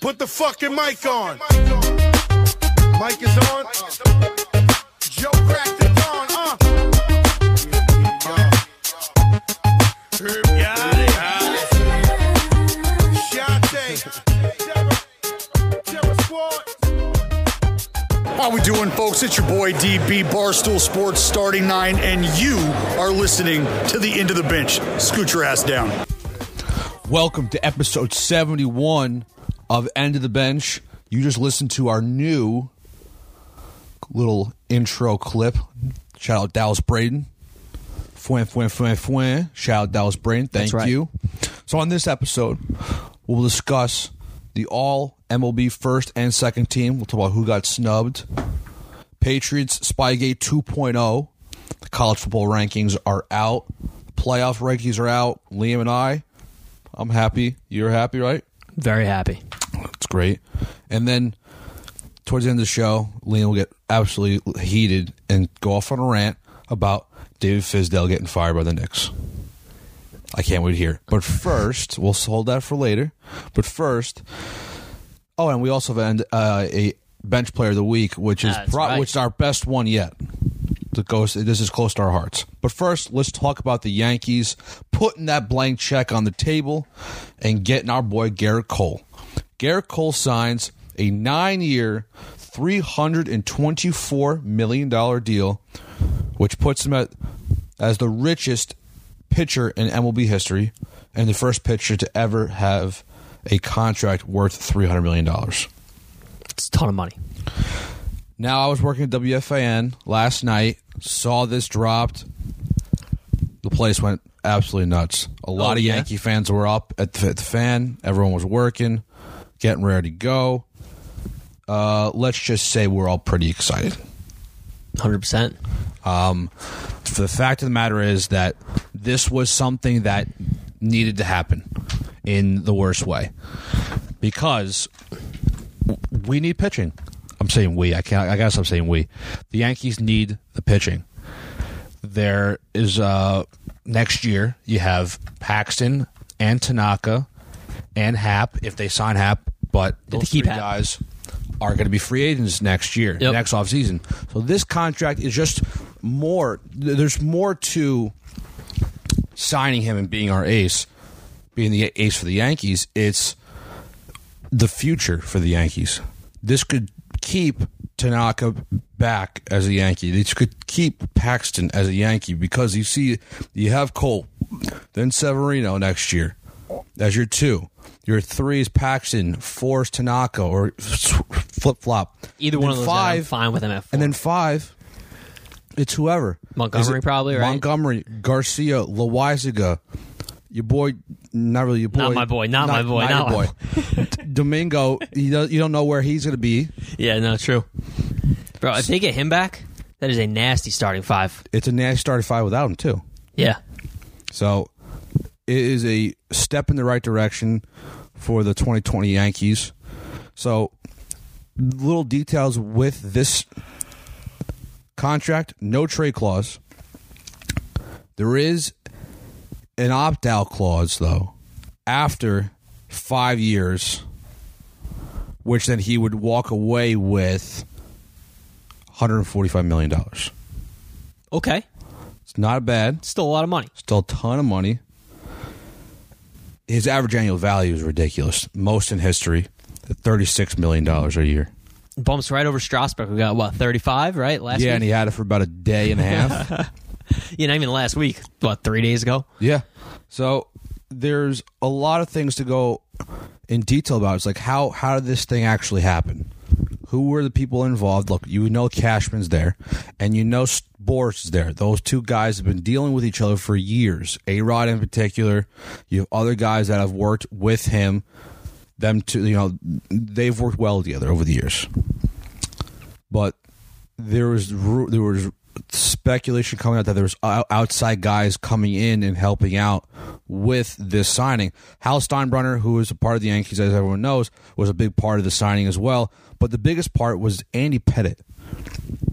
Put the fucking mic on. Mic is on. Joe cracked it on. Uh. Herb got it. Shante. Terror- Terror Squad. How we doing, folks? It's your boy DB Barstool Sports starting nine, and you are listening to the end of the bench. Scoot your ass down. Welcome to episode 71 of End of the Bench. You just listened to our new little intro clip. Shout out Dallas Braden. Fuen, fuen, fuen, fuen. Shout out Dallas Braden. Thank right. you. So, on this episode, we'll discuss the all MLB first and second team. We'll talk about who got snubbed. Patriots Spygate 2.0. The college football rankings are out. Playoff rankings are out. Liam and I, I'm happy. You're happy, right? Very happy. It's great. And then towards the end of the show, Liam will get absolutely heated and go off on a rant about David Fizdale getting fired by the Knicks. I can't wait to hear. But first, we'll hold that for later. But first, oh, and we also have an, uh, a bench player of the week, which is pro- right. which is our best one yet. That goes. This is close to our hearts. But first, let's talk about the Yankees putting that blank check on the table and getting our boy Gerrit Cole. Gerrit Cole signs a hundred and twenty-four million dollar deal, which puts him at as the richest pitcher in MLB history and the first pitcher to ever have a contract worth three hundred million dollars. It's a ton of money. Now I was working at WFAN last night, saw this dropped. The place went absolutely nuts. A lot Oh, of yeah? Yankee fans were up at the, at the fan. Everyone was working, getting ready to go. Uh, let's just say we're all pretty excited. 100%. the fact of the matter is that this was something that needed to happen in the worst way because we need pitching. I'm saying we. I can't. I guess I'm saying we. The Yankees need the pitching. There is uh next year you have Paxton and Tanaka and Happ if they sign Happ, but those three guys are going to be free agents next year, Yep. next offseason. So this contract is just more. There's more to signing him and being our ace, being the ace for the Yankees. It's the future for the Yankees. This could keep Tanaka back as a Yankee. This could keep Paxton as a Yankee because you see, you have Cole, then Severino next year as your two. Your three is Paxton, four is Tanaka, or flip flop. Either one of those, five, I'm fine with him at four. and then five, it's whoever. Montgomery it probably, right? Montgomery, Garcia, Loaisiga, your boy, not really your boy. Not my boy, not my boy, your not my boy. Domingo, you don't, you don't know where he's going to be. yeah, no, true. Bro, if they get him back, that is a nasty starting five. It's a nasty starting five without him, too. Yeah. So it is a step in the right direction for the 2020 Yankees. So little details with this contract, no trade clause. There is an opt out clause though after 5 years which then he would walk away with 145 million dollars. Okay. It's not bad. Still a lot of money. Still a ton of money. His average annual value is ridiculous. Most in history. $36 million a year. Bumps right over Strasburg. We got, what, 35, right? Last yeah, and he had it for about a day and a half. yeah, not even last week. What, three days ago? yeah. So there's a lot of things to go in detail about. It's like how how did this thing actually happen? Who were the people involved? Look, you know Cashman's there, and you know Boras is there. Those two guys have been dealing with each other for years. A Rod in particular. You have other guys that have worked with him. Them two, you know, they've worked well together over the years. But there was there was speculation coming out that there was outside guys coming in and helping out with this signing. Hal Steinbrenner, who is a part of the Yankees, as everyone knows, was a big part of the signing as well. But the biggest part was Andy Pettitte.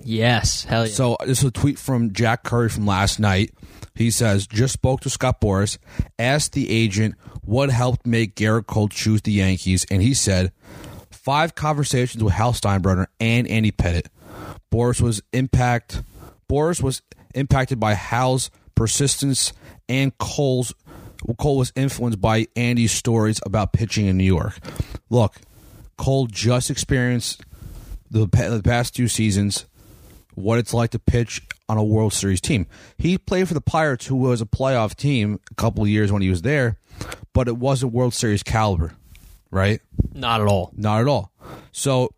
Yes. Hell yeah. So this is a tweet from Jack Curry from last night. He says, just spoke to Scott Boras, asked the agent what helped make Gerrit Cole choose the Yankees, and he said, five conversations with Hal Steinbrenner and Andy Pettitte. Boras was impact. Boras was impacted by Hal's persistence, and Cole's Cole was influenced by Andy's stories about pitching in New York. Look, Cole just experienced the, the past two seasons what it's like to pitch on a World Series team. He played for the Pirates, who was a playoff team a couple of years when he was there, but it wasn't World Series caliber, right? Not at all. Not at all. So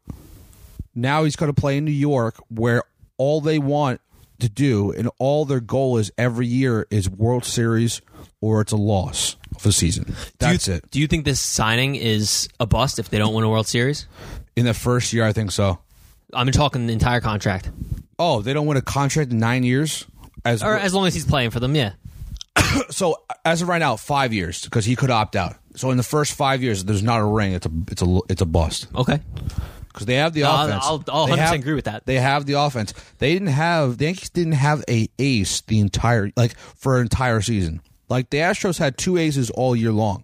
now he's going to play in New York, where all they want to do and all their goal is every year is World Series or it's a loss of the season. That's do you, it. Do you think this signing is a bust if they don't win a World Series? In the first year, I think so. I'm talking the entire contract, Oh, they don't win a contract in nine years. As or as long as he's playing for them. Yeah. so as of right now, five years because he could opt out. So in the first five years, there's not a ring. It's a it's a it's a bust Okay. because they have the I'll- offense. I'll- I'll 100% have- agree with that. They have the offense. They didn't have the Yankees didn't have a ace the entire like for an entire season. Like the Astros had two aces all year long.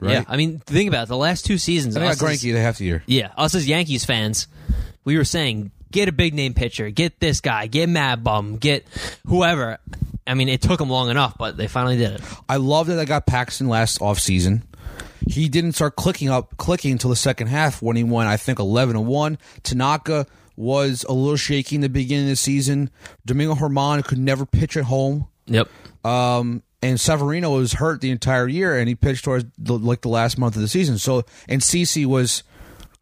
Right. Yeah. I mean, think about it. The last two seasons. And they got as- the half the year. Yeah, us as Yankees fans, we were saying get a big name pitcher, get this guy, get Mad Bum, get whoever. I mean, it took them long enough, but they finally did it. I love that I got Paxton last offseason. He didn't start clicking up clicking until the second half when he won, I think, eleven and one. Tanaka was a little shaky in the beginning of the season. Domingo Germán could never pitch at home. Yep. Um, and Severino was hurt the entire year, and he pitched towards the, like the last month of the season. So, and CC was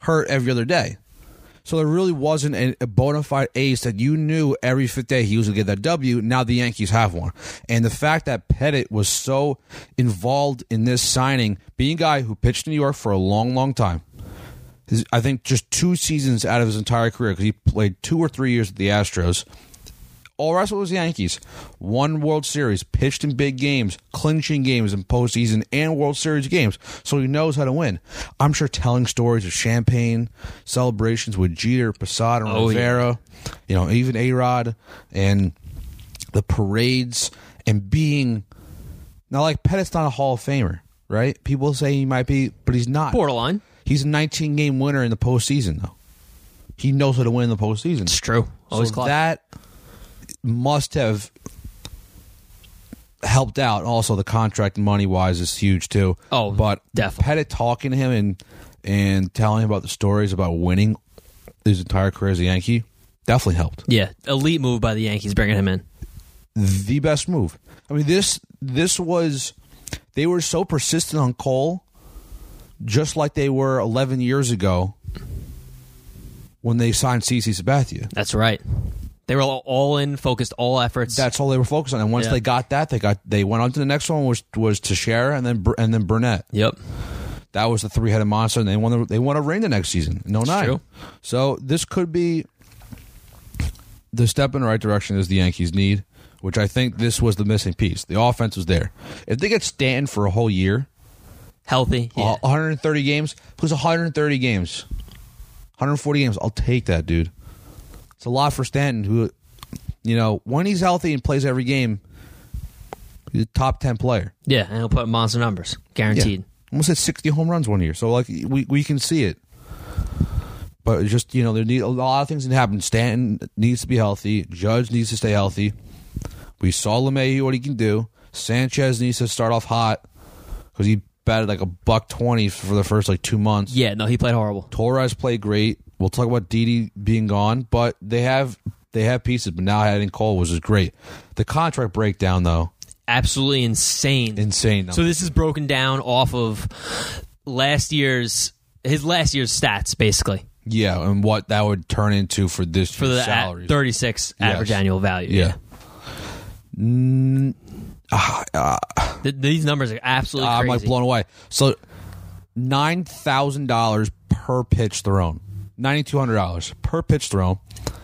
hurt every other day. So there really wasn't a, a bona fide ace that you knew every fifth day he was going to get that W. Now the Yankees have one, and the fact that Pettitte was so involved in this signing, being a guy who pitched in New York for a long, long time. His, I think just two seasons out of his entire career because he played two or three years at the Astros all the it was Yankees. One World Series, pitched in big games, clinching games in postseason and World Series games, so he knows how to win. I'm sure telling stories of champagne celebrations with Jeter, Posada, and Oh, yeah. Rivera, you know, even A Rod, and the parades, and being now like Pettitte's not a Hall of Famer, right? People say he might be, but he's not. Borderline. He's a 19 game winner in the postseason, though. He knows how to win in the postseason. It's true. Always so that must have helped out. Also, the contract money wise is huge too. Oh, but definitely. Pettitte talking to him and and telling him about the stories about winning his entire career as a Yankee definitely helped. yeah, elite move by the Yankees bringing him in. The best move. I mean this this was they were so persistent on Cole, just like they were 11 years ago when they signed CC Sabathia. That's right. They were all, all in, focused all efforts. That's all they were focused on. And once Yeah. they got that, they got they went on to the next one which was Teixeira and then Bur- and then Burnett. yep. That was the three headed monster, and they won. The, they won a ring the next season. No nine. true. So this could be the step in the right direction as the Yankees need, which I think this was the missing piece. The offense was there. If they get Stanton for a whole year, Healthy. Yeah. uh, 130 games, 130 games, 140 games, I'll take that, dude. It's a lot for Stanton, who, you know, when he's healthy and plays every game, he's a top 10 player. yeah, and he'll put monster numbers. Guaranteed. Almost hit 60 home runs one year. So, like, we, we can see it. But just, you know, there need a lot of things to happen. Stanton needs to be healthy. Judge needs to stay healthy. We saw LeMahieu, what he can do. Sanchez needs to start off hot because he batted like a buck 20 for the first, like, two months. Yeah, no, he played horrible. Torres played great. We'll talk about Didi being gone, but they have they have pieces. But now adding Cole was just great. The contract breakdown though, Absolutely insane. insane. So this is broken down off of last year's his last year's stats, basically yeah, and what that would turn into for this for year's the salaries. 36 average Yes. annual value. yeah. Uh, uh, Th- these numbers are absolutely I'm like blown away. So nine thousand dollars per pitch thrown, ninety two hundred dollars per pitch thrown,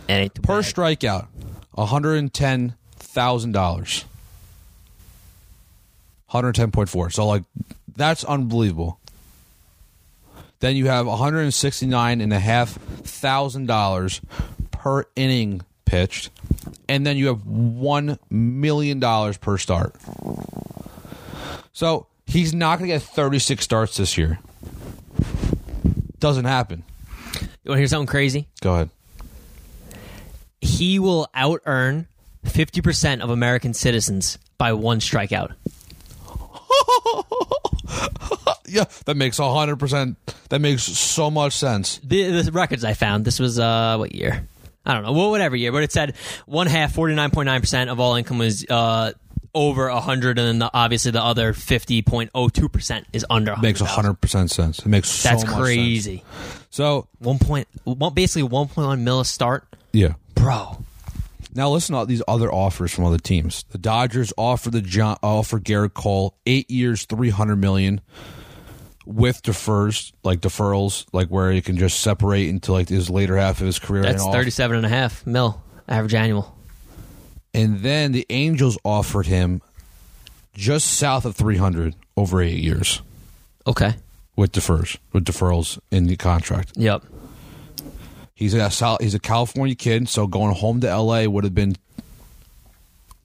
And per bad. strikeout, one hundred and ten thousand dollars. One hundred ten point four. So like that's unbelievable. Then you have one hundred and sixty nine and a half thousand dollars per inning pitched, and then you have one million dollars per start. So he's not going to get 36 starts this year. Doesn't happen. You want to hear something crazy? Go ahead. He will out earn 50% of American citizens by one strikeout. Yeah, that makes hundred percent. That makes so much sense. The, the records I found, this was, uh, what year? I don't know. Well, whatever year, but it said one half, 49.9% of all income was, uh, over 100 and then the, obviously the other 50.02% is under 100 Makes hundred percent sense. It makes so that's much sense. Crazy So one point one, basically 1.1 mil a start yeah. bro Now listen to all these other offers from other teams. The Dodgers offer the John, offer Gerrit Cole eight years, three hundred million, with defers like deferrals, like where you can just separate into like his later half of his career. that's and off. 37 and a half mil average annual And then the Angels offered him just south of three hundred over eight years okay with defers with deferrals in the contract. yep He's a he's a California kid, so going home to L.A. would have been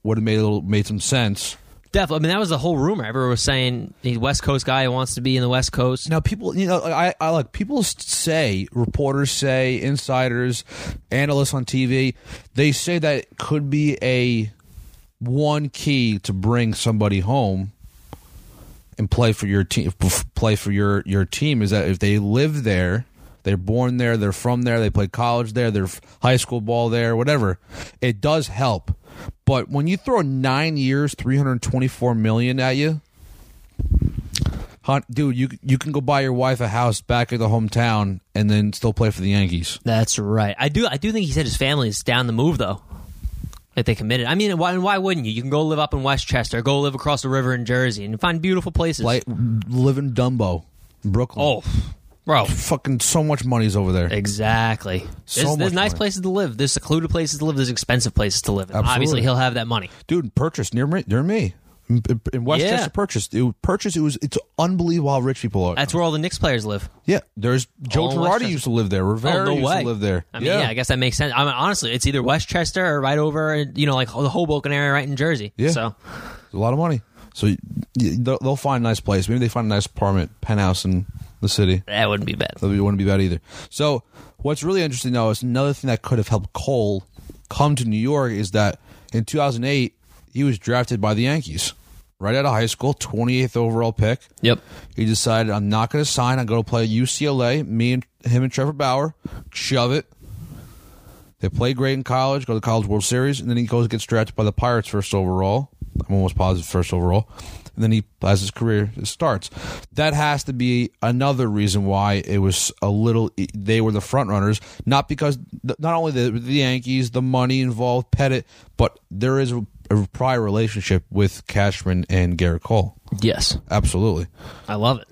would have made a little made some sense. definitely i mean that was the whole rumor everyone was saying he's a west coast guy who wants to be in the west coast Now, people, you know, I, I like people say, reporters say, insiders, analysts on TV, they say that it could be a one key to bring somebody home and play for your team. Play for your your team is that if they live there, they're born there, they're from there, they play college there, they're high school ball there, whatever. It does help, but when you throw nine years, three hundred twenty four million at you. Dude, you you can go buy your wife a house back at the hometown and then still play for the Yankees. that's right i do i do think he said his family is down the move though if they committed i mean why, why wouldn't you you can go live up in westchester go live across the river in jersey and find beautiful places Like live in Dumbo, Brooklyn. oh bro fucking so much money's over there. Exactly. So there's there's nice money. places to live. There's secluded places to live. There's expensive places to live. Absolutely. obviously, he'll have that money. Dude, purchase near me, near me. In, Westchester, Yeah. purchase. It, purchase. It was. It's unbelievable how rich people are. That's where all the Knicks players live. yeah, there's Joe All in Girardi Westchester. used to live there. Rivera oh no used way! to live there. I mean, yeah. I guess that makes sense. I mean, honestly, it's either Westchester or right over, you know, like the Hoboken area, right in Jersey. Yeah. So It's a lot of money. So y- y- they'll, they'll find a nice place. Maybe they find a nice apartment, penthouse in the city. that wouldn't be bad. That wouldn't be bad either. So, what's really interesting though is another thing that could have helped Cole come to New York is that in 2008 he was drafted by the Yankees right out of high school, 28th overall pick. Yep. He decided I'm not going to sign. I'm going to play UCLA. Me and him and Trevor Bauer shove it. They play great in college, go to the College World Series, and then he goes and gets drafted by the Pirates first overall. I'm almost positive first overall. And then he, as his career starts, that has to be another reason why it was a little. They were the front runners, not because not only the, the Yankees, the money involved, Pettitte, but there is a, prior relationship with Cashman and Gerrit Cole. Yes, Absolutely. I love it.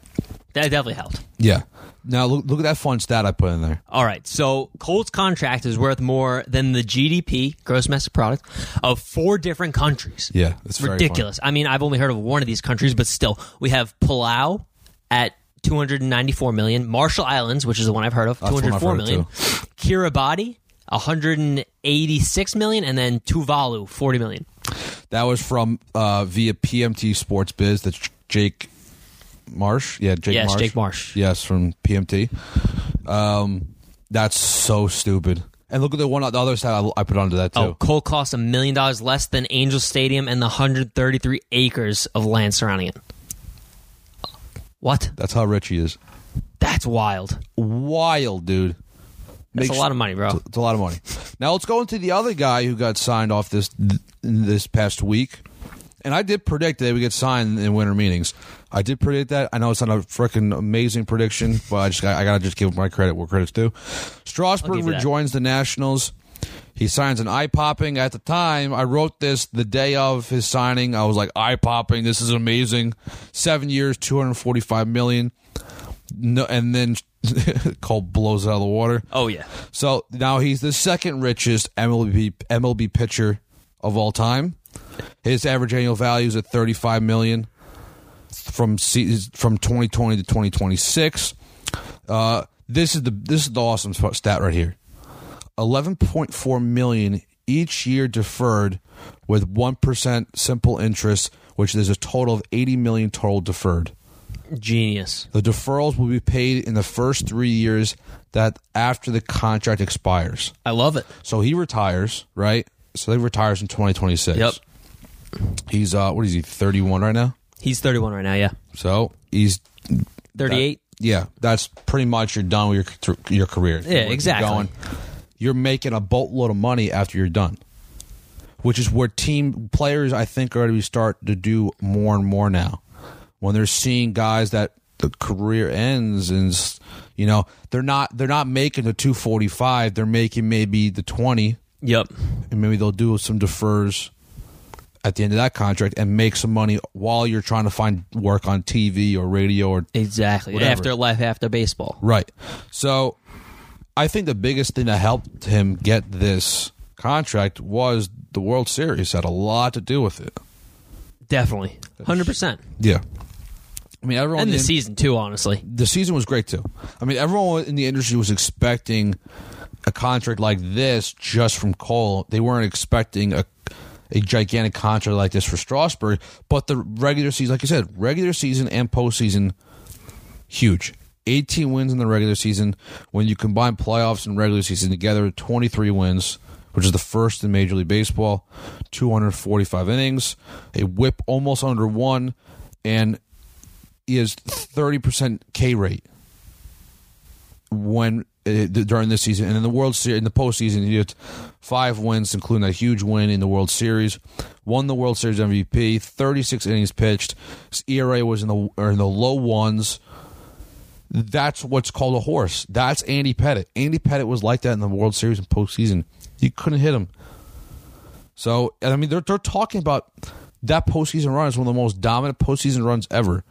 That definitely helped. Yeah. Now look look at that fun stat I put in there. All right, so Cole's contract is worth more than the GDP, gross domestic product, of four different countries. Yeah, it's ridiculous. I mean, I've only heard of one of these countries, but still, we have Palau at 294 million, Marshall Islands, which is the one I've heard of, That's one I've 204 heard million, Kiribati, 186 million, and then Tuvalu, 40 million. That was from uh, via PMT Sports Biz. That's Jake Marsh. Yeah, Jake Yes, Marsh. Jake Marsh. Yes, from PMT. Um, that's so stupid. And look at the one on the other side I, I put onto that too. Oh, Cole costs a million dollars less than Angel Stadium and the 133 acres of land surrounding it. What? That's how rich he is. That's wild. Wild, dude. That's Makes- a lot of money, bro. It's, it's a lot of money. Now let's go into the other guy who got signed off this this past week. And I did predict that they would get signed in winter meetings. I did predict that. I know it's not a freaking amazing prediction, but I just I, gotta just give my credit where credit's due. Strasburg you that. rejoins the Nationals. He signs an eye popping. At the time, I wrote this the day of his signing. I was like, eye popping. This is amazing. Seven years, two hundred forty five million. No, and then Cole blows it out of the water. Oh, yeah. So now he's the second richest MLB MLB pitcher of all time. His average annual value is at 35 million from from 2020 to 2026. Uh, this is the this is the awesome stat right here. 11.4 million each year deferred with 1% simple interest, which is a total of 80 million total deferred. Genius. The deferrals will be paid in the first 3 years that after the contract expires. I love it. So he retires, right? So he retires in 2026. Yep. He's uh what is he 31 right now? He's 31 right now. Yeah. So he's 38. yeah, that's pretty much you're done with your your career. Yeah, You're exactly. you're making a boatload of money after you're done, which is where team players I think are going to start to do more and more now. When they're seeing guys that the career ends and you know they're not they're not making the 245, they're making maybe the 20, Yep. and maybe they'll do some defers at the end of that contract and make some money while you're trying to find work on TV or radio or Exactly. Whatever. After life after baseball. Right. So I think the biggest thing that helped him get this contract was the World Series had a lot to do with it. Definitely. 100%. Yeah. I mean, everyone And the in- season, too, honestly. the season was great too. I mean, everyone in the industry was expecting a contract like this just from Cole. They weren't expecting a a gigantic contract like this for Strasburg. But the regular season, like you said, regular season and postseason, huge. 18 wins in the regular season. When you combine playoffs and regular season together, 23 wins, which is the first in Major League Baseball. 245 innings, a whip almost under one, and has 30% K rate when uh, during this season, and in the World Series, in the postseason, he had five wins, including a huge win in the World Series. Won the World Series MVP. Thirty six innings pitched. His ERA was in the or in the low ones. That's what's called a horse. That's Andy Pettitte. Andy Pettitte was like that in the World Series and postseason. You couldn't hit him. So, and I mean, they're they're talking about that postseason run is one of the most dominant postseason runs ever.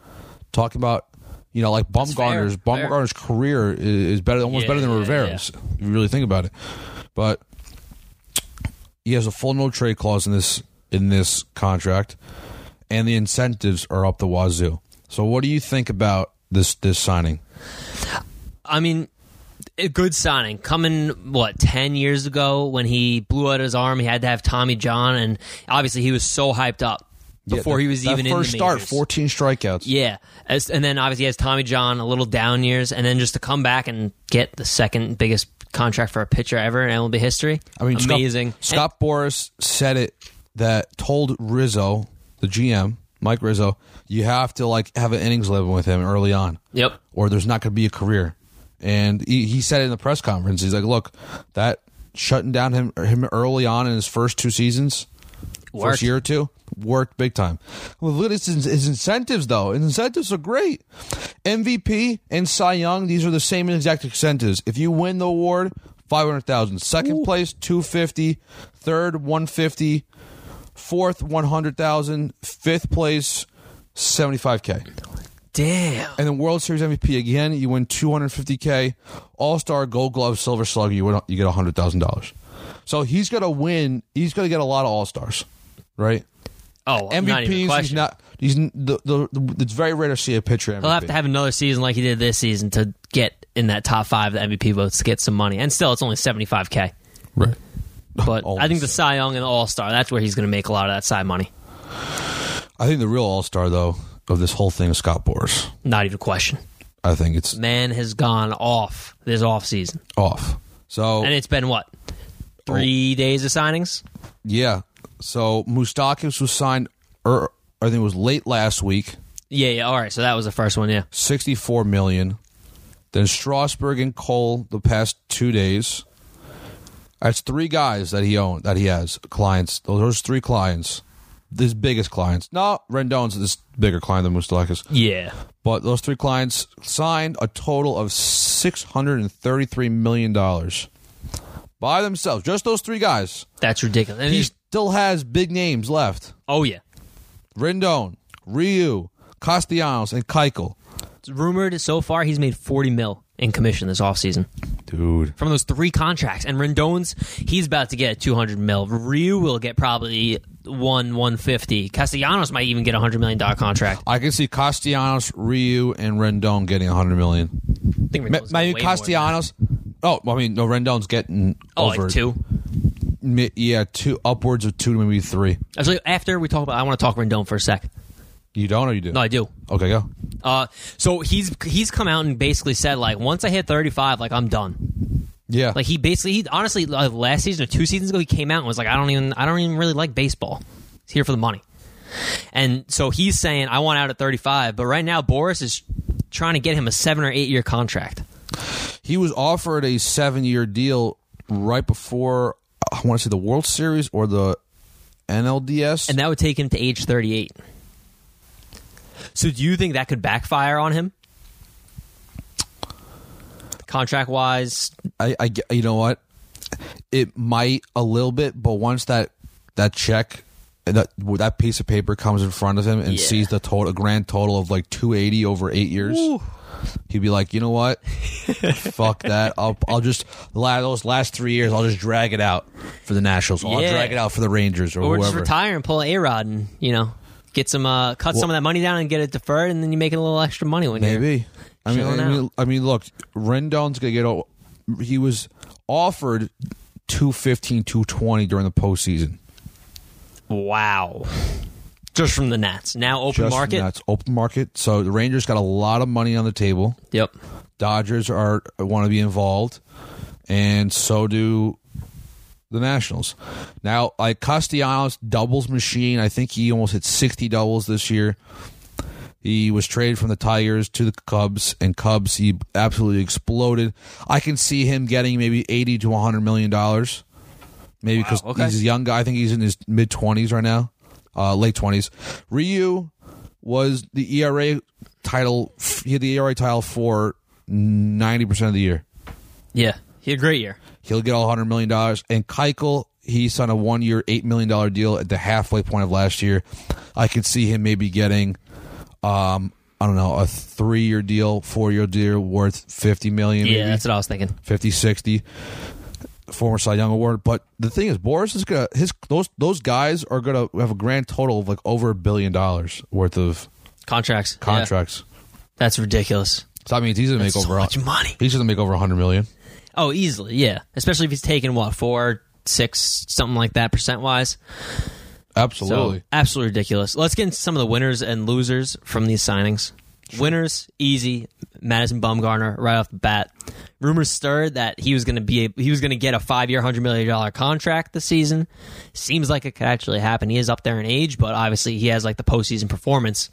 Talking about, you know, like Bumgarner's fair, fair. Bumgarner's career is, is better, almost Yeah, better than yeah, Rivera's. If you really think about it, but he has a full no trade clause in this in this contract, and the incentives are up the wazoo. So, what do you think about this this signing? I mean, a good signing. Coming, what, 10 years ago when he blew out his arm, he had to have Tommy John, and obviously he was so hyped up before Yeah, he was even first in the start, fourteen strikeouts. Yeah, As, and then obviously he has Tommy John, a little down years, and then just to come back and get the second biggest contract for a pitcher ever in MLB history. I mean, Scott- amazing. Scott, Boras said it that told Rizzo, the GM, Mike Rizzo, you have to like have an innings limit with him early on, yep. or there's not going to be a career. And he, he said it in the press conference. He's like, "Look, that shutting down him him early on in his first two seasons, Worked. first year or two, worked big time. Well, look at his, his incentives though. His incentives are great. MVP and Cy Young, these are the same exact incentives. If you win the award, five hundred thousand. Second place, two fifty. Third, one fifty. Fourth, one hundred thousand. Fifth place, seventy five k. Damn. And then World Series MVP again, you win 250k. All Star Gold Glove Silver Slugger, you win, you get hundred thousand dollars. So he's gonna win. He's gonna get a lot of All Stars, right? Oh, not even a MVPs. He's not. He's n- the, the, the. It's very rare to see a pitcher MVP. He'll have to have another season like he did this season to get in that top five of the MVP votes to get some money. And still, it's only 75K. right. But Almost. I think the Cy Young and the All Star, that's where he's going to make a lot of that side money. I think the real All Star though of this whole thing is Scott Boras. Not even a question. I think it's Man has gone off this off season. off. So And it's been what? Three oh. days of signings? yeah. So Moustakas was signed. Er, I think it was late last week. Yeah, yeah. All right. So that was the first one, yeah. 64 million. Then Strasburg and Cole the past two days. That's three guys that he owned that he has clients. Those are three clients. His biggest clients. No, Rendon's this bigger client than Moustakas. Yeah. But those three clients signed a total of six hundred and thirty-three million dollars by themselves. Just those three guys. That's ridiculous. And He he's- still has big names left: oh, yeah. Rendon, Ryu, Castellanos, and Keuchel. It's rumored so far he's made 40 mil in commission this offseason Dude, from those three contracts. And Rendon's, he's about to get 200 mil. Ryu will get probably one 150. Castellanos might even get a $100 million contract. I can see Castellanos, Ryu, and Rendon getting a hundred million. I think Ma- Rendon's Maybe way more than that. Castellanos. Oh, I mean, no, Rendon's getting Oh, over like two? Yeah, two upwards of two, maybe three. Actually, after we talk about, I want to talk Rendon for a sec. You don't, or you do? No, I do. Okay, go. Uh, so he's he's come out and basically said like, once I hit 35, like I'm done. Yeah, Like he basically, he honestly, like, last season or two seasons ago, he came out and was like, I don't even, I don't even really like baseball. He's here for the money. And so he's saying, I want out at 35. But right now, Boras is trying to get him a seven or eight year contract. he was offered a seven-year deal right before I want to say the World Series or the NLDS. And that would take him to age 38. So do you think that could backfire on him? Contract wise, I, I, you know what? It might a little bit, but once that that check, that that piece of paper comes in front of him and Yeah. sees the total, a grand total of like two eighty over eight years, he'd be like, you know what? Fuck that. I'll I'll just those last three years, I'll just drag it out for the Nationals. I'll Yeah. drag it out for the Rangers or, or just whoever. retire and pull A Rod and, you know, get some, uh, cut some of that money down and get it deferred, and then you make a little extra money when you're Maybe. I mean, chilling I mean. I mean, look, Rendon's gonna get. o- He was offered 215, 220 during the postseason. Wow. Just from the Nats. Now open Just market. That's open market. So the Rangers got a lot of money on the table. Yep. Dodgers are want to be involved, and so do the Nationals. Now, like Castellanos doubles machine. I think he almost hit sixty doubles this year. He was traded from the Tigers to the Cubs, and Cubs he absolutely exploded. I can see him getting maybe eighty to one hundred million dollars, maybe because okay. he's a young guy. I think he's in his mid twenties right now, uh, late twenties. Ryu was the ERA title. He had the ERA title for ninety percent of the year. Yeah. He had a great year. He'll get all hundred million dollars. And Keuchel, he signed a one year, eight million dollar deal at the halfway point of last year. I could see him maybe getting, um, I don't know, a three year deal, four year deal worth fifty million, Yeah, maybe that's what I was thinking. 50, 60. Former Cy Young Award, but the thing is, Boras is gonna his those those guys are gonna have a grand total of like over a billion dollars worth of Contracts. Yeah. contracts. That's ridiculous. So that means he's gonna make That's so over much money. He's gonna make over a hundred million. Oh, easily. Yeah. Especially if he's taking what, four, six, something like that percent wise. Absolutely. So absolutely ridiculous. Let's get into some of the winners and losers from these signings. Winners, easy. Madison Bumgarner right off the bat. Rumors stirred that he was going to be a, he was going to get a five year, hundred million dollar contract this season. Seems like it could actually happen. He is up there in age, but obviously he has like the postseason performance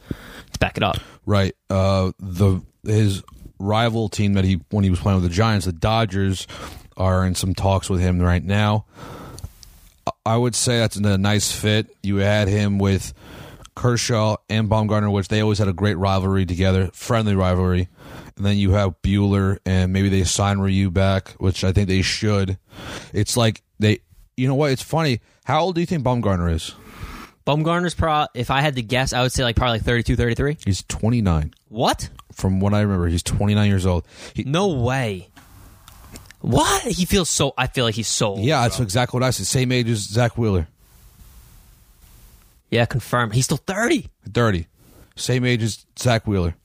to back it up. Right. Uh, the his rival team that he when he was playing with the Giants, the Dodgers, are in some talks with him right now. I- I would say that's a nice fit. You had him with Kershaw and Bumgarner, which they always had a great rivalry together, friendly rivalry. And then you have Buehler, and maybe they sign Ryu back, which I think they should. It's like they, you know what? It's funny. How old do you think Bumgarner is? Bumgarner's pro. If I had to guess, I would say like probably like 32, 33. He's 29. What? From what I remember, he's 29 years old. He, No way. What? He feels so. I feel like he's so. old, Yeah, that's exactly what I said. Same age as Zack Wheeler, yeah. Confirm. He's still thirty. thirty. Same age as Zack Wheeler.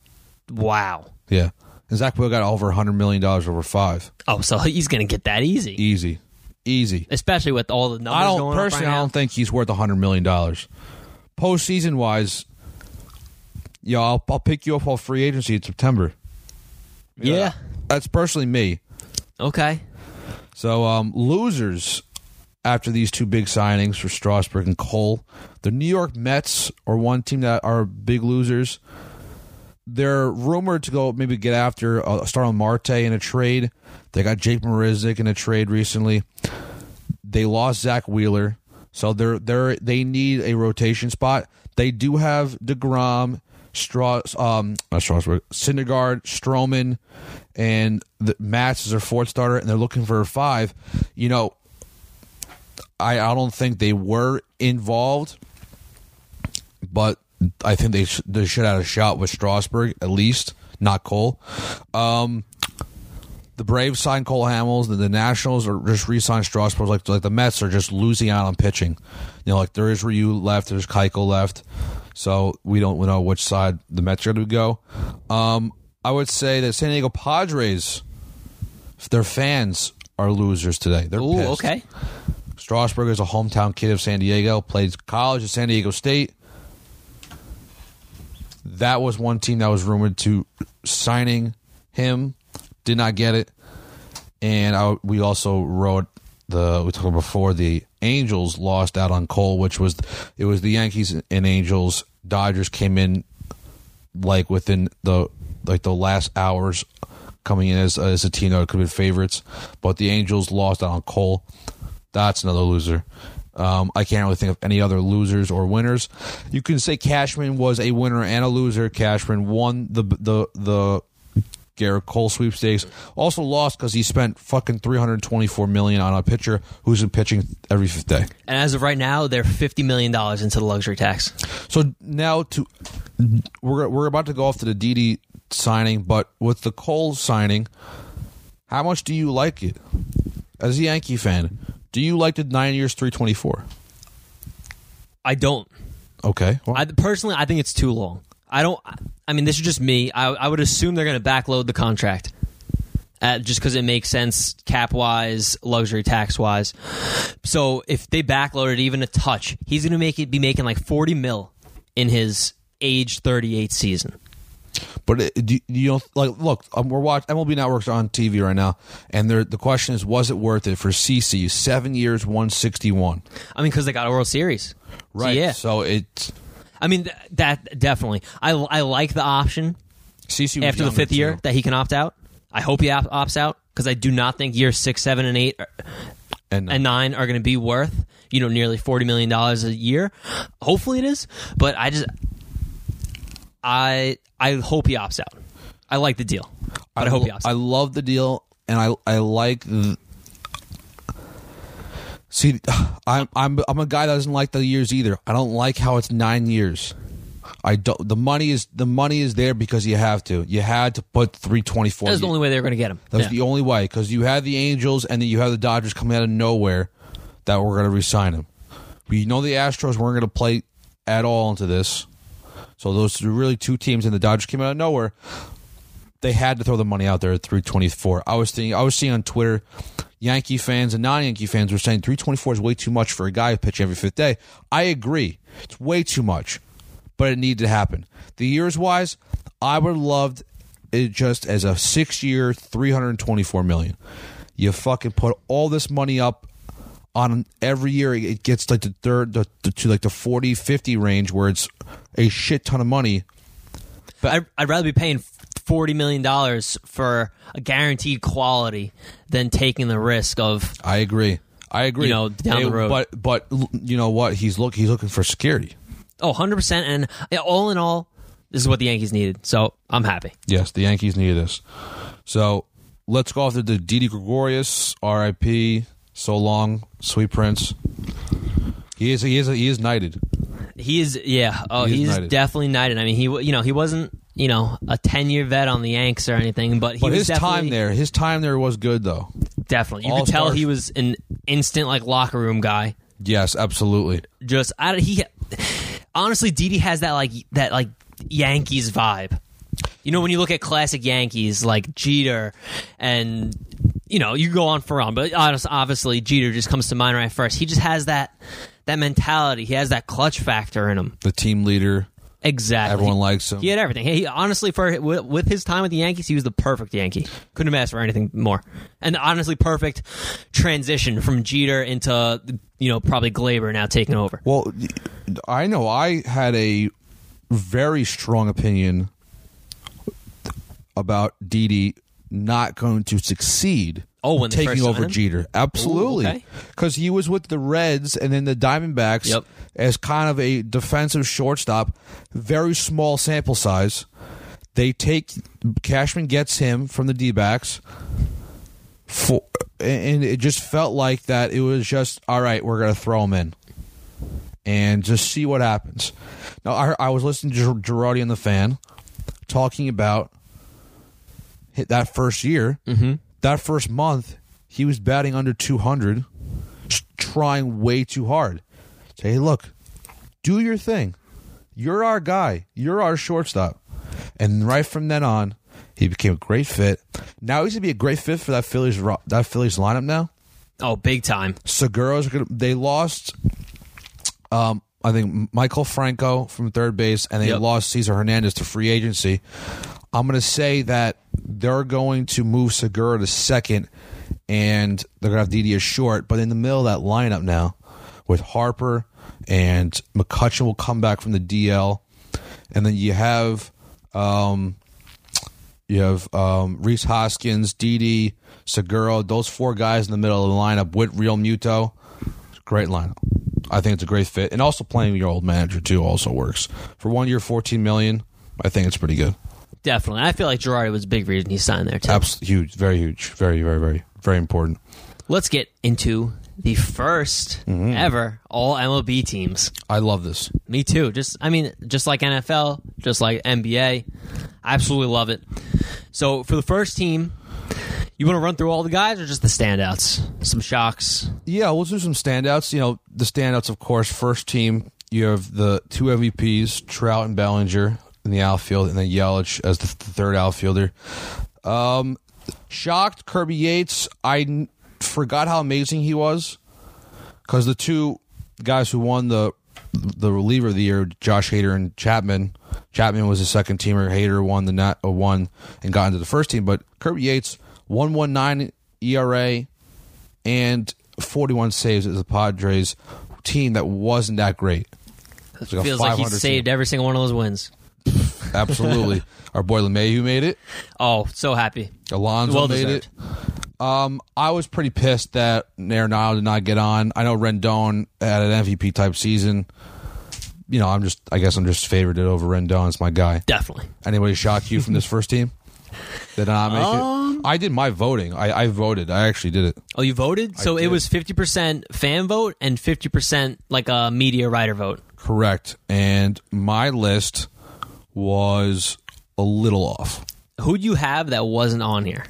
Wow. Yeah, and Zack Wheeler got over hundred million dollars over five. Oh, so he's gonna get that easy, Easy, easy. especially with all the numbers I don't going personally. right I don't think he's worth hundred million dollars. Postseason wise, yeah, I'll, I'll pick you up off free agency in September. Yeah. That's personally me. Okay. So um, losers after these two big signings for Strasburg and Cole, the New York Mets are one team that are big losers. They're rumored to go maybe get after uh, Starling Marte in a trade. They got Jake Marisnick in a trade recently. They lost Zack Wheeler, so they're they're they need a rotation spot. They do have deGrom, Strauss, um, not Strasburg, Syndergaard, Stroman, and the Matz is their fourth starter, and they're looking for a five. You know, I I don't think they were involved, but I think they sh- they should have a shot with Strasburg at least, not Cole. Um, the Braves signed Cole Hamels. The, the Nationals are just re-signed Strasburg. Like like the Mets are just losing out on pitching. You know, like there is Ryu left, there's Keuchel left, so we don't know which side the Mets are going to go. Um, I would say that San Diego Padres, their fans are losers today. They're Ooh. pissed. Okay. Strasburg is a hometown kid of San Diego. Played college at San Diego State. That was one team that was rumored to signing him. Did not get it. And I, we also wrote the we talked about before the Angels lost out on Cole, which was it was the Yankees and Angels. Dodgers came in like within the like the last hours coming in as as a team that could have been favorites, but the Angels lost out on Cole. That's another loser. Um, I can't really think of any other losers or winners. You can say Cashman was a winner and a loser. Cashman won the the the Gerrit Cole sweepstakes. Also lost because he spent fucking three hundred twenty four million on a pitcher who's been pitching every fifth day. And as of right now, they're fifty million dollars into the luxury tax. So now to we're we're about to go off to the Didi signing, but with the Cole signing, how much do you like it as a Yankee fan? Do you like the nine years three twenty four? I don't. Okay, well, I personally, I think it's too long. I don't. I mean, this is just me. I, I would assume they're going to backload the contract, uh, just because it makes sense cap wise, luxury tax wise. So if they backload it even a touch, he's going to make it be making like forty mil in his age thirty eight season. But it, do, you don't like look. Um, we're watching MLB Network's on TV right now, and the question is, was it worth it for CC? Seven years, one sixty one. I mean, because they got a World Series, So, Right. yeah, So it's. I mean th- that definitely. I I like the option CC after the fifth year that he can opt out. I hope he op- opts out because I do not think years six, seven, and eight are- and, and nine are going to be worth you know nearly forty million dollars a year. Hopefully it is, but I just I I hope he opts out. I like the deal, but I, hope he opts I out. love the deal, and I I like. The, see, I'm I'm I'm a guy that doesn't like the years either. I don't like how it's nine years. I don't. The money is the money is there because you have to. You had to put three twenty four. That's the only way they were going to get him. That was Yeah. the only way because you had the Angels and then you have the Dodgers coming out of nowhere that were going to resign him. We know the Astros weren't going to play at all into this, so those are really two teams, and the Dodgers came out of nowhere. They had to throw the money out there at three twenty four. I was thinking, I was seeing on Twitter, Yankee fans and non Yankee fans were saying three twenty four is way too much for a guy who pitch every fifth day. I agree, it's way too much, but it needed to happen. The years wise, I would have loved it just as a six year, three hundred twenty four million. You fucking put all this money up on every year it gets like the third the, the, to like the 40 50 range where it's a shit ton of money But I'd, I'd rather be paying forty million dollars for a guaranteed quality than taking the risk of i agree i agree You know, down the road. but but you know what he's look he's looking for security oh 100 percent. And all in all, this is what the Yankees needed. So I'm happy. yes the yankees needed this so let's go off to the Didi Gregorius rip so long sweet prince he is he is he is knighted He is, yeah. Oh, He is he's knighted. definitely knighted. I mean, he, you know, he wasn't, you know, a ten year vet on the Yanks or anything, but he but was his definitely, time there his time there was good though definitely. You could tell he was an instant like locker room guy. yes absolutely Just I, don't- he, honestly, Didi has that like that like Yankees vibe. You know, when you look at classic Yankees like Jeter, and you know, you go on for on, but obviously Jeter just comes to mind right first. He just has that that mentality. He has that clutch factor in him. the team leader Exactly. everyone likes him He had everything. He honestly, for with, with his time with the Yankees, he was the perfect Yankee. Couldn't have asked for anything more. And honestly, perfect transition from Jeter into you know probably Gleyber now taking over. Well, I know I had a very strong opinion about Didi not going to succeed. Oh, when taking over? Jeter, absolutely, Ooh, okay. because he was with the Reds and then the Diamondbacks Yep. as kind of a defensive shortstop. Very small sample size. They take Cashman gets him from the D backs. For, and it just felt like that it was just all right we're going to throw him in and just see what happens now i, I was listening to Girardi and the fan talking about that first year mm-hmm. that first month he was batting under 200, trying way too hard say hey look do your thing you're our guy you're our shortstop and right from then on he became a great fit now he's gonna be a great fit for that phillies that phillies lineup now Oh, big time. Segura's gonna. They lost. Um, I think Maikel Franco from third base, and they Yep. lost Cesar Hernandez to free agency. I'm going to say that they're going to move Segura to second, and they're going to have Didier short. But in the middle of that lineup now, with Harper and McCutchen will come back from the DL, and then you have um, you have um, Rhys Hoskins, Didi, Segura, those four guys in the middle of the lineup with Realmuto. Great lineup. I think it's a great fit, and also playing your old manager too also works for one year, fourteen million. I think it's pretty good. Definitely. I feel like Girardi was a big reason he signed there too. Absolutely huge, very huge, very, very, very, very important. Let's get into the 1st Mm-hmm. ever all MLB teams. I love this. Me too. Just I mean, just like NFL, just like NBA. I absolutely love it. So for the first team, you want to run through all the guys or just the standouts? Some shocks. Yeah, we'll do some standouts. You know, the standouts, of course. First team, you have the two MVPs, Trout and Bellinger in the outfield, and then Yelich as the th- third outfielder. Um, shocked Kirby Yates. I n- forgot how amazing he was because the two guys who won the the reliever of the year, Josh Hader and Chapman. Chapman was a second teamer. Hader won the net, uh, won and got into the first team. But Kirby Yates, one one nine ERA and forty one saves as the Padres team that wasn't that great. It's like Feels like he 500 saved every single one of those wins. Absolutely. Our boy LeMahieu made it. Oh, so happy. Alonso Well made deserved. it. Um, I was pretty pissed that Arenado did not get on. I know Rendon had an MVP type season. You know, I'm just. I guess I'm just favored it over Rendon. It's my guy. Definitely. Anybody shock you from this first team? Did not make Um, it. I did my voting. I, I voted. I actually did it. Oh, you voted? So it was 50% fan vote and 50% like a media writer vote. Correct. And my list was a little off. Who'd you have that wasn't on here?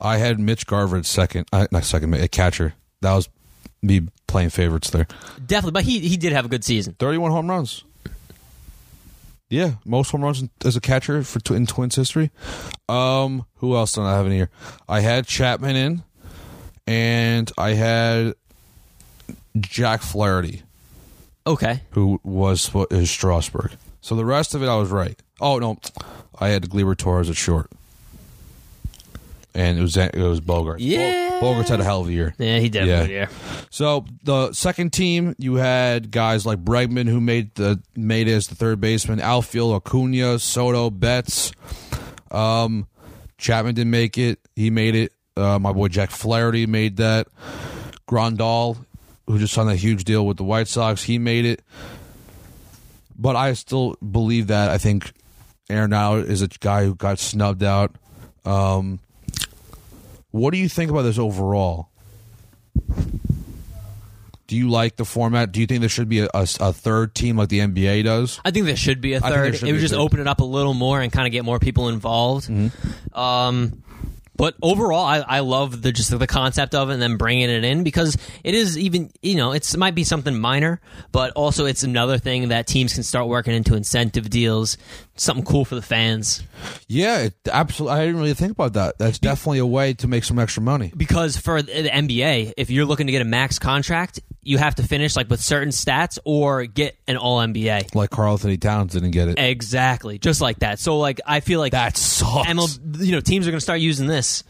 I had Mitch Garver at second. Uh, not second, a catcher. That was me playing favorites there. Definitely, but he he did have a good season. 31 home runs. Yeah, most home runs as a catcher for in Twins history. Um, who else did I have in here? I had Chapman in, and I had Jack Flaherty, Okay. who was what is Strasburg. So the rest of it, I was right. Oh no, I had Gleyber Torres at short, and it was it was Bogart. Yeah. Bogaerts had a hell of a year. Yeah, he did. Yeah. Yeah. So the second team, you had guys like Bregman, who made the made it as the third baseman. Outfield, Acuna, Soto, Betts. Um, Chapman didn't make it. He made it. Uh, my boy Jack Flaherty made that. Grandal, who just signed a huge deal with the White Sox, he made it. But I still believe that. I think Arenado is a guy who got snubbed out. Um, what do you think about this overall? Do you like the format? Do you think there should be a, a, a third team like the NBA does? I think there should be a third. It would just. Mm-hmm. open it up a little more and kind of get more people involved. Um, but overall, I, I love the just the concept of it and then bringing it in because it is even you know it's it might be something minor, but also it's another thing that teams can start working into incentive deals, something cool for the fans. Yeah, it, absolutely. I didn't really think about that. That's definitely a way to make some extra money. because for the the NBA, if you're looking to get a max contract, you have to finish like with certain stats or get an All NBA. Like Karl-Anthony Towns didn't get it. Exactly, just like that. So like I feel like That sucks. ML, you know, teams are going to start using this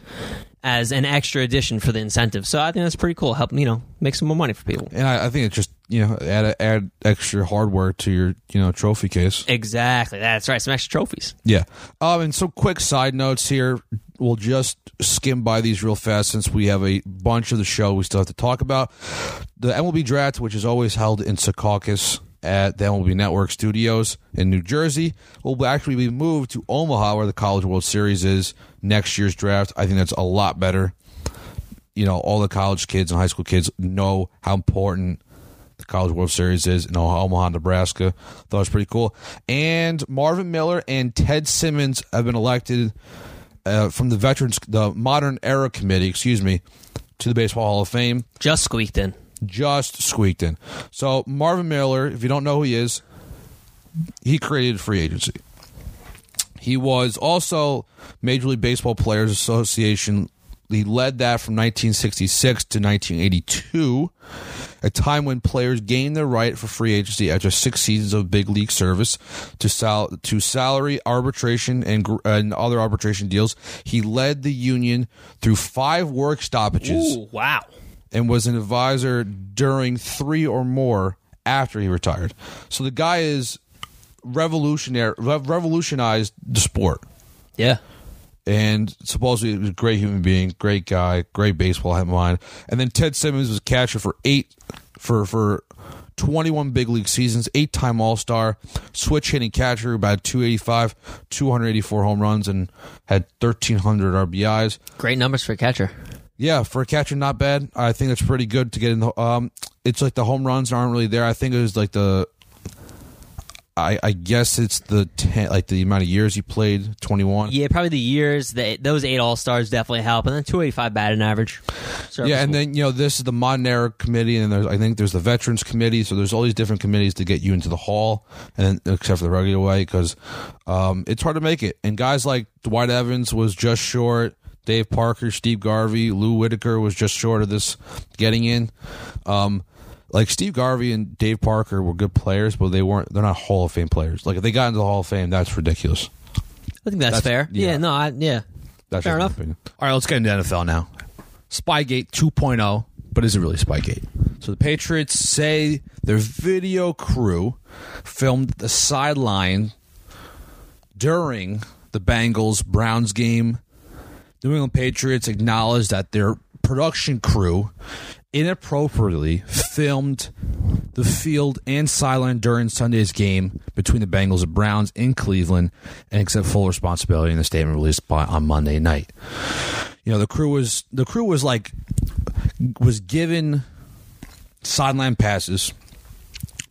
as an extra addition for the incentive. So I think that's pretty cool. Help you know make some more money for people. And I, I think it's just you know add add extra hardware to your you know trophy case. Exactly, that's right. Some extra trophies. Yeah. Um, and some quick side notes here. We'll just skim by these real fast since we have a bunch of the show we still have to talk about. The MLB draft, which is always held in Secaucus at the MLB Network studios in New Jersey, will actually be moved to Omaha, where the College World Series is next year's draft. I think that's a lot better. You know, all the college kids and high school kids know how important the College World Series is in Omaha, Nebraska. Thought it was pretty cool. And Marvin Miller and Ted Simmons have been elected uh, from the Veterans, the Modern Era Committee, excuse me, to the Baseball Hall of Fame. Just squeaked in. Just squeaked in. So Marvin Miller, if you don't know who he is, he created free agency. He was also Major League Baseball Players Association he led that from 1966 to 1982, a time when players gained their right for free agency after six seasons of big league service to sal- to salary arbitration and, gr- and other arbitration deals. He led the union through five work stoppages Ooh, wow. and was an advisor during three or more after he retired. So the guy is revolutionary, rev- revolutionized the sport Yeah. And supposedly was a great human being, great guy, great baseball mind. And then Ted Simmons was catcher for eight for for twenty one big league seasons, eight time All Star, switch hitting catcher, about two eighty five, two hundred eighty four home runs, and had thirteen hundred RBIs. Great numbers for a catcher. Yeah, for a catcher, not bad. I think that's pretty good to get in the. Um, it's like the home runs aren't really there. I think it was like the. I, I guess it's the ten, like the amount of years you played, twenty one. Yeah, probably the years that those eight All Stars definitely help, and then 285 batting average. Yeah, and then you know this is the modern era committee, and there's I think there's the veterans committee. So there's all these different committees to get you into the hall, and except for the regular way, because um, it's hard to make it. And guys like Dwight Evans was just short. Dave Parker, Steve Garvey, Lou Whitaker was just short of this getting in. Um, like Steve Garvey and Dave Parker were good players, but they weren't. They're not Hall of Fame players. Like if they got into the Hall of Fame, that's ridiculous. I think that's, that's- fair. yeah. Yeah, no, I, yeah. That's Fair enough. opinion. All right, let's get into NFL now. Spygate 2.0, but is it really Spygate? So the Patriots say their video crew filmed the sideline during the Bengals Browns game. New England Patriots acknowledged that their production crew inappropriately filmed the field and sideline during Sunday's game between the Bengals and Browns in Cleveland and accept full responsibility in the statement released by, on Monday night. You know, the crew was the crew was like was given sideline passes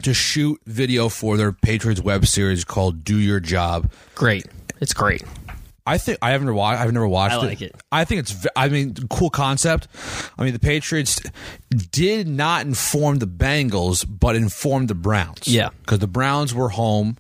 to shoot video for their Patriots web series called "Do Your Job." Great. It's great. I think I haven't watched. I've never watched I like it. I think it's. I mean, cool concept. I mean, the Patriots did not inform the Bengals, but informed the Browns. Yeah. because the Browns were home,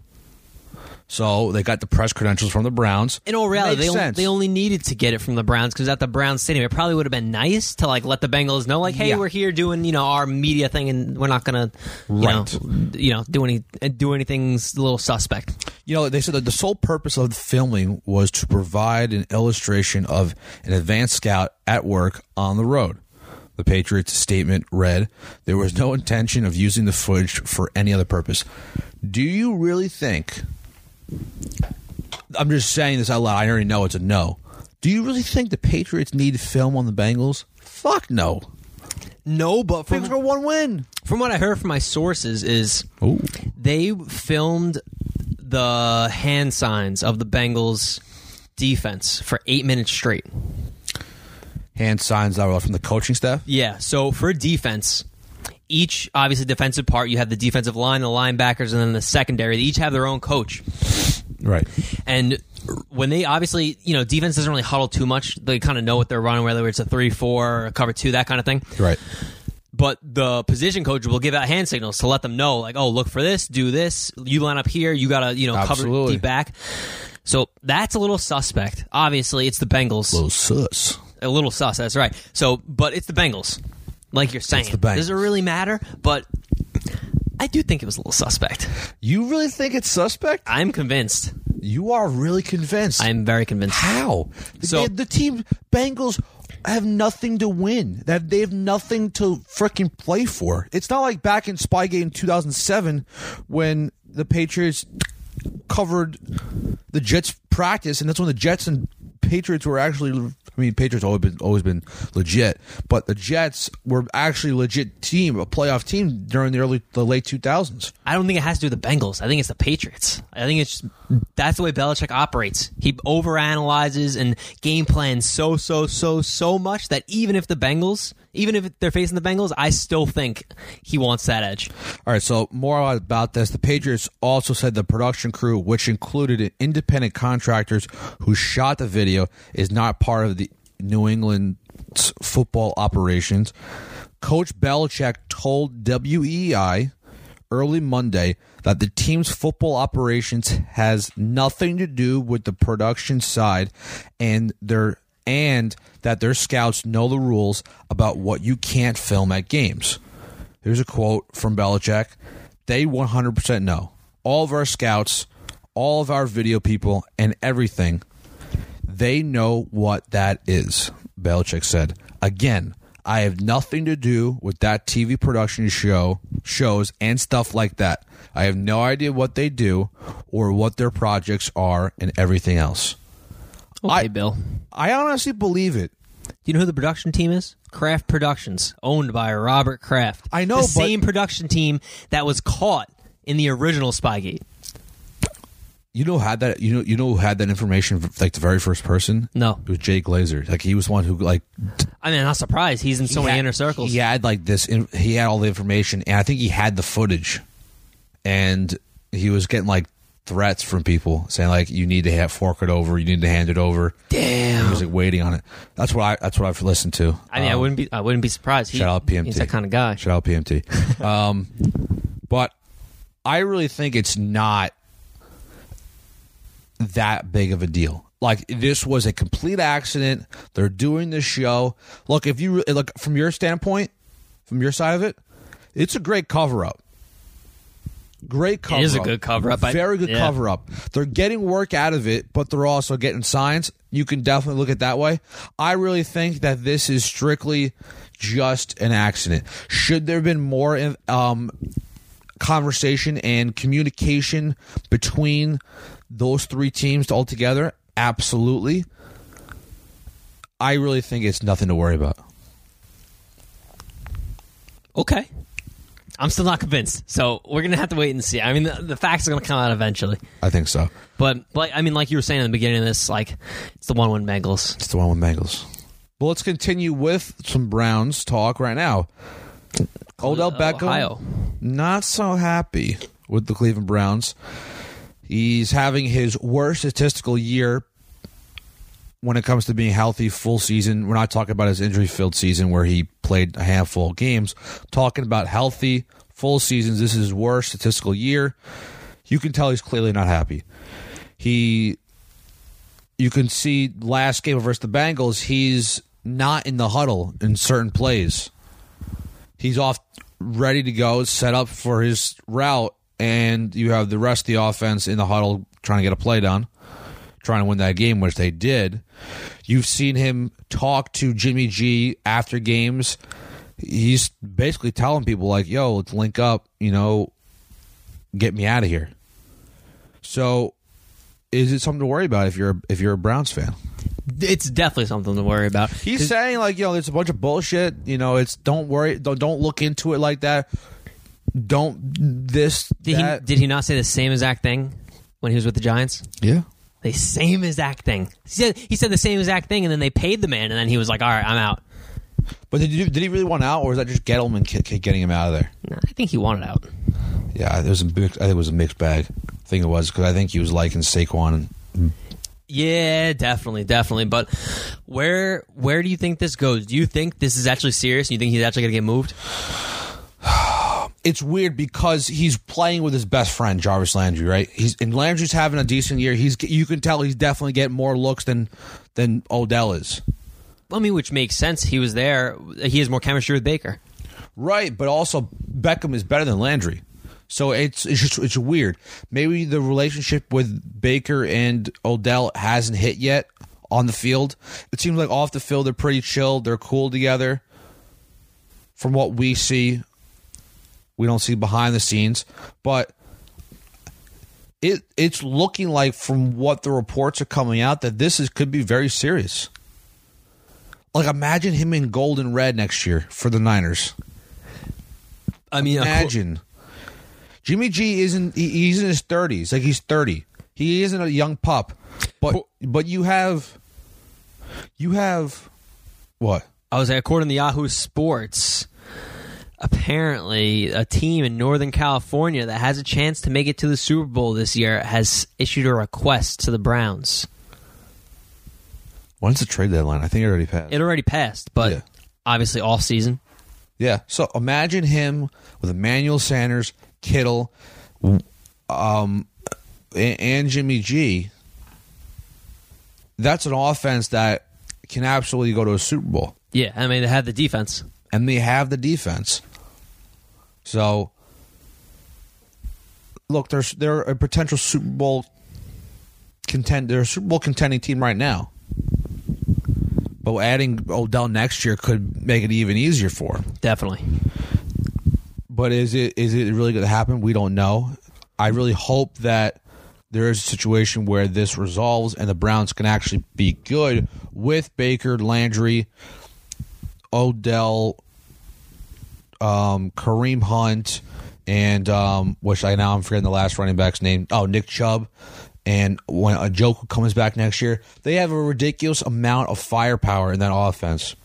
so they got the press credentials from the Browns. In all reality, they, on- they only needed to get it from the Browns because at the Browns Stadium, it probably would have been nice to like let the Bengals know, like, hey, Yeah. we're here doing you know our media thing, and we're not gonna, you Right. know, you know, do any do anything's a little suspect. You know, they said that the sole purpose of the filming was to provide an illustration of an advanced scout at work on the road. The Patriots statement read, There was no intention of using the footage for any other purpose. Do you really think? I'm just saying this out loud. I already know it's a no. Do you really think the Patriots need film on the Bengals? Fuck no. No, but Bengals got one win. From what I heard from my sources is Ooh. they filmed the hand signs of the Bengals defense for eight minutes straight. Hand signs that were from the coaching staff. Yeah. So for defense, each obviously defensive part, you have the defensive line, the linebackers, and then the secondary. They each have their own coach. Right. And when they obviously, you know, defense doesn't really huddle too much. They kind of know what they're running, whether it's a three, four, a cover two, that kind of thing. Right. But the position coach will give out hand signals to let them know, like, oh, look for this, do this. You line up here. You got to, you know, cover Absolutely. deep back. So that's a little suspect. Obviously, it's the Bengals. A little sus. a little sus. That's right. So, but it's the Bengals, like you're saying. Does it really matter? But I do think it was a little suspect. You really think it's suspect? I'm convinced. You are really convinced. I'm very convinced. How? So- the team Bengals have nothing to win. That they have nothing to freaking play for. It's not like back in Spygate in 2007 when the Patriots covered the Jets practice, and that's when the Jets and Patriots were actually. I mean, Patriots always been always been legit, but the Jets were actually legit team, a playoff team during the early, the late 2000s. I don't think it has to do with the Bengals. I think it's the Patriots. I think it's that's the way Belichick operates. He overanalyzes and game plans so so so so much that even if the Bengals, even if they're facing the Bengals, I still think he wants that edge. All right, so more about this. The Patriots also said the production crew, which included independent contractors who shot the video, is not part of the New England's football operations. Coach Belichick told WEEI early Monday that the team's football operations has nothing to do with the production side and their and that their scouts know the rules about what you can't film at games. Here's a quote from Belichick. They 100% know. All of our scouts, all of our video people, and everything, they know what that is, Belichick said. Again, I have nothing to do with that TV production show, shows, and stuff like that. I have no idea what they do or what their projects are and everything else. Okay, I- Bill. I honestly believe it. Do you know who the production team is? Kraft Productions, owned by Robert Kraft. I know, the but- same production team that was caught in the original Spygate. You know had that you know you know who had that information like the very first person? No, It was Jay Glazer. Like he was one who like I mean, I'm not surprised. He's in so he many had- inner circles. He had like this. in- He had all the information, and I think he had the footage, and he was getting like threats from people saying like you need to have fork it over, you need to hand it over. Damn. He was like waiting on it. That's what I. That's what I've listened to. I mean, I Um, wouldn't be. I wouldn't be surprised. He, Shout out PMT. He's that kind of guy. Shout out PMT. um, but I really think it's not that big of a deal. Like this was a complete accident. They're doing this show. Look, if you look from your standpoint, from your side of it, it's a great cover up. Great cover. is a up. good cover-up. Very good yeah. cover up. They're getting work out of it, but they're also getting signs. You can definitely look at it that way. I really think that this is strictly just an accident. Should there have been more um, conversation and communication between those three teams altogether? Absolutely. I really think it's nothing to worry about. Okay. I'm still not convinced. So we're gonna have to wait and see. I mean, the, the facts are gonna come out eventually. I think so. But like, I mean, like you were saying in the beginning of this, like it's the one-one Bengals. It's the one with Bengals. Well, let's continue with some Browns talk right now. Odell uh, Beckham, Ohio. not so happy with the Cleveland Browns. He's having his worst statistical year when it comes to being healthy full season. We're not talking about his injury filled season where he played a handful of games. Talking about healthy full seasons. This is his worst statistical year. You can tell he's clearly not happy. He you can see last game versus the Bengals, he's not in the huddle in certain plays. He's off ready to go, set up for his route, and you have the rest of the offense in the huddle trying to get a play done, trying to win that game, which they did. You've seen him talk to Jimmy G after games. He's basically telling people like, "Yo, let's link up. You know, get me out of here." So, is it something to worry about if you're if you're a Browns fan? It's definitely something to worry about. He's saying like, you know, there's a bunch of bullshit. You know, it's don't worry, don't don't look into it like that. Don't this Did that. he did he not say the same exact thing when he was with the Giants? yeah. The same exact thing. He said he said the same exact thing, and then they paid the man, and then he was like, "All right, I'm out." But did, you, did he really want out, or was that just Gettleman ki- ki- getting him out of there? No, I think he wanted out. Yeah, there was a mix, I think it was a mixed bag. I think it was because I think he was liking Saquon. And, Yeah, definitely, definitely. But where where do you think this goes? Do you think this is actually serious? You think he's actually going to get moved? it's weird because he's playing with his best friend Jarvis Landry, right? He's and Landry's having a decent year. He's you can tell he's definitely getting more looks than than Odell is. I mean, which makes sense. He was there. He has more chemistry with Baker. Right, but also Beckham is better than Landry. So it's it's just it's weird. Maybe the relationship with Baker and Odell hasn't hit yet on the field. It seems like off the field they're pretty chill. They're cool together. From what we see, we don't see behind the scenes, but it it's looking like from what the reports are coming out that this is could be very serious. Like imagine him in gold and red next year for the Niners. I mean, Imagine. Jimmy G isn't he, he's in his 30s, like he's 30. He isn't a young pup. But but you have you have what? I was like, according to Yahoo Sports, apparently a team in Northern California that has a chance to make it to the Super Bowl this year has issued a request to the Browns. When's the trade deadline? I think it already passed. It already passed, but Yeah. obviously off season. Yeah. So imagine him with Emmanuel Sanders, Kittle, um, and, and Jimmy G. That's an offense that can absolutely go to a Super Bowl, Yeah, I mean they have the defense. and they have the defense. So, look, there's they're a potential Super Bowl contend. They're a Super Bowl contending team right now. But adding Odell next year could make it even easier for them. Definitely. But is it is it really going to happen? We don't know. I really hope that there is a situation where this resolves and the Browns can actually be good with Baker, Landry, Odell, um, Kareem Hunt, and um, which I now I'm forgetting the last running back's name. Oh, Nick Chubb. And when Njoku comes back next year, they have a ridiculous amount of firepower in that offense.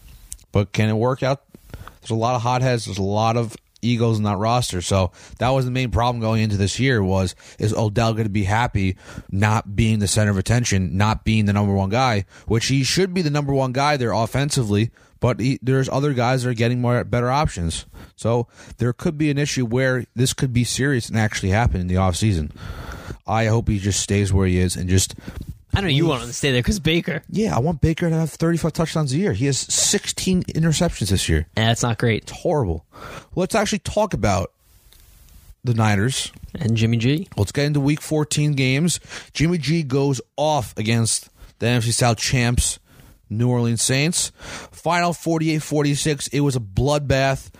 But can it work out? There's a lot of hotheads. There's a lot of egos in that roster. So that was the main problem going into this year was is Odell going to be happy not being the center of attention, not being the number one guy, which he should be the number one guy there offensively. But he, there's other guys that are getting more better options. So there could be an issue where this could be serious and actually happen in the offseason. I hope he just stays where he is and just I know you want him to stay there because Baker. yeah, I want Baker to have 35 touchdowns a year. He has 16 interceptions this year. Yeah, that's not great. It's horrible. Let's actually talk about the Niners. And Jimmy G. Let's get into week 14 games. Jimmy G goes off against the NFC South champs, New Orleans Saints. Final 48 46. It was a bloodbath.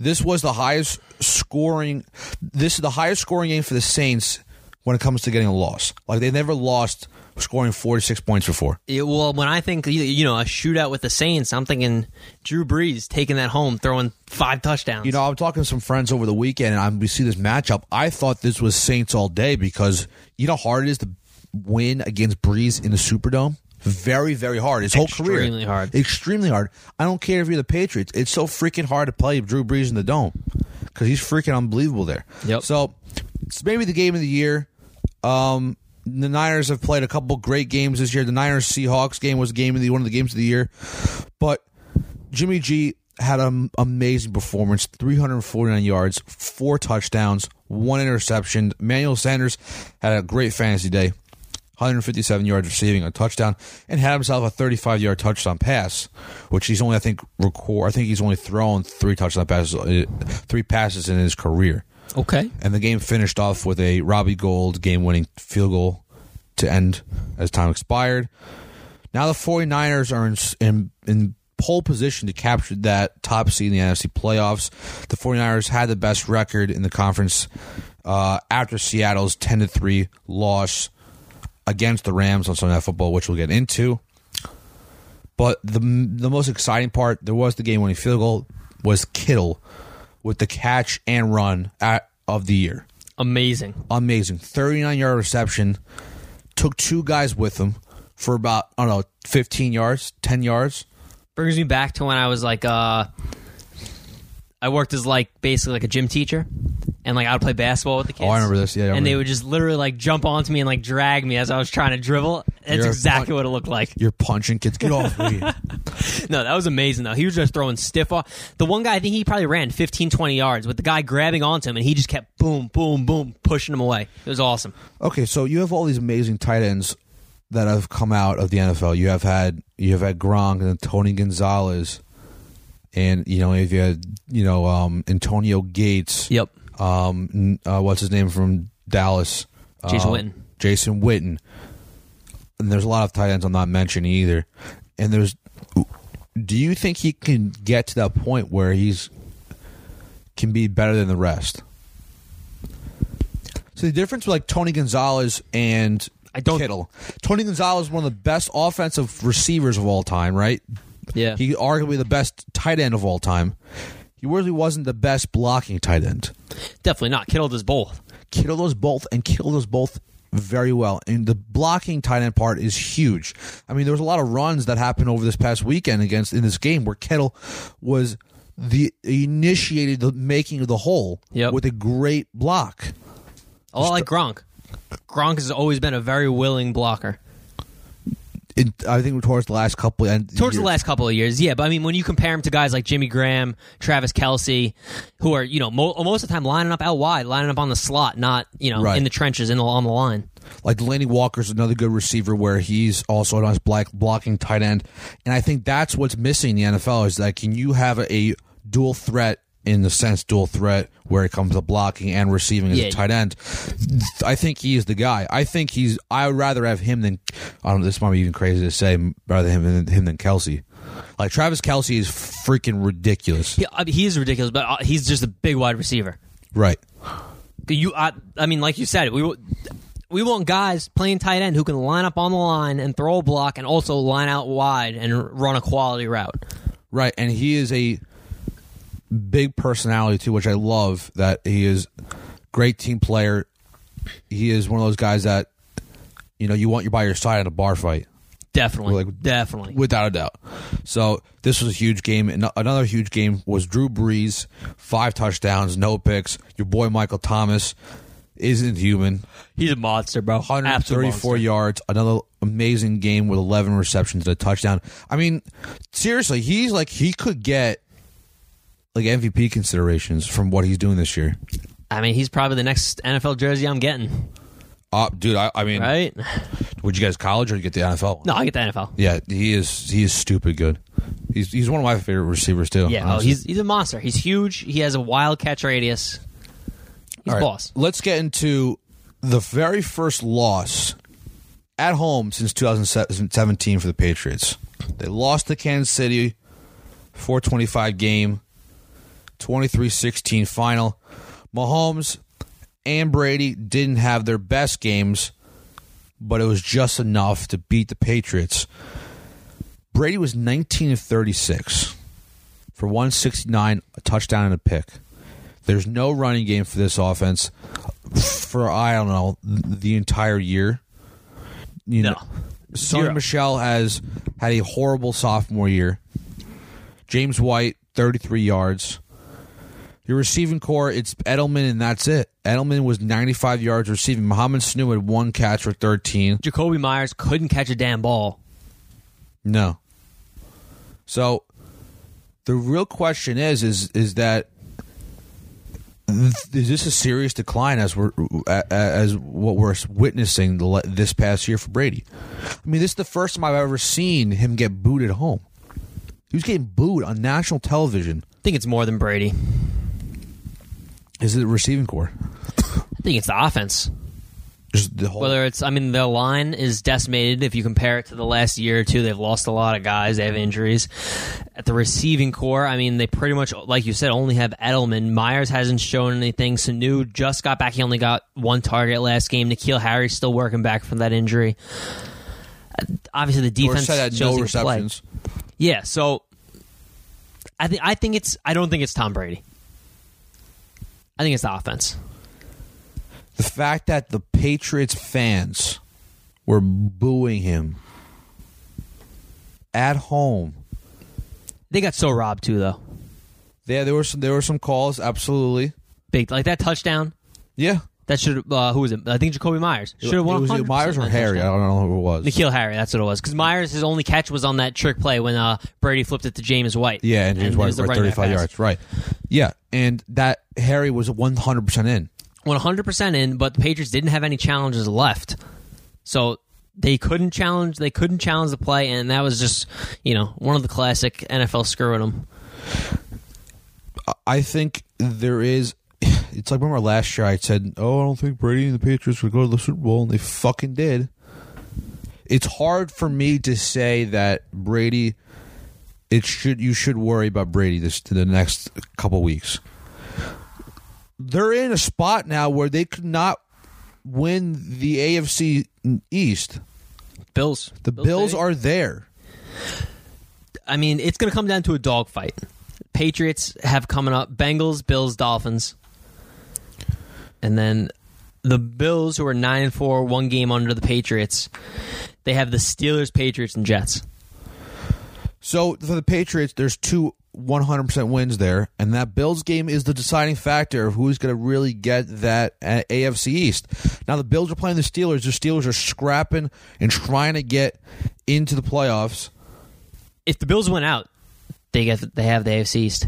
This was the highest scoring. This is the highest scoring game for the Saints when it comes to getting a loss. Like they never lost scoring 46 points before. Yeah, well, when I think you- you know a shootout with the Saints, I'm thinking Drew Brees taking that home, throwing five touchdowns. You know, I'm talking to some friends over the weekend, and I'm, we see this matchup. I thought this was Saints all day because you know how hard it is to win against Brees in the Superdome. Very, very hard. His whole career, Extremely hard. extremely hard. I don't care if you're the Patriots. It's so freaking hard to play Drew Brees in the dome because he's freaking unbelievable there. Yep. So it's maybe the game of the year. Um, the Niners have played a couple great games this year. The Niners Seahawks game was game of the one of the games of the year, but Jimmy G had an amazing performance 349 yards, four touchdowns, one interception. Manuel Sanders had a great fantasy day 157 yards receiving, a touchdown, and had himself a 35 yard touchdown pass, which he's only, I think, record. I think he's only thrown three touchdown passes, uh, three passes in his career. okay, And the game finished off with a Robbie Gould game winning field goal to end as time expired. Now the 49ers are in, in, in pole position to capture that top seed in the NFC playoffs. The 49ers had the best record in the conference uh, after Seattle's 10 to 3 loss against the Rams on Sunday Night Football, which we'll get into. But the the most exciting part, there was the game winning field goal, was Kittle with the catch and run at, of the year. amazing. Amazing. 39 yard reception. Took two guys with him for about, I don't know, 15 yards, 10 yards. Brings me back to when I was like, uh, I worked as like basically like a gym teacher, and like I would play basketball with the kids. Oh, I remember this. Yeah, I and they would just literally like jump onto me and like drag me as I was trying to dribble. That's You're a exactly pun- what it looked like. You're punching kids. Get off me. No, that was amazing though. He was just throwing stiff off. The one guy I think he probably ran 15, 20 yards with the guy grabbing onto him, and he just kept boom, boom, boom, pushing him away. It was awesome. Okay, so you have all these amazing tight ends that have come out of the NFL. You have had you have had Gronk and Tony Gonzalez, and you know if you had you know um, Antonio Gates. Yep. Um, uh, what's his name from Dallas? Jason Uh, Witten. Jason Witten. And there's a lot of tight ends I'm not mentioning either. And there's, do you think he can get to that point where he's can be better than the rest? So the difference with like Tony Gonzalez and I don't- Kittle. Tony Gonzalez is one of the best offensive receivers of all time, right? Yeah. He arguably the best tight end of all time. He really wasn't the best blocking tight end. Definitely not. Kittle does both. Kittle does both and kill does both very well. And the blocking tight end part is huge. I mean, there was a lot of runs that happened over this past weekend against in this game where Kittle was the initiated the making of the hole Yep. with a great block. A lot like Gronk. Gronk has always been a very willing blocker. In, I think towards the last couple and Towards years. the last couple of years, yeah. But I mean, when you compare him to guys like Jimmy Graham, Travis Kelce, who are you know mo- most of the time lining up out wide, lining up on the slot, not you know Right. in the trenches in the, on the line. Like Delanie Walker's another good receiver where he's also a nice black blocking tight end. And I think that's what's missing in the NFL is that can you have a, a dual threat in the sense dual threat where it comes to blocking and receiving as Yeah. a tight end. I think he is the guy. I think he's I would rather have him than I don't know, this might be even crazy to say rather him than him than Kelce. Like Travis Kelce is freaking ridiculous. He, I mean, he is ridiculous, but uh, he's just a big wide receiver. Right. You, I, I mean, like you said, we we want guys playing tight end who can line up on the line and throw a block, and also line out wide and run a quality route. Right, and he is a big personality too, which I love. That he is great team player. He is one of those guys that you know you want you by your side in a bar fight, Definitely, Like- definitely. without a doubt. So this was a huge game. And another huge game was Drew Brees, five touchdowns, no picks. Your boy Michael Thomas isn't human. He's a monster, bro. Absolute 134 monster. yards, another amazing game with 11 receptions and a touchdown. I mean, seriously, he's like he could get like MVP considerations from what he's doing this year. I mean, he's probably the next NFL jersey I'm getting. Uh, dude, I, I mean, Right? would you guys college or you get the NFL? No, I get the NFL. Yeah, he is. He is stupid good. He's he's one of my favorite receivers too. Yeah, oh, he's he's a monster. He's huge. He has a wild catch radius. He's right, boss. Let's get into the very first loss at home since 2017 for the Patriots. They lost to Kansas City, 425 game, 23-16 final. Mahomes and Brady didn't have their best games, but it was just enough to beat the Patriots. Brady was 19 of 36 for 169, a touchdown and a pick. There's no running game for this offense for I don't know the entire year. You No. know, Sony. Michel has had a horrible sophomore year. James White, 33 yards. Your receiving core, it's Edelman, and that's it. Edelman was 95 yards receiving. Mohamed Sanu had one catch for 13. Jakobi Meyers couldn't catch a damn ball. No. So the real question is is is that is this a serious decline as we're as what we're witnessing this past year for Brady? I mean, this is the first time I've ever seen him get booed at home. He was getting booed on national television. I think it's more than Brady. Is it the receiving core? I think it's the offense. Just the whole. Whether it's, I mean, their line is decimated. If you compare it to the last year or two, they've lost a lot of guys. They have injuries. At the receiving core, I mean, they pretty much, like you said, only have Edelman. Meyers hasn't shown anything. Sanu just got back. He only got one target last game. N'Keal Harry's still working back from that injury. Obviously, the defense had shows no can play. receptions. Yeah, so I think I think it's I don't think it's Tom Brady. I think it's the offense. The fact that the Patriots fans were booing him at home. They got so robbed too, though. Yeah, there were some there were some calls, absolutely. Big like that touchdown. Yeah. That should uh, who was it? I think Jakobi Meyers should have It won. was 100% Meyers or Harry. I don't know who it was. N'Keal Harry, that's what it was. Because Myers, his only catch was on that trick play when uh, Brady flipped it to James White. Yeah, and James it White was for the running 35 pass. yards. Right. Yeah, and that Harry was 100% in. 100% in, but the Patriots didn't have any challenges left. So they couldn't challenge they couldn't challenge the play and that was just, you know, one of the classic NFL screwing them. I think there is. It's like remember last year I said, "Oh, I don't think Brady and the Patriots would go to the Super Bowl," and they fucking did. It's hard for me to say that Brady. It should you should worry about Brady this to the next couple weeks. They're in a spot now where they could not win the AFC East. Bills. The Bills baby. are there. I mean, it's going to come down to a dogfight. Patriots have coming up Bengals, Bills, Dolphins. And then the Bills, who are 9 and 4, one game under the Patriots, they have the Steelers, Patriots, and Jets. So for the Patriots, there's two 100% wins there, and that Bills game is the deciding factor of who's going to really get that AFC East. Now the Bills are playing the Steelers. The Steelers are scrapping and trying to get into the playoffs. If the Bills went out, they get they have the AFC East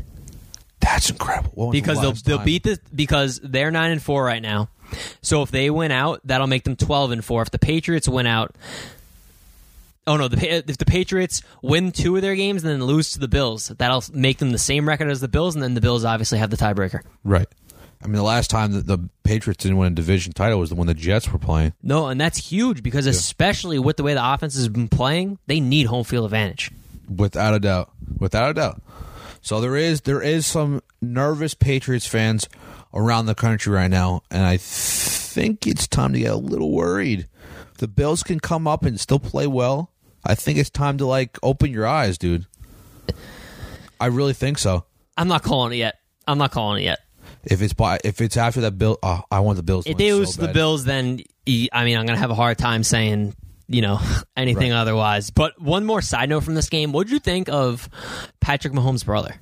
That's incredible. When was the because they'll they'll time? beat the because they're 9 and 4 right now. So if they win out, that'll make them 12 and 4. If the Patriots win out, Oh no! The, if the Patriots win two of their games and then lose to the Bills, that'll make them the same record as the Bills, and then the Bills obviously have the tiebreaker. Right. I mean, the last time that the Patriots didn't win a division title was the one the Jets were playing. No, and that's huge because especially with the way the offense has been playing, they need home field advantage. Without a doubt. Without a doubt. So there is there is some nervous Patriots fans around the country right now, and I think it's time to get a little worried. The Bills can come up and still play well. I think it's time to like open your eyes, dude. I really think so. I'm not calling it yet. I'm not calling it yet. If it's by if it's after that Bill, oh, I want the Bills. To If win they so lose the bad. Bills, then I mean I'm gonna have a hard time saying you know anything otherwise. But one more side note from this game: What did you think of Patrick Mahomes' brother?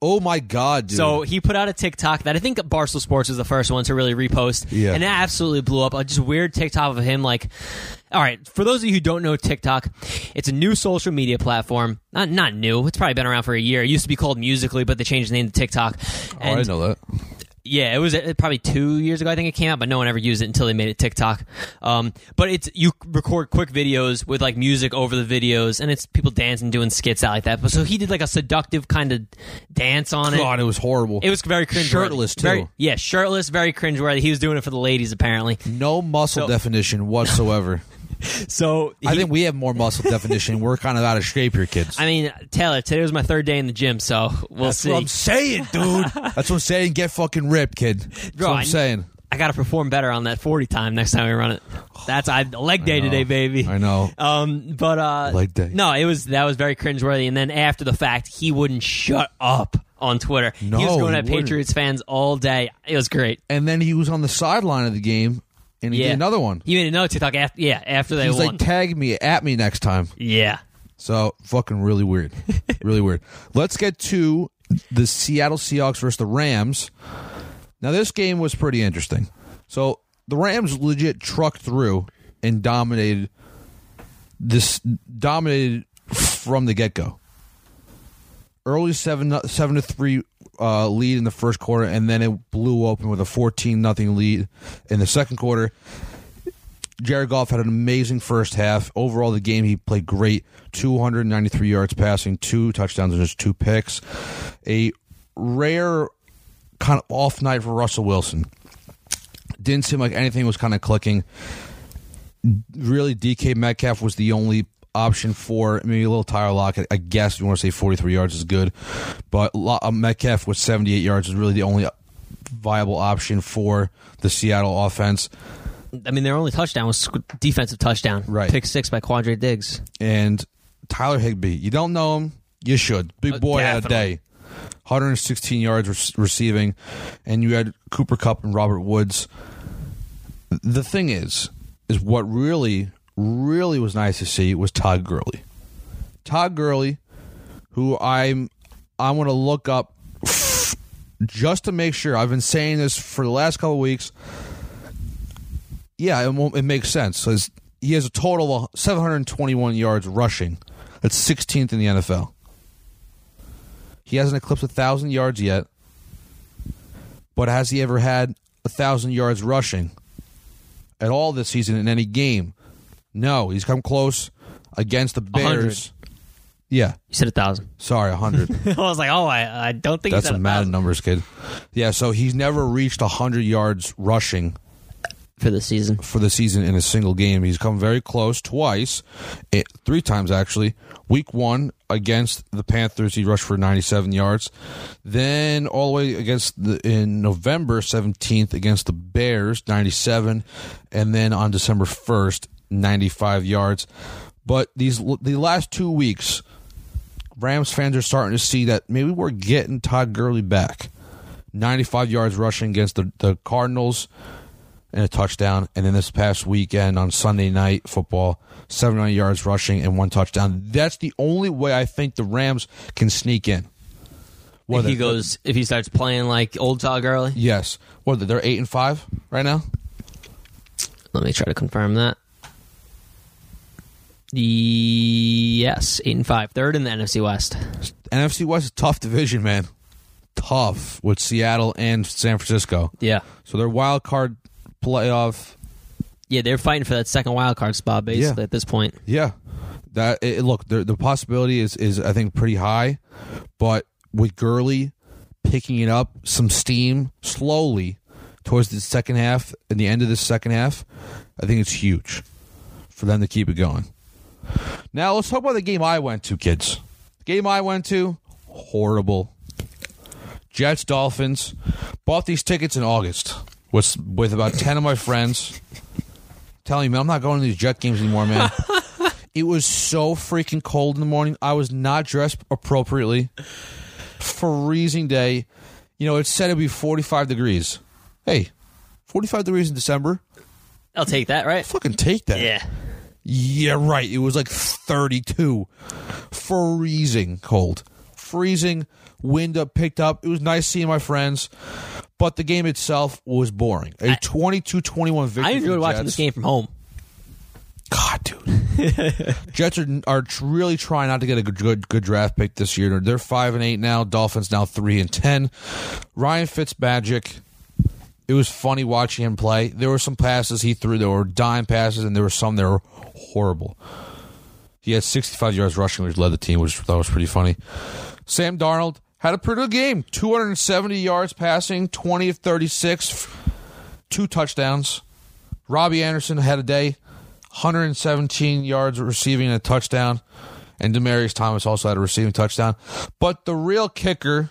Oh my god, dude! So he put out a TikTok that I think Barstool Sports was the first one to really repost. Yeah. And it absolutely blew up. A just weird TikTok of him like all right, for those of you who don't know TikTok, it's a new social media platform. Not not new. It's probably been around for a year. It used to be called Musical.ly, but they changed the name to TikTok. oh, I know that. Yeah, it was uh, probably two years ago. I think it came out, but no one ever used it until they made it TikTok. Um, but it's you record quick videos with like music over the videos, and it's people dancing, doing skits out like that. But so he did like a seductive kind of dance on it. God, it was horrible. It was very cringe. Shirtless, too. Very, yeah, shirtless, very cringeworthy. He was doing it for the ladies apparently. no muscle So- definition whatsoever. So I think we have more muscle definition. We're kind of out of shape here, kids. I mean, Taylor, today was my third day in the gym, so we'll That's see. what I'm saying, dude. That's what I'm saying. Get fucking ripped, kid. That's Bro, what I'm I- saying. I got to perform better on that 40 time next time we run it. That's I leg day know. today, baby. I know. Um, but uh, Leg day. No, it was that was very cringeworthy. And then after the fact, he wouldn't shut up on Twitter. No, he was going he at wouldn't. Patriots fans all day. It was great. And then he was on the sideline of the game, and he Yeah, did another one. He made another TikTok after. Yeah, after they He was won. like, "Tag me at me next time." yeah. So fucking really weird, really weird. Let's get to the Seattle Seahawks versus the Rams. Now this game was pretty interesting. So the Rams legit trucked through and dominated this dominated from the get go. Early seven seven to three uh, lead in the first quarter, and then it blew open with a fourteen nothing lead in the second quarter. Jared Goff had an amazing first half. Overall, the game he played great. 293 yards passing, two touchdowns, and just two picks. A rare kind of off night for Russell Wilson. Didn't seem like anything was kind of clicking. Really, DK Metcalf was the only option for maybe a little Tyler Lockett. I guess you want to say 43 yards is good, but uh, Metcalf with 78 yards is really the only viable option for the Seattle offense. I mean, their only touchdown was defensive touchdown. Right. Pick six by Quandre Diggs. and Tyler Higbee. You don't know him, you should. Big Uh, boy had a day. 116 yards re- receiving, and you had Cooper Kupp and Robert Woods. The thing is, is what really, really was nice to see was Todd Gurley. Todd Gurley, who I'm, I want to look up just to make sure. I've been saying this for the last couple of weeks. Yeah, it, it makes sense. He has a total of 721 yards rushing. That's 16th in the NFL. He hasn't eclipsed a thousand yards yet, but has he ever had a thousand yards rushing at all this season in any game? No, he's come close against the Bears. Yeah, You said a thousand. sorry, a 100. I was like, oh, I, I don't think That's some a thousand numbers, kid. Yeah, so he's never reached a 100 yards rushing for the season. for the season in a single game. He's come very close twice, eh, three times actually. Week one against the Panthers, he rushed for 97 yards. Then all the way against the in November 17th against the Bears, 97, and then on December 1st, 95 yards. But these the last two weeks, Rams fans are starting to see that maybe we're getting Todd Gurley back. 95 yards rushing against the, the Cardinals and a touchdown. And then this past weekend on Sunday night football, 79 yards rushing and one touchdown. That's the only way I think the Rams can sneak in. If he goes, if he starts playing like old Todd Gurley, Yes. What? They're eight and five right now. let me try to confirm that. Yes, eight and five, third in the NFC West. NFC West is a tough division, man. Tough with Seattle and San Francisco. Yeah, So they're wild card playoff. Yeah, they're fighting for that second wild card spot basically Yeah. at this point. Yeah, that it, look the the possibility is is I think pretty high, but with Gurley picking it up some steam slowly towards the second half and the end of the second half, I think it's huge for them to keep it going. Now let's talk about the game I went to, kids. The game I went to, horrible. Jets Dolphins. Bought these tickets in August with with about ten of my friends. Telling me I'm not going to these Jet games anymore, man. it was so freaking cold in the morning. I was not dressed appropriately. Freezing day. You know, it said it'd be 45 degrees. Hey, 45 degrees in December. I'll take that, right? Fucking take that. Yeah. Yeah, right. It was like 32. Freezing cold. Freezing. Wind up picked up. It was nice seeing my friends. But the game itself was boring. A 22 21 victory. I enjoyed watching this game from home. God, dude. Jets are, are really trying not to get a good, good good draft pick this year. They're, they're five and eight now. Dolphins now three and ten. Ryan Fitzmagic. It was funny watching him play. There were some passes he threw that were dime passes, and there were some that were horrible. He had 65 yards rushing, which led the team, which I thought was pretty funny. Sam Darnold had a pretty good game. 270 yards passing, 20 of 36, two touchdowns. Robbie Anderson had a day, 117 yards receiving a touchdown. And Demaryius Thomas also had a receiving touchdown. But the real kicker,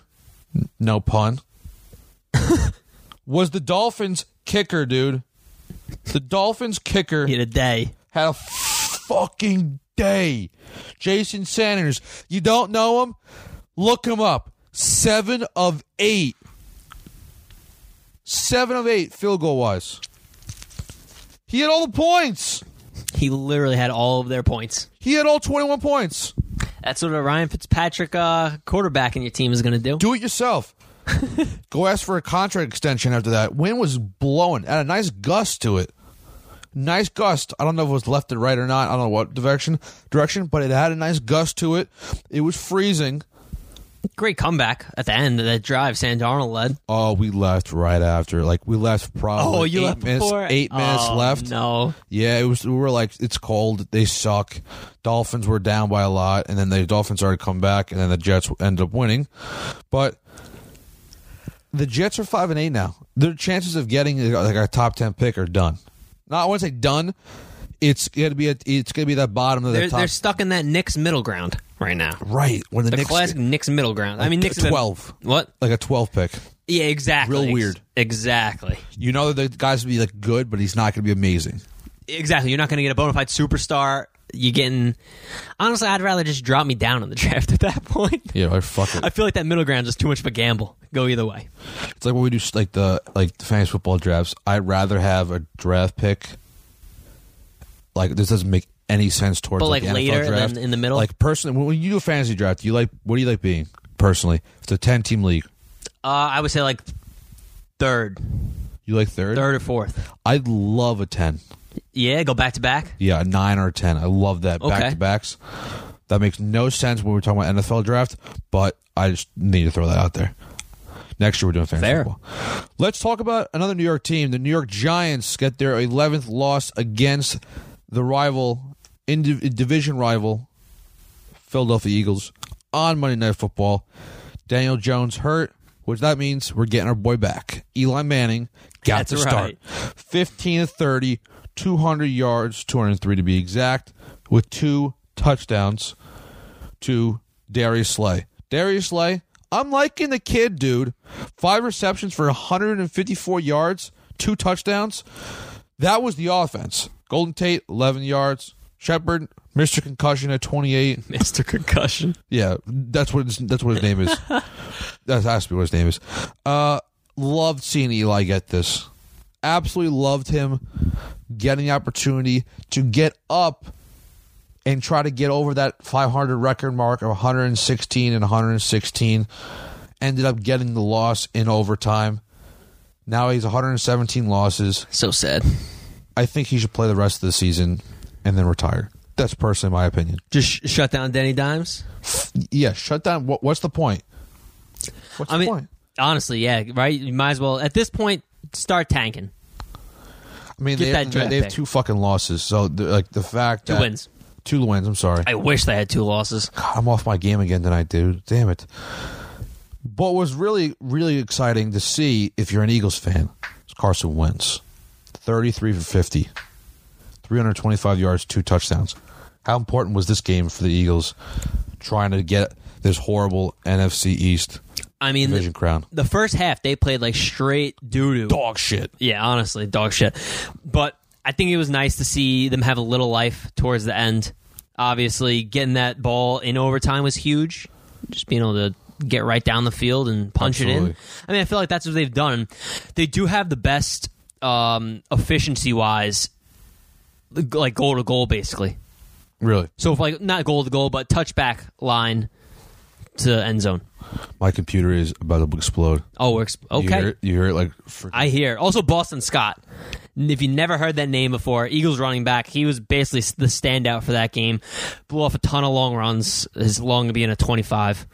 no pun, was the Dolphins kicker, dude. The Dolphins kicker He had a day. had a fucking day. Jason Sanders, you don't know him? Look him up. Seven of eight. Seven of eight field goal wise. He had all the points. He literally had all of their points. He had all 21 points. That's what a Ryan Fitzpatrick uh, quarterback in your team is going to do. Do it yourself. Go ask for a contract extension after that. Wind was blowing. Had a nice gust to it. Nice gust. I don't know if it was left and right or not. I don't know what direction direction, but it had a nice gust to it. It was freezing. Great comeback at the end of that drive. Sam Darnold led. Oh, we left right after. Like we left probably. Oh, you eight left minutes, before? Eight minutes Oh, left. No. Yeah, it was. We were like, it's cold. They suck. Dolphins were down by a lot, and then the Dolphins started to come back, and then the Jets ended up winning. But the Jets are five and eight now. Their chances of getting like a top ten pick are done. Not I want to say done. It's gonna be. A, it's gonna be that bottom of the They're, top. they're stuck in that Knicks middle ground right now. right when the, The Knicks classic Knicks middle ground. I mean, Knicks been- 12. What? like a twelve pick. Yeah, exactly. Real weird. Exactly. You know that the guy's gonna be like good, but he's not gonna be amazing. Exactly. You're not going to get a bona fide superstar. You're getting. Honestly, I'd rather just drop me down in the draft at that point. Yeah, like fuck it. I feel like that middle ground is too much of a gamble. Go either way. It's like when we do like the like the fantasy football drafts. I'd rather have a draft pick. Like this doesn't make any sense towards But, like, like, later draft. than in the middle? Like personally, when you do a fantasy draft, do you like what do you like being personally? It's a ten team league. Uh, I would say like third, You like third? third or fourth. I'd love a ten. Yeah, go back to back. Yeah, a nine or a ten. I love that Okay. back to backs. That makes no sense when we're talking about NFL draft, but I just need to throw that out there. Next year we're doing fantasy Fair. football. Let's talk about another New York team. The New York Giants get their 11th loss against the rival, division rival, Philadelphia Eagles on Monday Night Football. Daniel Jones hurt, which that means we're getting our boy back. Eli Manning got That's to start. right. 15 to 30, 200 yards, 203 to be exact, with two touchdowns to Darius Slay. Darius Slay, I'm liking the kid, dude. Five receptions for 154 yards, two touchdowns. That was the offense. Golden Tate, 11 yards. Shepard, Mr. Concussion at 28. Mr. Concussion. Yeah, that's what his, that's what his name is. that has to be what his name is. Uh, loved seeing Eli get this. Absolutely loved him getting the opportunity to get up and try to get over that 500 record mark of 116 and 116. Ended up getting the loss in overtime. Now he's 117 losses. So sad. I think he should play the rest of the season and then retire. That's personally my opinion. Just sh- shut down Danny Dimes. Yeah, shut down. What, what's the point? What's I the mean, point? honestly, yeah, right. You might as well at this point start tanking. I mean, Get they, that they, draft they have pick. two fucking losses. So, the- like the fact Two that wins. two wins. I'm sorry. I wish they had two losses. God, I'm off my game again tonight, dude. Damn it. What was really, really exciting to see if you're an Eagles fan is Carson Wentz. 33 for 50, 325 yards, two touchdowns. How important was this game for the Eagles trying to get this horrible NFC East I mean, division the, crown? the first half they played like straight doo doo. Dog shit. Yeah, honestly, dog shit. But I think it was nice to see them have a little life towards the end. Obviously, getting that ball in overtime was huge. Just being able to get right down the field and punch it in. I mean, I feel like that's what they've done. They do have the best um, efficiency wise, like goal to goal, basically. Really? So, if like not goal to goal, but touchback line to end zone. My computer is about to explode. Oh, we're You okay. hear it, you hear it like freaking I hear. Also, Boston Scott. If you never heard that name before, Eagles running back, he was basically the standout for that game. Blew off a ton of long runs, as long to being a 25.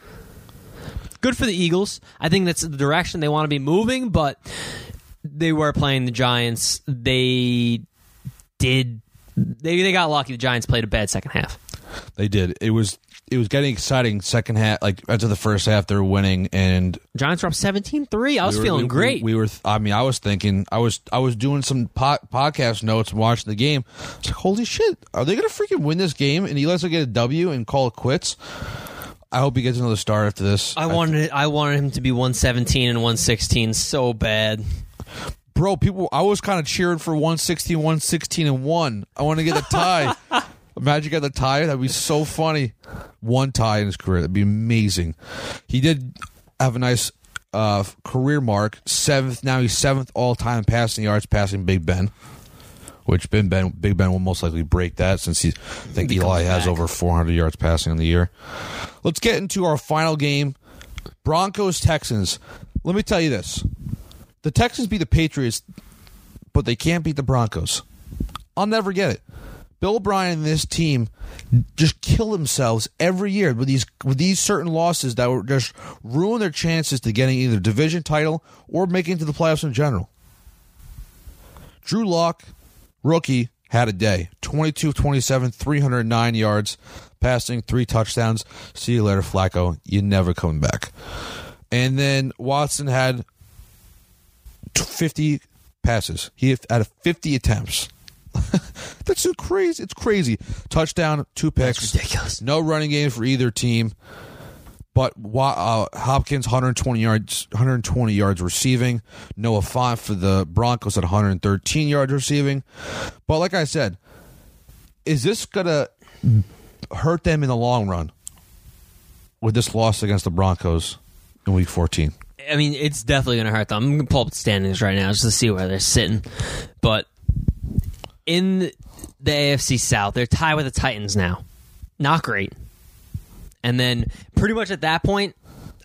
Good for the Eagles. I think that's the direction they want to be moving, but they were playing the Giants. They did. They, they got lucky. The Giants played a bad second half. They did. It was it was getting exciting second half. Like after the first half, they were winning, and Giants were up 17 3. I was we were- feeling we- great. We, were. I mean, I was thinking. I was. I was doing some po- podcast notes and watching the game. It's like, holy shit! Are they going to freaking win this game? And Eli's to get a W and call it quits. I hope he gets another start after this. I wanted I wanted him to be 117 and 116 so bad. bro. People, I was kind of cheering for 116, 116, and one. I want to get the tie. Imagine get the tie. That'd be so funny. One tie in his career. That'd be amazing. He did have a nice uh, career mark. Seventh. Now he's seventh all time passing yards, passing Big Ben. Which Ben Ben Big Ben will most likely break that since he I think He Eli has back. over 400 yards passing in the year. Let's get into our final game. Broncos Texans. Let me tell you this. The Texans beat the Patriots, but they can't beat the Broncos. I'll never get it. Bill O'Brien and this team just kill themselves every year with these with these certain losses that would just ruin their chances to getting either division title or making to the playoffs in general. Drew Lock, rookie, had a day. 22 27, 309 yards, passing, three touchdowns. See you later, Flacco. You never coming back. And then Watson had 50 passes. He had 50 attempts. That's so crazy. It's crazy. Touchdown, two picks. ridiculous. No running game for either team. But uh, Hopkins 120 yards, 120 yards receiving. Noah Fant for the Broncos at 113 yards receiving. But like I said, is this gonna hurt them in the long run with this loss against the Broncos in Week 14? I mean, it's definitely going to hurt them. I'm going to pull up the standings right now just to see where they're sitting. But in the AFC South, they're tied with the Titans now. Not great. And then pretty much at that point,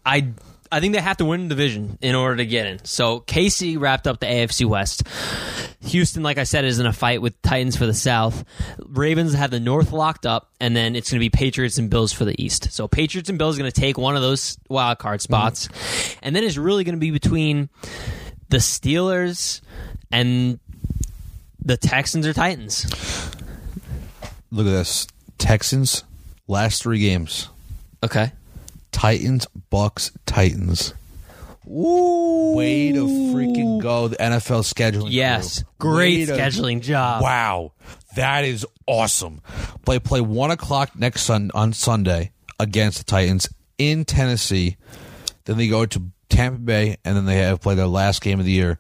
I I think they have to win the division in order to get in. So KC wrapped up the AFC West. Houston, like I said, is in a fight with Titans for the South. Ravens have the North locked up, and then it's going to be Patriots and Bills for the East. So Patriots and Bills are going to take one of those wild card mm-hmm. spots, and then it's really going to be between the Steelers and the Texans or Titans. Look at this. Texans, last three games. Okay. Titans, Bucks, Titans. Ooh. Way to freaking go. The NFL scheduling. Yes, crew. great Way to- scheduling job. Wow. That is awesome. Play play one o'clock next sun on Sunday against the Titans in Tennessee. Then they go to Tampa Bay and then they have play their last game of the year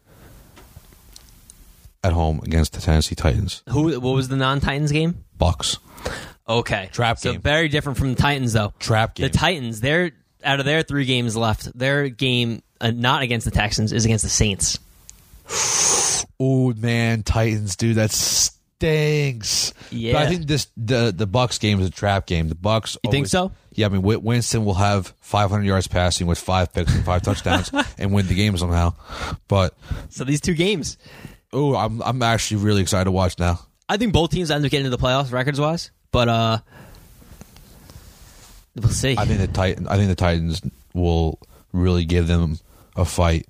at home against the Tennessee Titans. Who? What was the non-Titans game? Bucks. Okay, Trap game. so game. very different from the Titans, though. Trap game. The Titans, they're out of their three games left. Their game, uh, not against the Texans, is against the Saints. Oh man, Titans, dude, that stinks. Yeah. but I think this the the Bucks game is a trap game. The Bucks. You think so? Yeah, I mean Winston will have 500 yards passing with five picks and five touchdowns and win the game somehow. But So these two games, oh, I'm I'm actually really excited to watch now. I think both teams end up getting into the playoffs records wise, but uh, we'll see. I think the Titan I think the Titans will really give them a fight.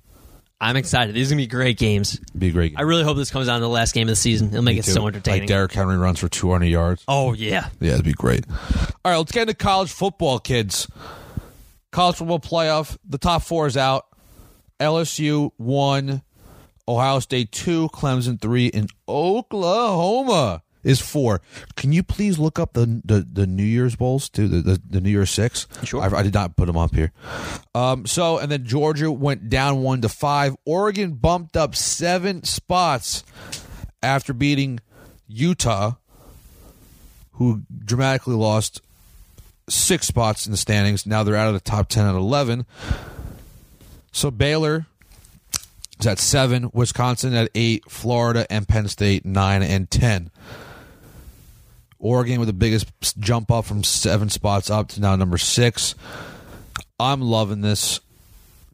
I'm excited. These are gonna be great games. Be great. Game. I really hope this comes down to the last game of the season. It'll make Me it too. so entertaining. Like Derrick Henry runs for 200 yards. oh yeah. Yeah, it'd be great. All right, let's get into college football, kids. College football playoff. The top four is out. LSU one, Ohio State two, Clemson three, and Oklahoma is four. Can you please look up the the, the New Year's bowls too? The, the the New Year's six. Sure. I, I did not put them up here. Um. So and then Georgia went down one to five. Oregon bumped up seven spots after beating Utah who dramatically lost six spots in the standings. Now they're out of the top 10 at 11. So Baylor is at seven, Wisconsin at eight, Florida and Penn State nine and 10. Oregon with the biggest jump up from seven spots up to now number six. I'm loving this.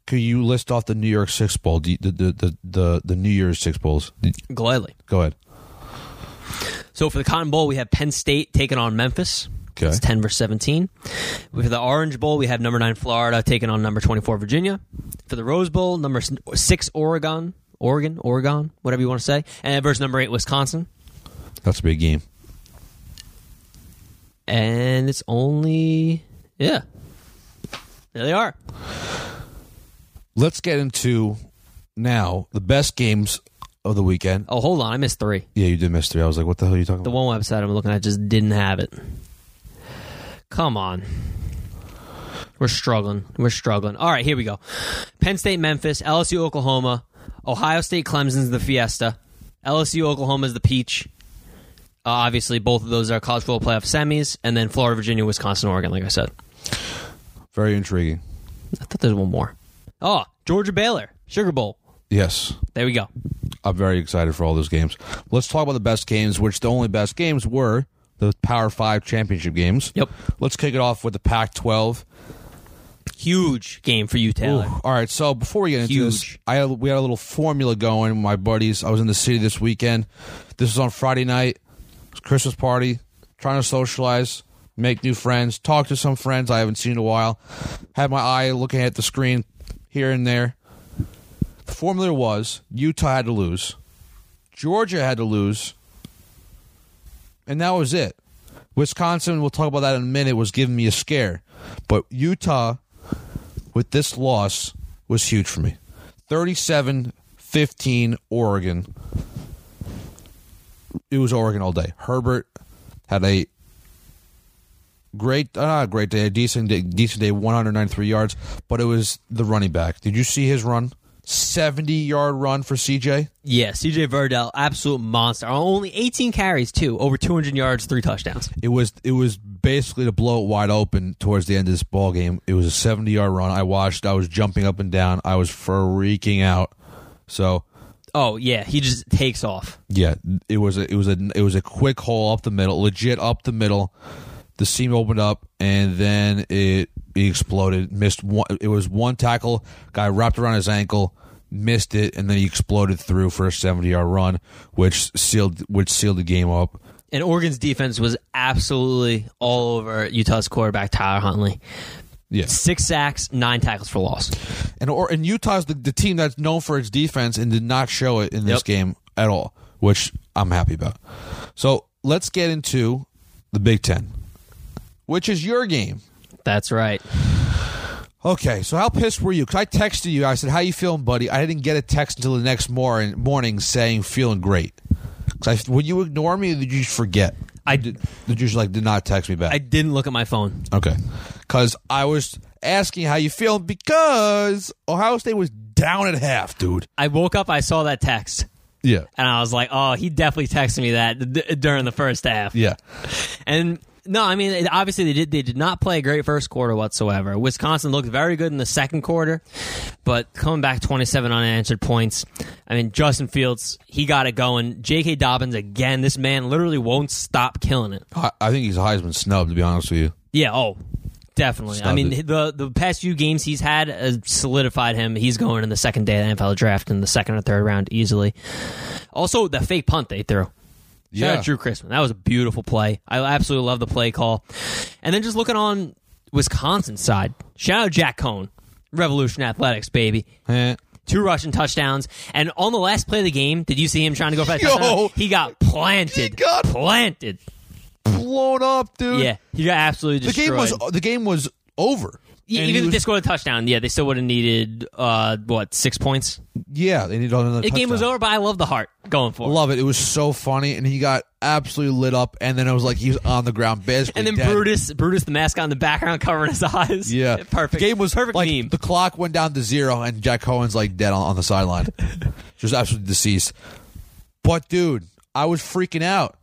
Could you list off the New York Six Bowl, the the the the, the New Year's Six Bowls? Gladly. Go ahead. So for the Cotton Bowl, we have Penn State taking on Memphis. Okay. It's 10 versus 17. For the Orange Bowl, we have number 9 Florida taking on number 24 Virginia. For the Rose Bowl, number 6 Oregon, Oregon, Oregon, whatever you want to say. And versus number 8 Wisconsin. That's a big game. And it's only yeah. There they are. Let's get into now the best games of the weekend. Oh, hold on, I missed 3. Yeah, you did miss three. I was like, what the hell are you talking The about? The one website I'm looking at just didn't have it. Come on. We're struggling. We're struggling. All right, here we go. Penn State, Memphis, LSU, Oklahoma, Ohio State, Clemson's the Fiesta, LSU, Oklahoma's the Peach. Uh, obviously, both of those are college football playoff semis, and then Florida, Virginia, Wisconsin, Oregon. Like I said, Very intriguing. I thought there was one more. Oh, Georgia, Baylor, Sugar Bowl. Yes. There we go. I'm very excited for all those games. Let's talk about the best games, which the only best games were the Power Five championship games. Yep. Let's kick it off with the Pac 12. Huge game for you, Taylor. All right, so before we get into this, I we had a little formula going with my buddies. I was in the city this weekend. This was on Friday night. It was Christmas party, trying to socialize, make new friends, talk to some friends I haven't seen in a while. Had my eye looking at the screen here and there. The formula was Utah had to lose, Georgia had to lose, and that was it. Wisconsin, we'll talk about that in a minute, was giving me a scare. But Utah with this loss was huge for me. 37 15 Oregon. It was Oregon all day. Herbert had a great, uh, great day, a decent day, decent day, 193 yards, but it was the running back. Did you see his run? 70 yard run for CJ? Yeah, CJ Verdell, absolute monster. Uh, only 18 carries too, over 200 yards, three touchdowns. It was it was basically to blow it wide open towards the end of this ball game. It was a 70 yard run. I watched. I was jumping up and down. I was freaking out. So Oh yeah, he just takes off. Yeah, it was a it was a it was a quick hole up the middle, legit up the middle. The seam opened up and then it, it exploded. Missed one. It was one tackle. Guy wrapped around his ankle, missed it, and then he exploded through for a seventy yard run, which sealed which sealed the game up. And Oregon's defense was absolutely all over Utah's quarterback Tyler Huntley. Yeah, Six sacks, nine tackles for loss. and or and Utah's the, the team that's known for its defense and did not show it in this Yep. game at all, which I'm happy about. So let's get into the Big Ten, which is your game. That's right. Okay, so how pissed were you? Because I texted you. I said, "How you feeling, buddy?" I didn't get a text until the next morning, morning saying feeling great. Because I, would you ignore me, or did you just forget? I Did, did you just like did not text me back? I didn't look at my phone. okay, because I was asking how you feeling because Ohio State was down at half, dude. I woke up, I saw that text, Yeah, and I was like, "Oh, he definitely texted me that d- during the first half." yeah. And no, I mean, obviously they did. They did not play a great first quarter whatsoever. Wisconsin looked very good in the second quarter, but coming back twenty-seven unanswered points. I mean, Justin Fields, he got it going. J.K. Dobbins again. This man literally won't stop killing it. I, I think he's a Heisman snub, to be honest with you. Yeah. Oh, definitely. I mean, it. the the past few games he's had uh, solidified him. He's going in the second day of the NFL draft in the second or third round easily. Also, the fake punt they threw. Shout Yeah. out Drue Chrisman. That was a beautiful play. I absolutely love the play call. And then just looking on Wisconsin's side, shout out Jack Coan, Revolution Athletics, baby. Eh, two rushing touchdowns, and on the last play of the game, did you see him trying to go for that Yo. touchdown? He got planted. got- planted. Blown up, dude. Yeah, he got absolutely destroyed. The game was the game was over. And even if they scored a touchdown, yeah, they still would have needed uh, what six points. yeah, they needed another. The game was over, but I love the heart going for. it. Love it. It was so funny, and he got absolutely lit up. And then it was like he was on the ground, basically. And then dead. Brutus, Brutus, the mascot in the background, covering his eyes. Yeah, perfect. The game was perfect like meme. the clock went down to zero, and Jack Coan's like dead on, on the sideline, just absolutely deceased. But dude, I was freaking out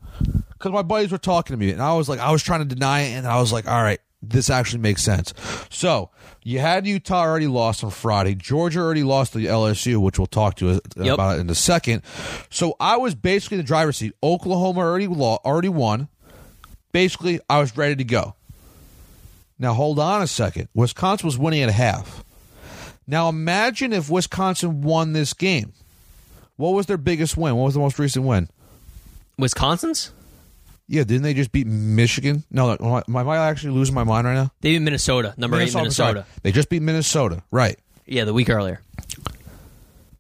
because my buddies were talking to me, and I was like, I was trying to deny it, and I was like, all right, this actually makes sense. So you had Utah already lost on Friday. Georgia already lost to LSU, which we'll talk to Yep. about in a second. So I was basically in the driver's seat. Oklahoma already lo- already won. Basically, I was ready to go. Now hold on a second. Wisconsin was winning at half. Now imagine if Wisconsin won this game. What was their biggest win? What was the most recent win? Wisconsin's? Yeah, didn't they just beat Michigan? No, am I, actually losing my mind right now? They beat Minnesota, number eight I'm sorry. Minnesota. They just beat Minnesota, right? Yeah, the week earlier.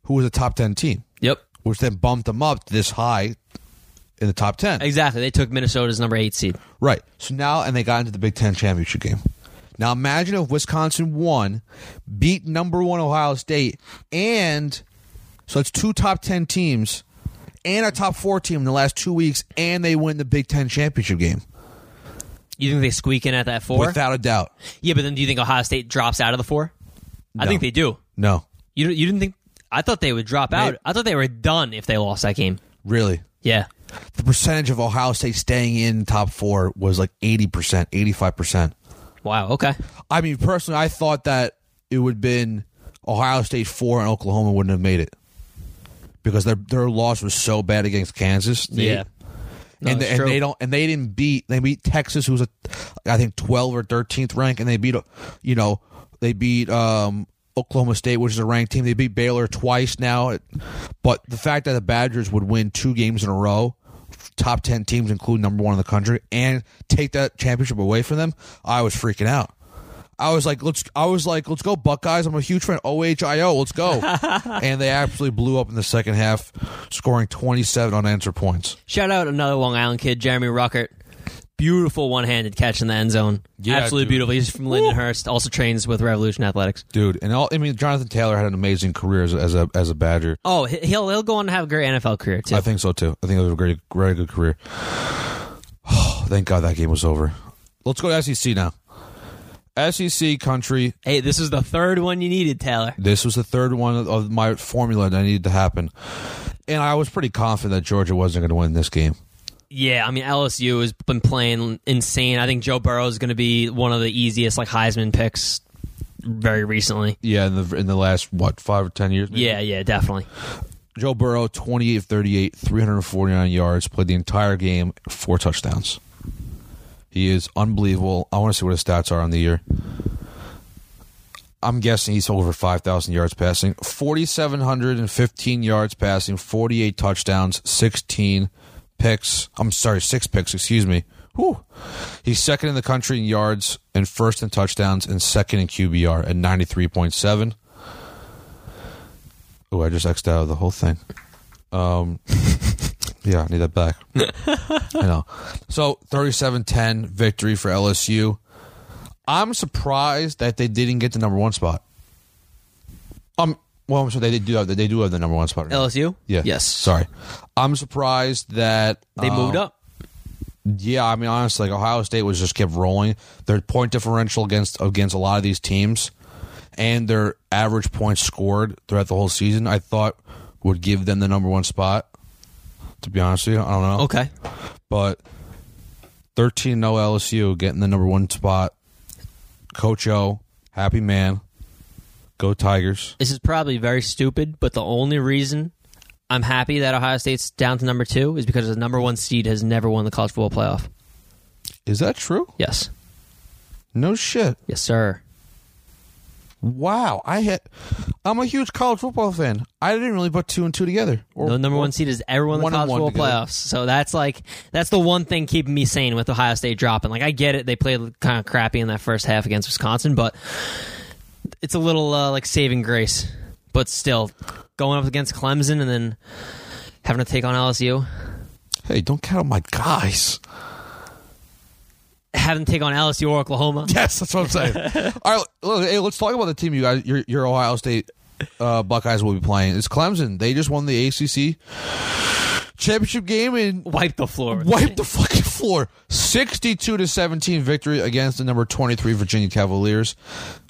Who was a top ten team, Yep, which then bumped them up this high in the top ten. exactly. They took Minnesota's number eight seed. Right. So now, and they got into the Big Ten championship game. Now imagine if Wisconsin won, beat number one Ohio State, and so it's two top ten teams and a top four team in the last two weeks, and they win the Big Ten championship game You think they squeak in at that four? without a doubt. yeah, but then do you think Ohio State drops out of the four? I think they do. No, You you didn't think? I thought they would drop out. Maybe- I thought they were done if they lost that game. really. Yeah, The percentage of Ohio State staying in top four was like eighty percent, eighty-five percent. Wow. Okay. I mean, personally, I thought that it would have been Ohio State four and Oklahoma wouldn't have made it because their their loss was so bad against Kansas. Yeah. No, and, they, and they don't and they didn't beat they beat Texas who was a I think 12 or 13th rank and they beat you know they beat um Oklahoma State which is a ranked team they beat Baylor twice now but the fact that the Badgers would win two games in a row top 10 teams including number 1 in the country and take that championship away from them I was freaking out I was like, let's. I was like, let's go, Buckeyes. I'm a huge fan. OHIO, let's go. and they absolutely blew up in the second half, scoring 27 unanswered points. Shout out another Long Island kid, Jeremy Ruckert. Beautiful one-handed catch in the end zone. Yeah, Absolutely dude. beautiful. He's from Lindenhurst. Also trains with Revolution Athletics. dude. And all, I mean, Jonathan Taylor had an amazing career as a, as a as a Badger. Oh, he- he'll he'll go on to have a great NFL career too. I think so too. I think it was a great, very good career. Oh, thank God that game was over. Let's go to SEC now. SEC country. hey, this is the third one you needed, Taylor. This was the third one of- my formula that needed to happen, and I was pretty confident that Georgia wasn't going to win this game. Yeah, I mean LSU has been playing insane. I think Joe Burrow is going to be one of the easiest like Heisman picks very recently. Yeah, in the in the last what five or ten years. maybe? Yeah, yeah, definitely. Joe Burrow, 28 38, 349 yards, played the entire game, four touchdowns. He is unbelievable. I want to see what his stats are on the year. I'm guessing he's over 5,000 yards passing, 4,715 yards passing, 48 touchdowns, 16 picks. I'm sorry, six picks, excuse me. Whew. He's second in the country in yards and first in touchdowns and second in QBR at 93.7. Oh, I just X'd out of the whole thing. Um, yeah, I need that back. I know. So 37-10 victory for LSU. I'm surprised that they didn't get the number one spot. Um, well, I'm sure they do have they do have the number one spot. LSU. Yeah. Yes. Sorry, I'm surprised that They um, moved up. yeah, I mean, honestly, like Ohio State was just kept rolling. Their point differential against against a lot of these teams, and their average points scored throughout the whole season, I thought would give them the number one spot. To be honest with you, I don't know, Okay. but thirteen no oh LSU getting the number one spot. Coach O, happy man. Go Tigers. This is probably very stupid, but the only reason I'm happy that Ohio State's down to number two is because the number one seed has never won the college football playoff. Is that true? Yes. No shit. Yes, sir. Wow, I hit. I'm a huge college football fan. I didn't really put two and two together. Or- The number one seed is everyone in the college football together. playoffs. So that's like that's the one thing keeping me sane with Ohio State dropping. Like I get it, they played kind of crappy in that first half against Wisconsin, but it's a little uh, like saving grace. but still going up against Clemson and then having to take on LSU, Hey, don't count on my guys. Having to take on LSU or Oklahoma. Yes, that's what I'm saying. All right, look, hey, let's talk about the team you guys, your, your Ohio State uh, Buckeyes will be playing. It's Clemson. They just won the ACC championship game and wiped the floor. wiped the fucking floor. 62 to 17 victory against the number 23 Virginia Cavaliers.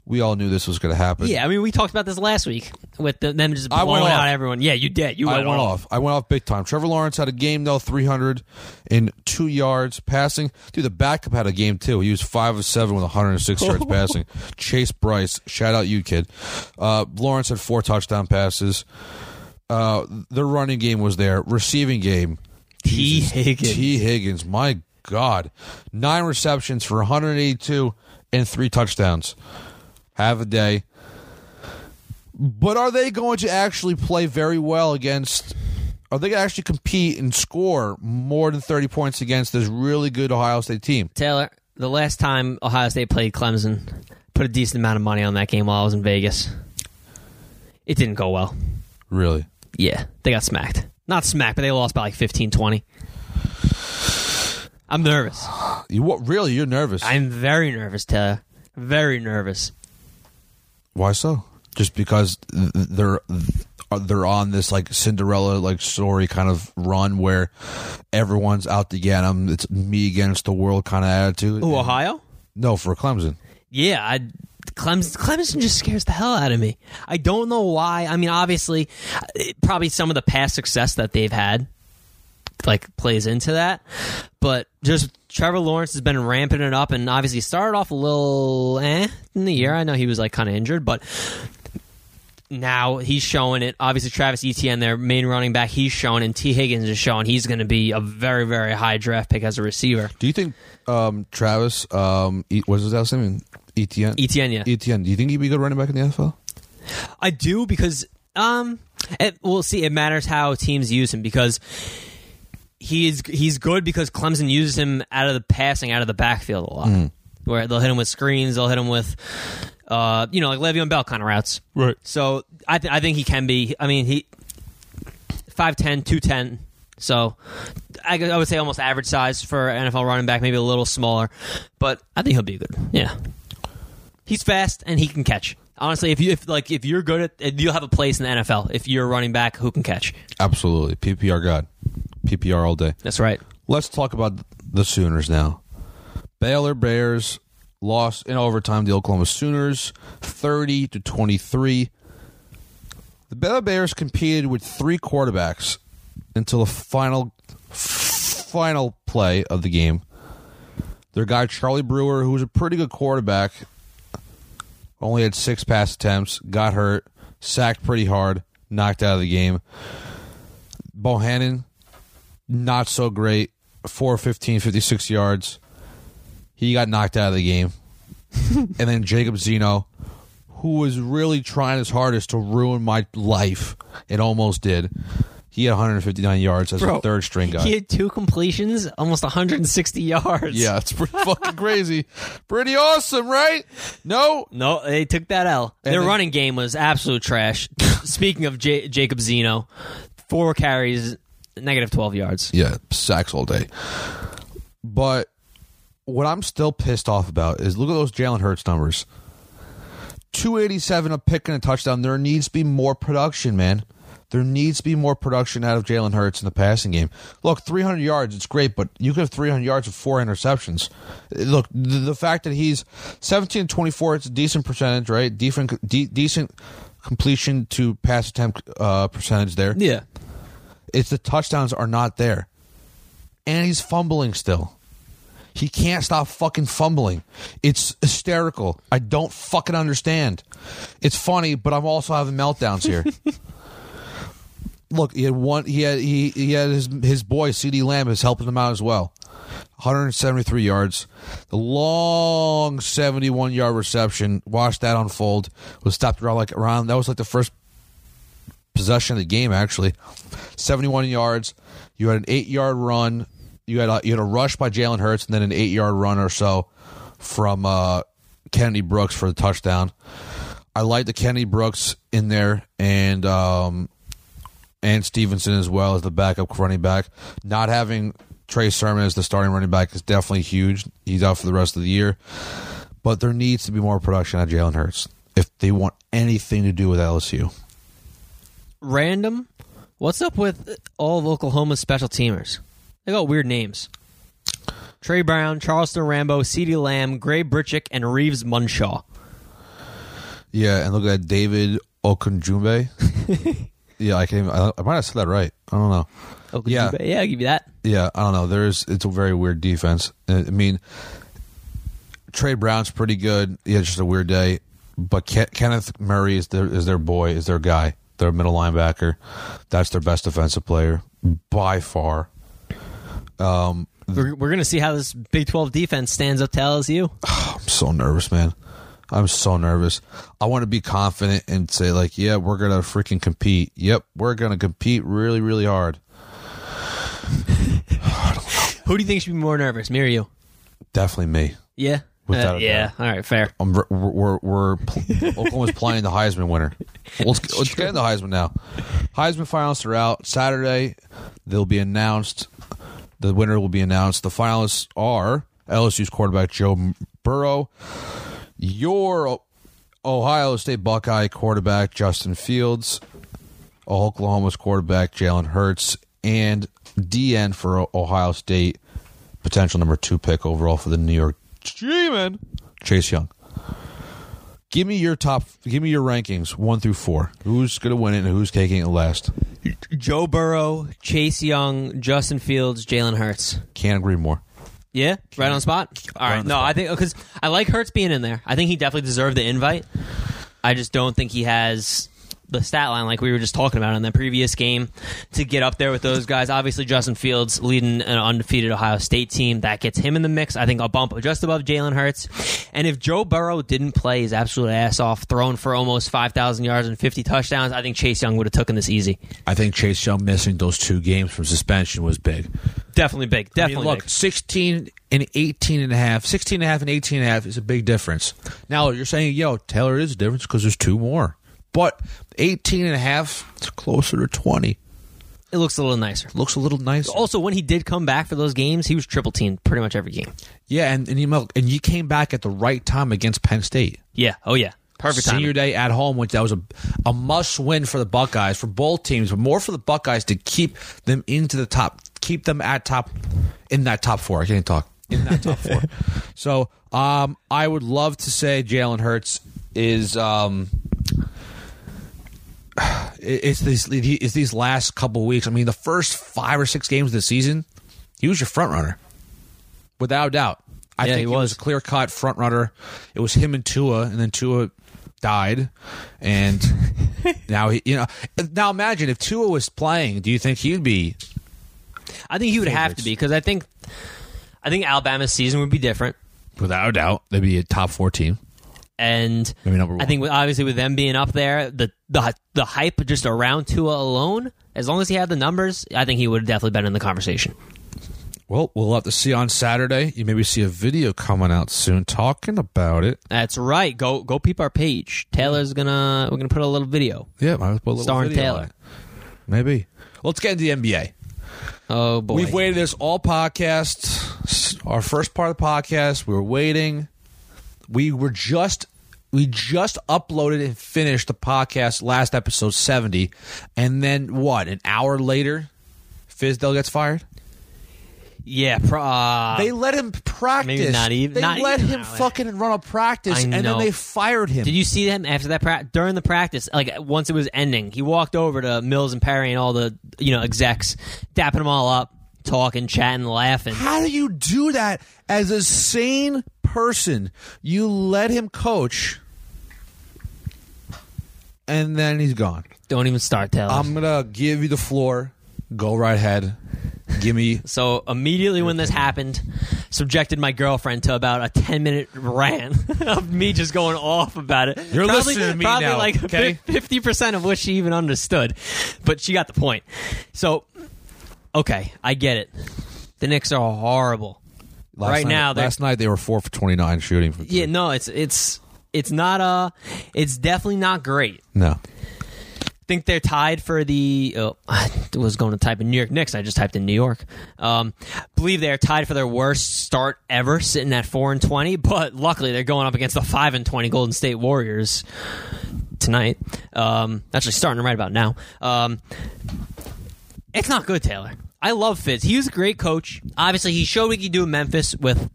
We all knew this was going to happen. Yeah, I mean, we talked about this last week with the, them just I blowing went out off. everyone. Yeah, you did. You I went, went off. off. I went off big time. Trevor Lawrence had a game though, three hundred and two yards passing. Dude, the backup had a game too. He was five of seven with one hundred and six yards passing. Chase Brice, shout out you kid. Uh, Lawrence had four touchdown passes. Uh, the running game was there. Receiving game, Tee Higgins. Tee Higgins. My God, nine receptions for one hundred eighty-two and three touchdowns. Have a day. But are they going to actually play very well against? Are they going to actually compete and score more than thirty points against this really good Ohio State team? Taylor, the last time Ohio State played Clemson, put a decent amount of money on that game while I was in Vegas. It didn't go well. Really? Yeah, they got smacked. Not smacked, but they lost by like 15, 20. I'm nervous. You what? Really? You're nervous? I'm very nervous, Taylor. Very nervous. Why so? Just because they're they're on this like Cinderella like story kind of run where everyone's out to get them. It's me against the world kind of attitude. Ooh, Ohio? No, for Clemson. Yeah, I, Clemson, Clemson just scares the hell out of me. I don't know why. I mean, obviously, uh, probably some of the past success that they've had like plays into that, but just Trevor Lawrence has been ramping it up, and obviously started off a little eh in the year. I know he was like kind of injured, but now he's showing it. Obviously, Travis Etienne, their main running back, he's showing, and Tee Higgins is showing he's going to be a very, very high draft pick as a receiver. Do you think um, Travis, um, e- what's his last name? Etienne. Etienne, yeah. Etienne. Do you think he'd be a good running back in the NFL? I do because um it, we'll see it matters how teams use him because he is he's good because Clemson uses him out of the passing out of the backfield a lot. Where they'll hit him with screens, they'll hit him with uh you know like Le'Veon Bell kind of routes. Right. So I th- I think he can be I mean he 5'10", 210. So I, I would say almost average size for NFL running back, maybe a little smaller, but I think he'll be good. Yeah. He's fast and he can catch. Honestly, if you if like if you're good at you'll have a place in the NFL if you're a running back who can catch. Absolutely. PPR God. PPR all day. That's right. Let's talk about the Sooners now. Baylor Bears lost in overtime the Oklahoma Sooners 30 to 23. The Baylor Bears competed with three quarterbacks until the final final play of the game. Their guy Charlie Brewer, who was a pretty good quarterback, only had six pass attempts, got hurt, sacked pretty hard, knocked out of the game. Bohanon, not so great. 4 15, 56 yards. He got knocked out of the game. and then Jacob Zeno, who was really trying his hardest to ruin my life, it almost did. He had 159 yards as a third string guy. He had two completions, almost 160 yards. yeah, it's pretty fucking crazy. Pretty awesome, right? No, No, they took that L. And Their then- running game was absolute trash. Speaking of J- Jacob Zeno, four carries, negative 12 yards. Yeah, sacks all day. But what I'm still pissed off about is look at those Jalen Hurts numbers. 287 a pick and a touchdown. There needs to be more production, man. There needs to be more production out of Jalen Hurts in the passing game. Look, 300 yards, it's great, but you could have 300 yards with four interceptions. Look, the, the fact that he's 17 24, it's a decent percentage, right? Decent, de- decent completion to pass attempt uh, percentage there. Yeah. It's the touchdowns are not there. And he's fumbling still. He can't stop fucking fumbling. It's hysterical. I don't fucking understand. It's funny, but I'm also having meltdowns here. Look, he had one he had he, he had his his boy CeeDee Lamb is helping him out as well. 173 yards. The long 71 yard reception. Watched that unfold. Was stopped around like around that was like the first possession of the game actually 71 yards you had an 8 yard run you had a, you had a rush by Jalen Hurts and then an 8 yard run or so from uh, Kennedy Brooks for the touchdown I like the Kennedy Brooks in there and um and Stevenson as well as the backup running back. Not having Trey Sermon as the starting running back is definitely huge. He's out for the rest of the year. But there needs to be more production out of Jalen Hurts if they want anything to do with LSU. Random. What's up with all of Oklahoma's special teamers? They got weird names. Trey Brown, Charleston Rambo, CeeDee Lamb, Gabe Brkic, and Reeves Mundschau. Yeah, and look at David Okunjumbe. yeah, I. Even, I, I might have said that right. I don't know. Oh, yeah. yeah, I'll give you that. Yeah, I don't know. There's it's a very weird defense. Uh, I mean, Trey Brown's pretty good. Yeah, had just a weird day, but Ke- Kenneth Murray is their is their boy, is their guy, their middle linebacker. That's their best defensive player by far. Um, we're, we're going to see how this Big 12 defense stands up to LSU. I'm so nervous, man. I'm so nervous. I want to be confident and say like, yeah, we're gonna freaking compete. Yep, we're gonna compete really, really hard. Who do you think should be more nervous, me or you? Definitely me. Yeah. Without Uh, yeah. All right, fair. I'm, we're we're, we're pl- Oklahoma's playing the Heisman winner. Let's, let's get into the Heisman now. Heisman finalists are out Saturday. They'll be announced. The winner will be announced. The finalists are LSU's quarterback Joe Burrow, your Ohio State Buckeye quarterback Justin Fields, Oklahoma's quarterback Jalen Hurts, and DN for Ohio State, potential number two pick overall for the New York G-Men, Chase Young. Give me your top. Give me your rankings one through four. Who's going to win it and who's taking it last? Joe Burrow, Chase Young, Justin Fields, Jalen Hurts. Can't agree more. Yeah, right on the spot. All right, on the no, spot. I think because I like Hurts being in there. I think he definitely deserved the invite. I just don't think he has the stat line like we were just talking about in the previous game to get up there with those guys. Obviously, Justin Fields leading an undefeated Ohio State team that gets him in the mix. I think a bump just above Jalen Hurts. And if Joe Burrow didn't play his absolute ass off, thrown for almost five thousand yards and fifty touchdowns, I think Chase Young would have taken this easy. I think Chase Young missing those two games from suspension was big. Definitely big. I mean, Definitely look, big. 16 and 18 and a half, 16 and a half and 18 and a half is a big difference. Now, you're saying, yo, Taylor is a difference because there's two more. But 18 and a half, it's closer to 20. It looks a little nicer. Looks a little nicer. Also, when he did come back for those games, he was triple teamed pretty much every game. Yeah, and, and, you, know, and you came back at the right time against Penn State. Yeah. Oh yeah. Perfect Senior time. day at home, which that was a, a must win for the Buckeyes, for both teams, but more for the Buckeyes to keep them into the top, keep them at top, in that top four. I can't talk. In that top four. So um, I would love to say Jalen Hurts is. Um, it's these it's these last couple weeks. I mean, the first five or six games of the season, he was your front runner, without doubt. I Yeah, think he was was. a clear cut front runner. It was him and Tua, and then Tua died, and now he, you know, now imagine if Tua was playing. Do you think he'd be? I think he would have to be because I think, I think Alabama's season would be different, Without a doubt, they'd be a top four team. And Maybe number one. I think with, obviously with them being up there, the the the hype just around Tua alone, as long as he had the numbers, I think he would have definitely been in the conversation. Well, we'll have to see on Saturday. You maybe see a video coming out soon talking about it. That's right. Go go peep our page. Taylor's gonna we're gonna put a little video. Yeah, might as well put a little Starring video Taylor. on it. Maybe. Let's get into the NBA. Oh boy. We've waited this all podcast. Our first part of the podcast, we were waiting. We were just we just uploaded and finished the podcast last episode 70 and then what? An hour later Fizdale gets fired? Yeah. Pro, uh, They let him practice. maybe not even- They not let even him fucking run a practice I and then they fired him. Did you see him after that pra- during the practice? Like once it was ending, he walked over to Mills and Perry and all the you know execs, dapping them all up, talking, chatting, laughing. How do you do that as a sane person? You let him coach, and then he's gone. Don't even start telling. I'm gonna give you the floor. Go right ahead. Give me. so immediately when this happened, subjected my girlfriend to about a ten minute rant of me just going off about it. You're probably, listening to me probably now, like okay? fifty percent of what she even understood, but she got the point. So, okay, I get it. The Knicks are horrible. Last Right night, now, last night they were four for twenty nine shooting. From Yeah, no, it's it's it's not uh it's definitely not great. No. think they're tied for the. Oh, I was going to type in New York Knicks. I just typed in New York. Um, believe they're tied for their worst start ever, sitting at four and twenty. But luckily, they're going up against the five and twenty Golden State Warriors tonight. Um, actually, starting right about now. Um, it's not good, Taylor. I love Fitz. He was a great coach. Obviously, he showed what he could do in Memphis with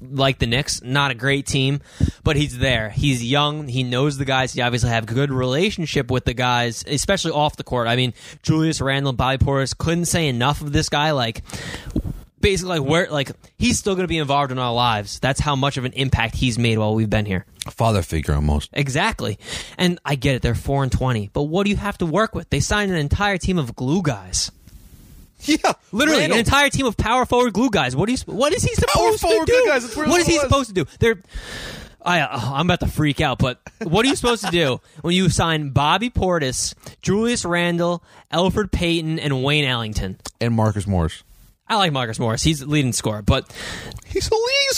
like the Knicks. Not a great team, but he's there. He's young. He knows the guys. He obviously have a good relationship with the guys, especially off the court. I mean, Julius Randle, Bobby Portis couldn't say enough of this guy. Like, basically, like where, like he's still going to be involved in our lives. That's how much of an impact he's made while we've been here. Father figure almost. Exactly. And I get it. They're four and twenty, but what do you have to work with? They signed an entire team of glue guys. Yeah, Literally, Randle. an entire team of power forward glue guys. What, do you, what is he supposed to forward do? glue guys, What is he was. supposed to do? They're. I, oh, I'm about to freak out, but what are you supposed to do when you sign Bobby Portis, Julius Randle, Elfrid Payton, and Wayne Ellington? and Marcus Morris. I like Marcus Morris. He's the leading scorer, but He's the leading.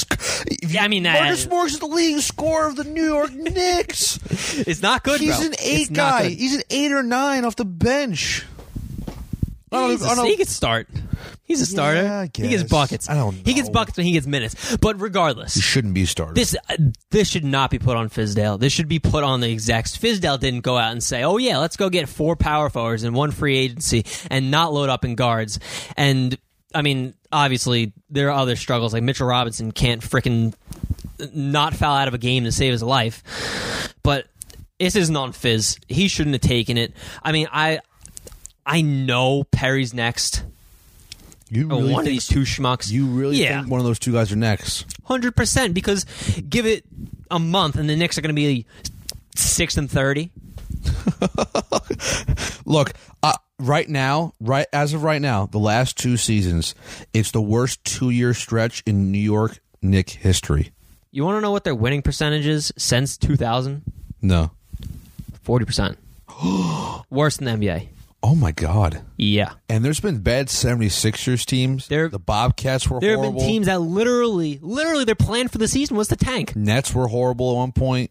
Sc- Yeah, I mean, Marcus uh, Morris is the leading scorer of the New York Knicks. it's not good. He's bro. an eight not guy. He's an eight or nine off the bench. He's a, he could start. He's a starter. Yeah, I He gets guess. buckets. I don't Know. He gets buckets when he gets minutes. But regardless, He shouldn't be a starter. This uh, this should not be put on Fizdale. This should be put on the execs. Fizdale didn't go out and say, "Oh yeah, let's go get four power forwards and one free agency and not load up in guards." And I mean, obviously there are other struggles like Mitchell Robinson can't freaking not foul out of a game to save his life. But this isn't on Fizz. He shouldn't have taken it. I mean, I I know Perry's next. you Or really one of these two schmucks. You really yeah. think one of those two guys are next? Hundred percent, because give it a month and the Knicks are going to be six and thirty. Look, uh, right now, right as of right now, the last two seasons, it's the worst two-year stretch in New York Knick history. You want to know what their winning percentage is since two thousand? No. Forty percent. Worse than the NBA. Oh my God. Yeah, And there's been bad 76ers teams. There- the Bobcats were there have horrible. been teams that literally, literally, their plan for the season was to tank. Nets were horrible at one point.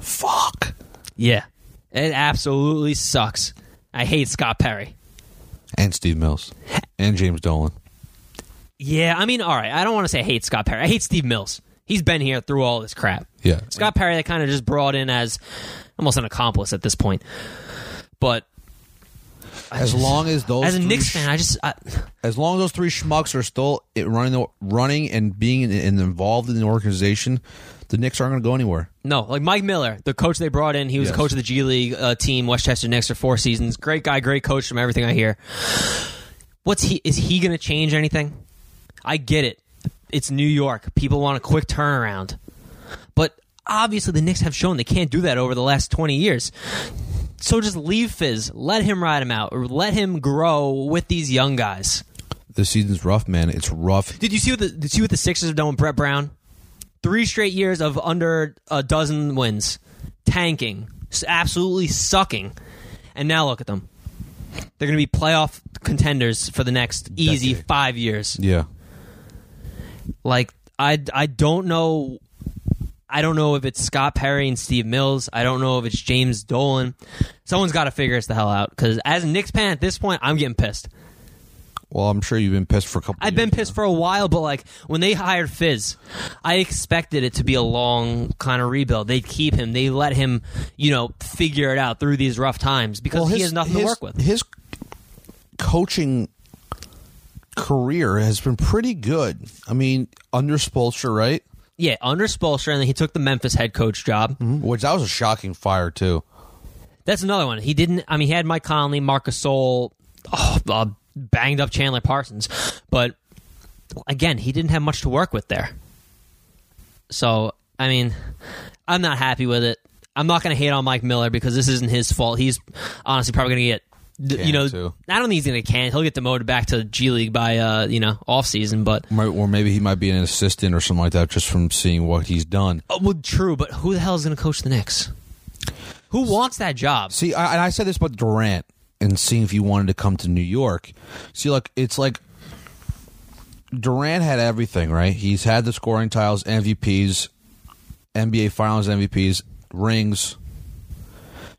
Fuck. Yeah, it absolutely sucks. I hate Scott Perry. And Steve Mills. And James Dolan. Yeah, I mean, all right. I don't want to say I hate Scott Perry. I hate Steve Mills. He's been here through all this crap. Yeah. Scott Perry, they kind of just brought in as almost an accomplice at this point. But As long as those as a Knicks sh- fan, I just I, as long as those three schmucks are still running, the, running and being in, and involved in the organization, the Knicks aren't going to go anywhere. no like Mike Miller, the coach they brought in. He was Yes. coach of the G League uh, team, Westchester Knicks for four seasons. Great guy, great coach from everything I hear. What's he? Is he going to change anything? I get it. It's New York. People want a quick turnaround, but obviously the Knicks have shown they can't do that over the last twenty years. So just leave Fizz, let him ride him out, or let him grow with these young guys. This season's rough, man. It's rough. Did you see what the did you see what the Sixers have done with Brett Brown? Three straight years of under a dozen wins, tanking, absolutely sucking, and now look at them. They're going to be playoff contenders for the next easy Decade. five years. Yeah. Like I I don't know. I don't know if it's Scott Perry and Steve Mills. I don't know if it's James Dolan. Someone's got to figure us the hell out because as a Knicks fan at this point, I'm getting pissed. Well, I'm sure you've been pissed for a couple. I've been pissed for a while, but like when they hired Fizz, I expected it to be a long kind of rebuild. They'd keep him. They let him, you know, figure it out through these rough times because Well, he has nothing his- to work with. His coaching career has been pretty good. I mean, under Spoelstra, right? Yeah, under Spoelstra, and then he took the Memphis head coach job. Which that was a shocking fire too. That's another one. He didn't. I mean, he had Mike Conley, Marcus Gasol, oh, uh, banged up Chandler Parsons, but again, he didn't have much to work with there. So, I mean, I'm not happy with it. I'm not going to hate on Mike Miller because this isn't his fault. He's honestly probably going to get. You know, too. I don't think he's going to can. He'll get demoted back to G League by uh, you know off season. But Might- Or maybe he might be an assistant or something like that, just from seeing what he's done. oh, well, true. But who the hell is going to coach the Knicks? Who wants that job? See, I, and I said this about Durant and seeing if he wanted to come to New York. See, like it's like Durant had everything, right? He's had the scoring tiles, MVPs, NBA Finals MVPs, rings.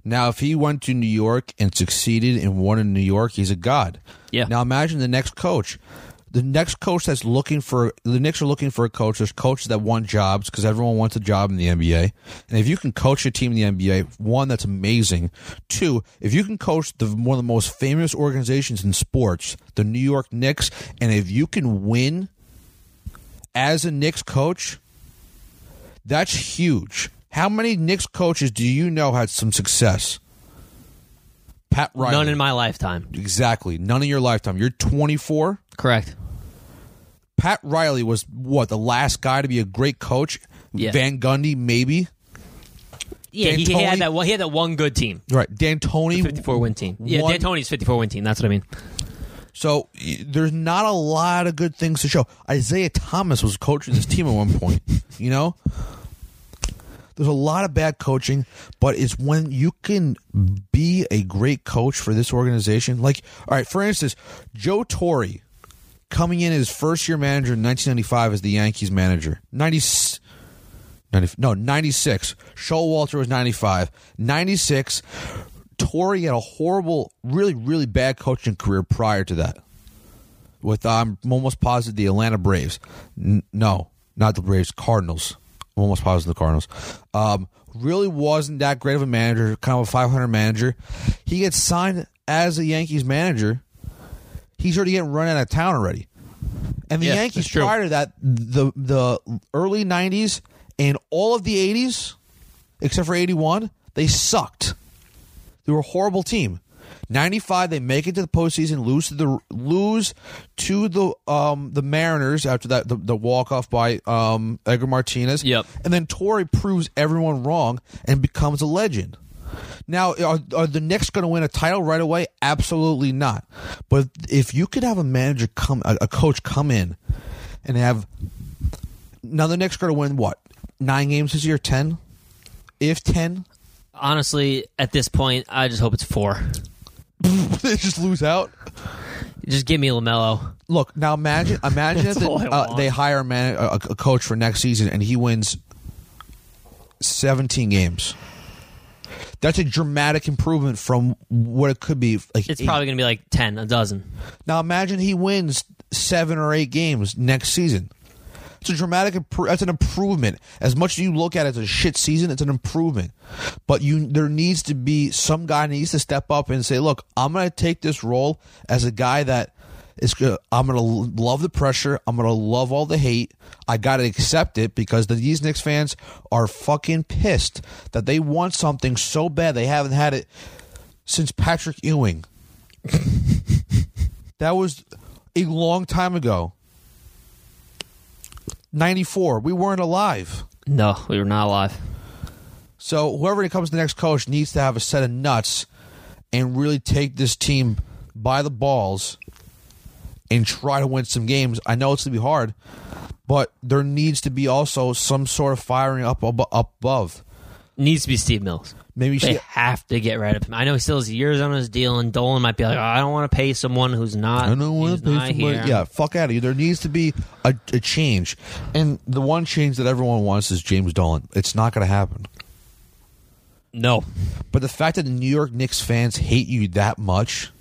Now, if he went to New York and succeeded and won in New York, he's a god. Yeah. Now, imagine the next coach. The next coach that's looking for the Knicks are looking for a coach. There's coaches that want jobs because everyone wants a job in the NBA. And if you can coach a team in the NBA, one that's amazing. Two, if you can coach the one of the most famous organizations in sports, the New York Knicks, and if you can win as a Knicks coach, that's huge. How many Knicks coaches do you know had some success? Pat Riley. None in my lifetime. exactly. None in your lifetime. You're 24. Correct. Pat Riley was what the last guy to be a great coach. Yeah. Van Gundy, maybe. Yeah, he, he had that one. He had that one good team, Right. D'Antoni. fifty-four win team. Yeah, One- D'Antoni's fifty-four win team. That's what I mean. So there's not a lot of good things to show. Isiah Thomas was coaching this team at one point. You know, there's a lot of bad coaching, but it's when you can be a great coach for this organization. Like, all right, for instance, Joe Torre coming in as first year manager in 1995 as the Yankees manager. 90, 90 no 96. Showalter was 95. 96. Torre had a horrible, really, really bad coaching career prior to that. With I'm almost positive the Atlanta Braves. N- no, not the Braves, Cardinals. I'm almost positive the Cardinals. Um, really wasn't that great of a manager, kind of a 500 manager. He gets signed as a Yankees manager. He's already getting run out of town already. And the Yeah, Yankees prior to that, the the early '90s and all of the '80s, except for '81, they sucked. They were a horrible team. 95 they make it to the postseason lose to the lose to the um the Mariners after that the, the walk off by um Edgar Martinez. Yep. and then Torre proves everyone wrong and becomes a legend. Now are, are the Knicks going to win a title right away? Absolutely not. But if you could have a manager come a, a coach come in and have now the Knicks going to win what nine games this year? 10 if 10 Honestly, at this point, I just hope it's four. they just lose out Just give me Lamelo. Look now, imagine imagine if That's the, all I uh, want. they hire a, man, a, a coach for next season and he wins seventeen games. That's a dramatic improvement from what it could be. Like It's eight. probably going to be like ten, a dozen. now. Imagine he wins seven or eight games next season. It's a dramatic. That's an improvement. As much as you look at it as a shit season, it's an improvement. But you, there needs to be some guy needs to step up and say, "Look, I'm going to take this role as a guy that is. I'm going to love the pressure. I'm going to love all the hate. I got to accept it because the, these Knicks fans are fucking pissed that they want something so bad they haven't had it since Patrick Ewing. that was a long time ago. 94. We weren't alive. No, we were not alive. So whoever becomes the next coach needs to have a set of nuts and really take this team by the balls and try to win some games. I know it's going to be hard, but there needs to be also some sort of firing up ab- up above. Needs to be Steve Mills. Maybe They she, have to get rid of him. I know he still has years on his deal, and Dolan might be like, oh, I don't want to pay someone who's not. I don't want to pay somebody. here. Yeah, fuck out of you. There needs to be a, a change, and the one change that everyone wants is James Dolan. It's not going to happen. No, But the fact that the New York Knicks fans hate you that much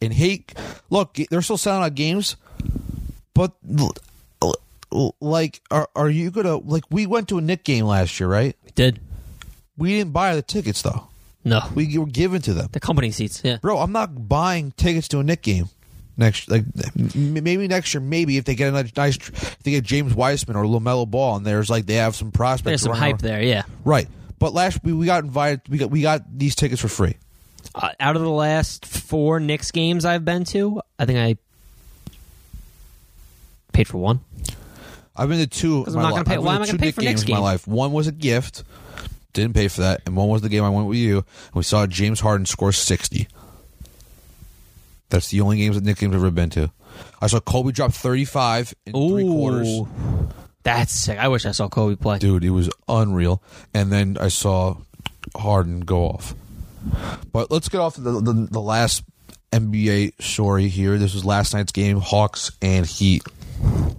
and hate look, they're still selling out games, but like are are you gonna like we went to a Knick game last year, right? we did. We didn't buy the tickets though. No, We were given to them. the company seats. Yeah, Bro, I'm not buying tickets to a Knick game next like m- maybe next year maybe if they get a nice, if they get James Wiseman or LaMelo Ball and there's like they have some prospects there's some hype around. there. Yeah, Right. But last we, we got invited we got we got these tickets for free. uh, out of the last four Knicks games I've been to, I think I paid for one. I've been to two. I'm not gonna life. pay- why am I gonna pay Knick for games next in my life? One was a gift, didn't pay for that, and one was the game I went with you, and we saw James Harden score sixty. That's the only games that Knick games I've ever been to. I saw Kobe drop thirty five in three quarters. Ooh, that's sick. I wish I saw Kobe play. Dude, it was unreal. And then I saw Harden go off. But let's get off the, the, the last NBA story here. This was last night's game, Hawks and Heat.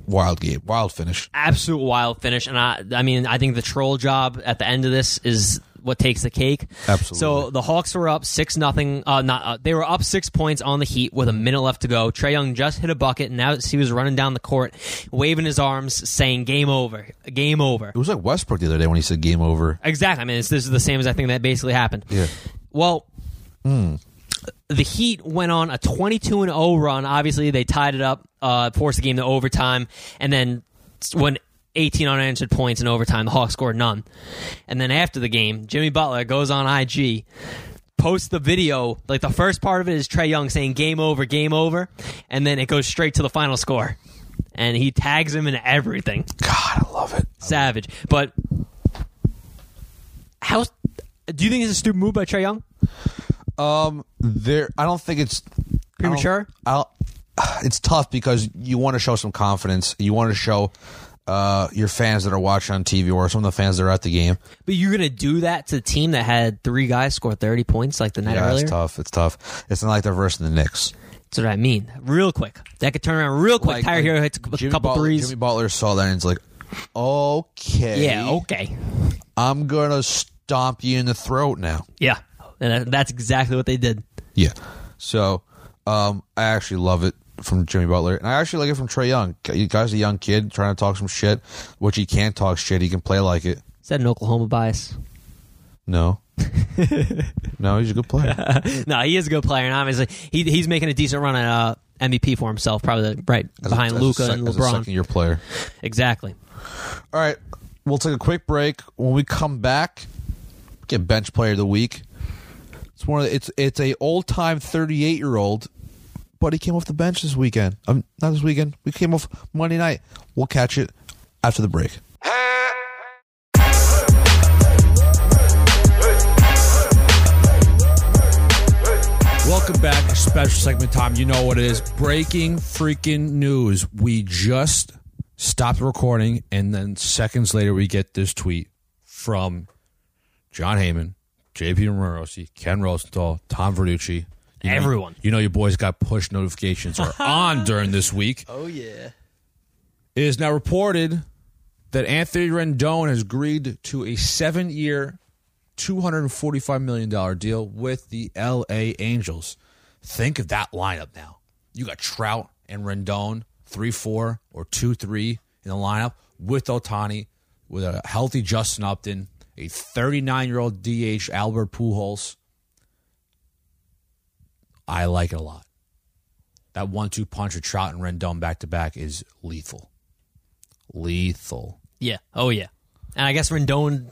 Wild game, wild finish. absolute wild finish. And I, I mean, I think the troll job at the end of this is what takes the cake. Absolutely. So the Hawks were up six nothing. Uh, not uh, they were up six points on the Heat with a minute left to go. Trae Young just hit a bucket, and now he was running down the court, waving his arms, saying "Game over, game over." It was like Westbrook the other day when he said game over. Exactly. I mean, it's, this is the same as I think that basically happened. Yeah. Well, the Heat went on a 22 and 0 run. Obviously, they tied it up, uh, forced the game to overtime, and then when 18 unanswered points in overtime, the Hawks scored none. And then after the game, Jimmy Butler goes on IG. Posts the video, like the first part of it is Trae Young saying "Game over, game over," and then it goes straight to the final score, and he tags him in everything God, I love it. savage. But how do you think it's a stupid move by Trae Young? Um, there. I don't think it's Premature? I don't, it's tough because you want to show some confidence. You want to show uh, your fans that are watching on TV or some of the fans that are at the game. But you're gonna do that to a team that had three guys score 30 points like the night Yeah, earlier. it's tough. It's tough. It's not like they're versing the Knicks. That's what I mean. Real quick, that could turn around real quick. Like- Tyler like Herro hits a Jimmy couple Butler, threes. Jimmy Butler saw that and it's like, okay, yeah, okay, I'm gonna stomp you in the throat now. yeah, and that's exactly what they did. Yeah. So, um, I actually love it from Jimmy Butler, and I actually like it from Trae Young. You guy's a young kid trying to talk some shit, which he can't talk shit. He can play like it. Is that an Oklahoma bias? No. no, he's a good player. no, he is a good player, and obviously he, he's making a decent run at uh, MVP for himself, probably right behind As a Luka sec- and LeBron. second year player. Exactly. All right, we'll take a quick break. When we come back, get bench player of the week. It's one of the, it's it's a old time thirty eight year old, but he came off the bench this weekend. Um, not this weekend. We came off Monday night. We'll catch it after the break. Welcome back. Special segment time. You know what it is. Breaking freaking news. We just stopped recording, and then seconds later, we get this tweet from Jon Heyman, JP Morosi, Ken Rosenthal, Tom Verducci. You know- Everyone. you know your boys got push notifications are on during this week. Oh yeah. It is now reported that Anthony Rendon has agreed to a seven year, $245 million deal with the LA Angels. Think of that lineup now. You got Trout and Rendon, 3 4 or 2 3 in the lineup with Ohtani, with a healthy Justin Upton, a 39 year old DH Albert Pujols. I like it a lot. That one two punch of Trout and Rendon back to back is lethal. Lethal. Yeah. Oh yeah. And I guess Rendon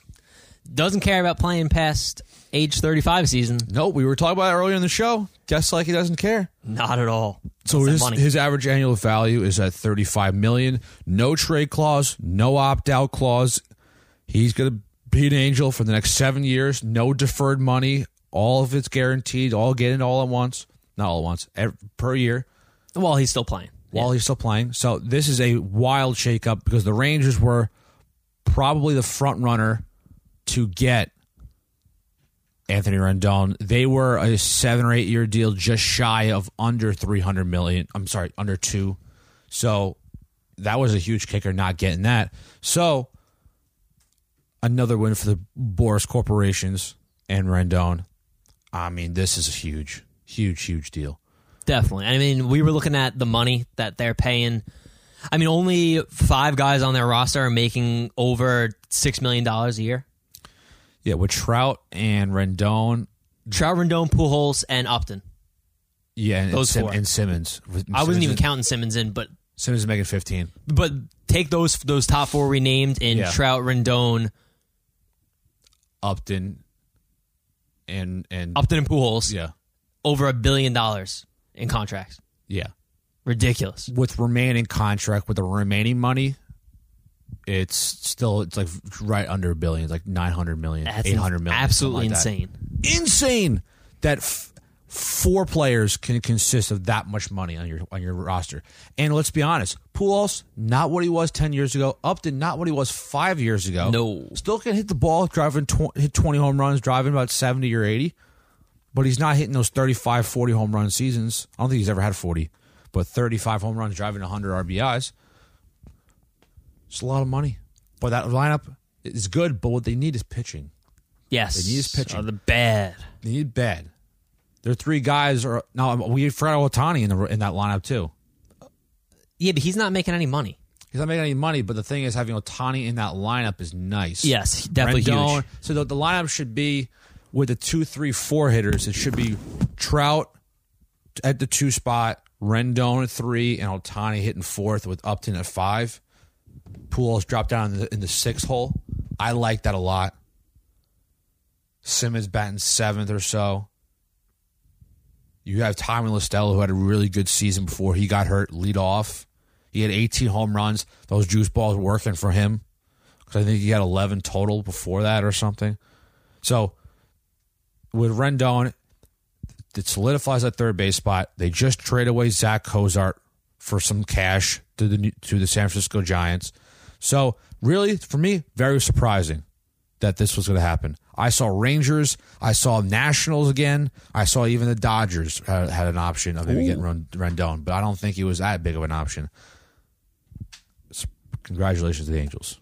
doesn't care about playing past age 35 season. No, we were talking about it earlier in the show. Guess like he doesn't care. Not at all. So his, money. his average annual value is at 35 million. No trade clause, no opt out clause. He's going to be an angel for the next 7 years. No deferred money. All of it's guaranteed. All getting all at once. Not all at once. ev- per year. While he's still playing. while he's still playing. So this is a wild shakeup because the Rangers were probably the front runner to get Anthony Rendon. They were a seven or eight year deal, just shy of under three hundred million. I'm sorry, under two. So that was a huge kicker not getting that. So another win for the Boras corporations and Rendon. I mean, this is a huge, huge, huge deal. Definitely. I mean, we were looking at the money that they're paying. I mean, only five guys on their roster are making over $6 million a year. Yeah, with Trout and Rendon, Trout, Rendon, Pujols, and Upton. Yeah, and, Those Sim- four. and Simmons. I wasn't even counting Simmons in, but Simmons is making fifteen. but take those those top four we named in Yeah. Trout, Rendon, Upton and and Upton, and Pujols. yeah, Over a billion dollars in contracts. yeah. Ridiculous. With remaining contract with the remaining money, it's still it's like right under a billion, it's like nine hundred million, That's eight hundred million, absolutely like that. insane. Insane that f- four players can consist of that much money on your on your roster. And let's be honest, Pujols not what he was ten years ago. Upton not what he was five years ago. No. still can hit the ball, driving tw- hit twenty home runs, driving about seventy or eighty. But he's not hitting those 35, 40 home run seasons. I don't think he's ever had 40, but 35 home runs, driving 100 RBIs. It's a lot of money. But that lineup is good, but what they need is pitching. Yes, They need his pitching. Oh, the bad. They need bad. Their three guys are now we forgot Ohtani in the in that lineup too. Yeah, but he's not making any money. He's not making any money, but the thing is, having Ohtani in that lineup is nice. Yes, definitely Rendon- huge. So the, the lineup should be with the two, three, four hitters. It should be Trout at the two spot, Rendon at three, and Ohtani hitting fourth with Upton at five. Pujols dropped down in the, in the sixth hole. I like that a lot. Simmons batting seventh or so. You have Tommy La Stella, who had a really good season before he got hurt, lead off. He had 18 home runs. Those juice balls working for him because I think he had 11 total before that or something. So with Rendon, it solidifies that third base spot. They just trade away Zack Cozart for some cash to the to the San Francisco Giants. So really, for me, very surprising that this was going to happen. I saw Rangers, I saw Nationals again, I saw even the Dodgers had, had an option of maybe getting Ren- Rendon, but I don't think he was that big of an option. Congratulations to the Angels.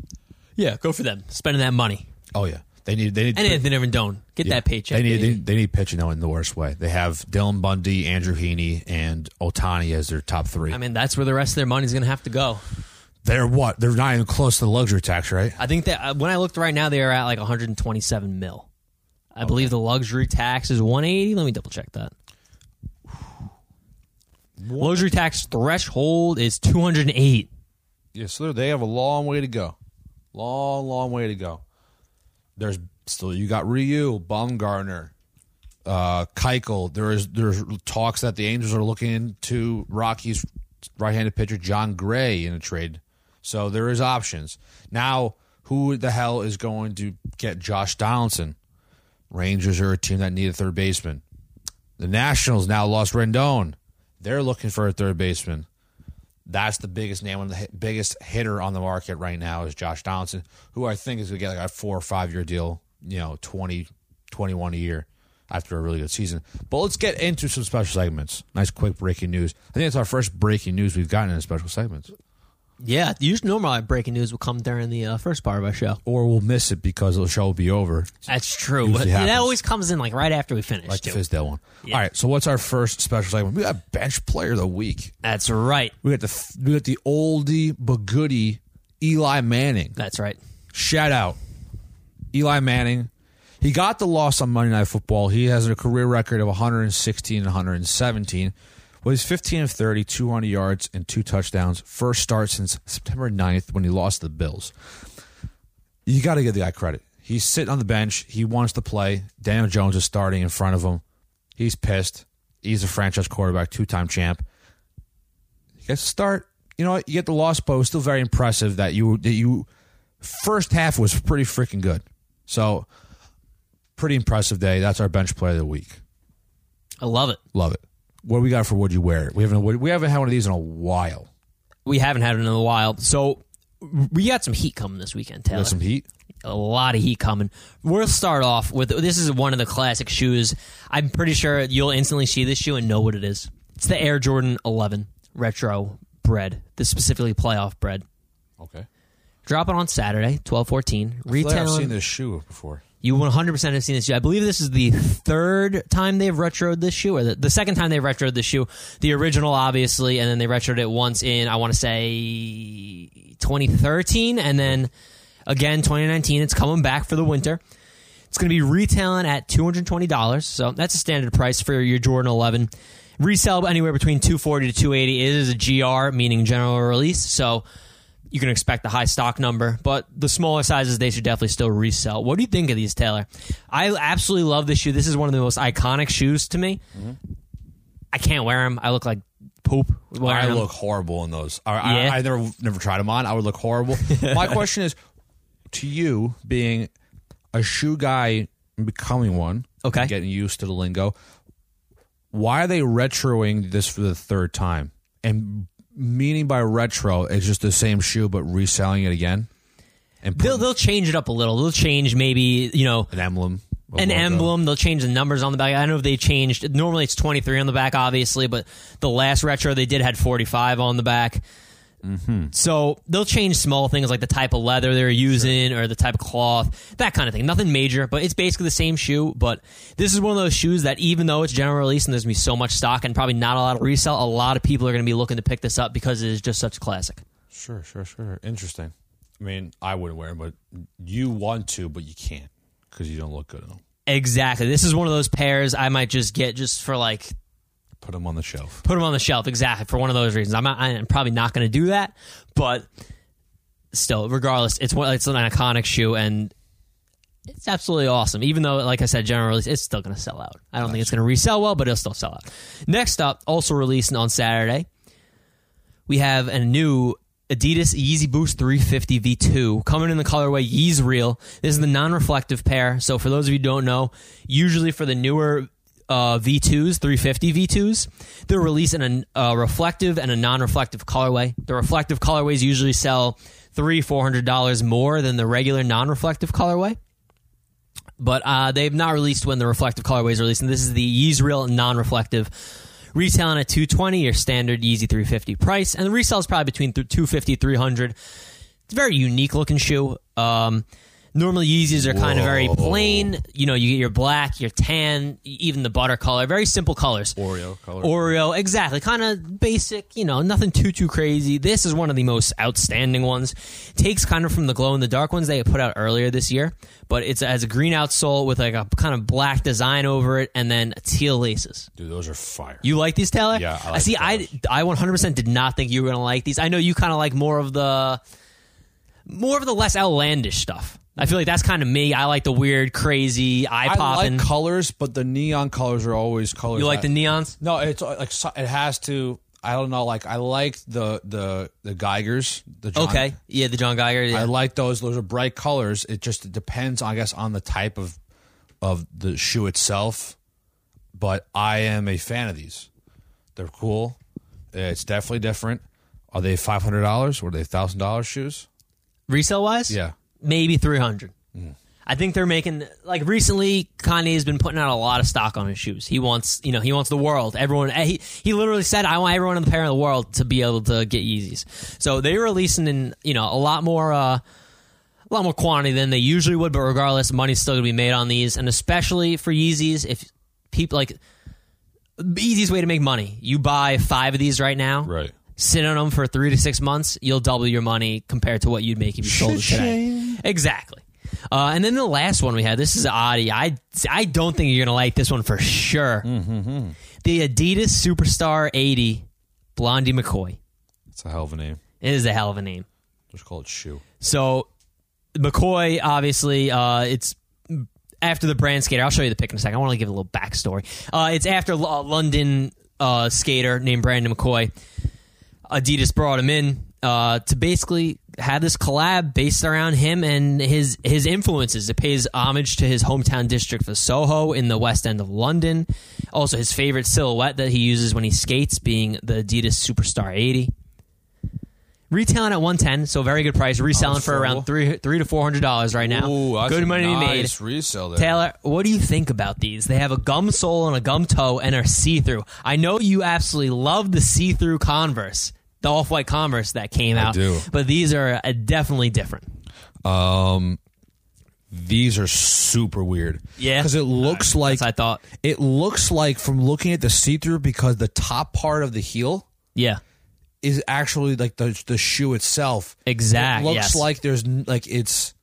Yeah, go for them. Spending that money. Oh yeah, they need they need And Anthony Rendon. Get yeah, that paycheck. They need they, they need pitching though in the worst way. They have Dylan Bundy, Andrew Heaney, and Ohtani as their top three. I mean, that's where the rest of their money's going to have to go. They're what? They're not even close to the luxury tax, right? I think that uh, when I looked right now, they are at like 127 mil. I believe the luxury tax is 180. Let me double check that. Luxury tax threshold is 208. Yeah, so they have a long way to go. Long, long way to go. There's still you got Ryu, Bumgarner, uh, Keuchel. There is there's talks that the Angels are looking into Rockies right-handed pitcher Jon Gray in a trade. So there is options. Now, who the hell is going to get Josh Donaldson? Rangers are a team that need a third baseman. The Nationals now lost Rendon. They're looking for a third baseman. That's the biggest name on the hit- biggest hitter on the market right now is Josh Donaldson, who I think is going to get like a four or five year deal, you know, 20, 21 a year after a really good season. But let's get into some special segments. Nice quick breaking news. I think it's our first breaking news we've gotten in special segments. Yeah, usually normally breaking news will come during the uh, first part of our show. Or we'll miss it because the show will be over. That's true, but that always comes in like right after we finish. Like the too. Fizdale one. Yeah. All right, so what's our first special segment? We got bench player of the week. That's right. We got the we got the oldie but goodie Eli Manning. That's right. Shout out Eli Manning. He got the loss on Monday Night Football. He has a career record of 116 and 117. Well, he's 15 of 30, 200 yards, and two touchdowns. First start since September 9th when he lost to the Bills. You got to give the guy credit. He's sitting on the bench. He wants to play. Daniel Jones is starting in front of him. He's pissed. He's a franchise quarterback, two time champ. He gets to start. You know what? You get the loss, but it was still very impressive that you that you first half was pretty freaking good. So pretty impressive day. That's our bench player of the week. I love it. Love it. What we got for would you wear? We haven't we haven't had one of these in a while. We haven't had it in a while, so we got some heat coming this weekend. Taylor. Got some heat. a lot of heat coming. We'll start off with this is one of the classic shoes. I'm pretty sure you'll instantly see this shoe and know what it is. It's the Air Jordan 11 retro bread, the specifically playoff bread. Okay. Drop it on Saturday, 12:14. I feel like Retail. I've seen this shoe before. You 100% have seen this shoe. I believe this is the third time they've retroed this shoe, or the, the second time they've retroed this shoe. The original, obviously, and then they retroed it once in, I want to say, 2013, and then again 2019. It's coming back for the winter. It's going to be retailing at $220, so that's a standard price for your Jordan 11. Resell anywhere between 240 to 280. It is a GR, meaning general release, so you can expect a high stock number, but the smaller sizes they should definitely still resell. What do you think of these, Taylor? I absolutely love this shoe. This is one of the most iconic shoes to me. I can't wear them. I look like poop. I I 'em. look horrible in those. I, Yeah? I, I never never tried them on. I would look horrible. My question is to you, being a shoe guy, and becoming one, Okay. getting used to the lingo. Why are they retroing this for the third time? And meaning by retro, it's just the same shoe but reselling it again, and They'll they'll change it up a little. They'll change maybe you know an emblem, an logo. emblem. They'll change the numbers on the back. I don't know if they changed. Normally it's 23 on the back, obviously, but the last retro they did had 45 on the back. Mm-hmm. So they'll change small things like the type of leather they're using or the type of cloth, that kind of thing. Nothing major, but it's basically the same shoe. But this is one of those shoes that even though it's general release and there's gonna be so much stock and probably not a lot of resale, a lot of people are going to be looking to pick this up because it is just such a classic. Sure, sure, sure. Interesting. I mean, I wouldn't wear them, but you want to, but you can't because you don't look good in them. Exactly. This is one of those pairs I might just get just for like Put them on the shelf. put them on the shelf exactly for one of those reasons. I'm not, I'm probably not going to do that, but still, regardless, it's it's an iconic shoe and it's absolutely awesome. Even though, like I said, general release, it's still going to sell out. I don't think it's going to resell well, but it'll still sell out. Next up, also releasing on Saturday, we have a new Adidas Yeezy Boost 350 V2 coming in the colorway Yecheil. This is the non-reflective pair. So for those of you who don't know, usually for the newer uh, V2s, 350 V2s, they're released in a uh, reflective and a non-reflective colorway. The reflective colorways usually sell three, four hundred dollars more than the regular non-reflective colorway. But uh, they've not released when the reflective colorway is released, and this is the Yecheil non-reflective retailing at 220 your standard Yeezy 350 price and the resale is probably between th- 250 300 it's a very unique looking shoe um, normally Yeezys are kind of very plain you know you get your black your tan even the butter color very simple colors Oreo color. Oreo, exactly. Kind of basic, you know, nothing too too crazy. This is one of the most outstanding ones. Takes kind of from the glow in the dark ones they put out earlier this year, but it's it has a green outsole with like a kind of black design over it, and then teal laces. Dude, those are fire. You like these, Taylor? Yeah, I like see. I. I 100% did not think you were gonna like these. I know you kind of like more of the more of the less outlandish stuff. I feel like that's kind of me. I like the weird, crazy, eye I popping. like colors, but the neon colors are always colors. you like the neons? No, it's uh, like so- it has to. I don't know. Like I like the the the Geigers. The John, Okay, yeah, the John Geiger. Yeah. I like those. Those are bright colors. It just depends, I guess, on the type of of the shoe itself. But I am a fan of these. They're cool. It's definitely different. Are they five hundred dollars Were they thousand dollars shoes? Resale wise, Yeah. maybe 300 i think they're making like recently kanye's been putting out a lot of stock on his shoes. He wants you know he wants the world. Everyone eh, he, he literally said i want everyone in the pair in the world to be able to get yeezys. So they're releasing in you know a lot more uh a lot more quantity than they usually would but regardless money's still gonna be made on these. And especially for yeezys if people like the easiest way to make money you buy five of these right now. Right. Sit on them for three to six months, you'll double your money compared to what you'd make if you sold it today. Exactly. Uh, and then the last one we had, this is Audi. I I don't think you're gonna like this one for sure. The Adidas Superstar 80 Blondey McCoy. It's a hell of a name. It is a hell of a name. Just call it shoe. So McCoy, obviously, uh, it's after the brand skater. I'll show you the pic in a second. I want to give a little backstory. Uh, it's after a London uh, skater named Brandon McCoy. Adidas brought him in uh, to basically have this collab based around him and his his influences. It pays homage to his hometown district of Soho in the West End of London. Also, his favorite silhouette that he uses when he skates being the Adidas Superstar 80 retailing at 110 so very good price. Reselling for around three three to four hundred dollars right now. Ooh, good money to be made. nice resale there. taylor what do you think about these? They have a gum sole and a gum toe and are see-through. I know you absolutely love the see-through converse the off-white converse that came out do. but these are uh, definitely different Um, these are super weird. Yeah. because it looks like i thought it looks like from looking at the see through because the top part of the heel yeah is actually like the the shoe itself. Exactly. It looks yes. like there's like it's.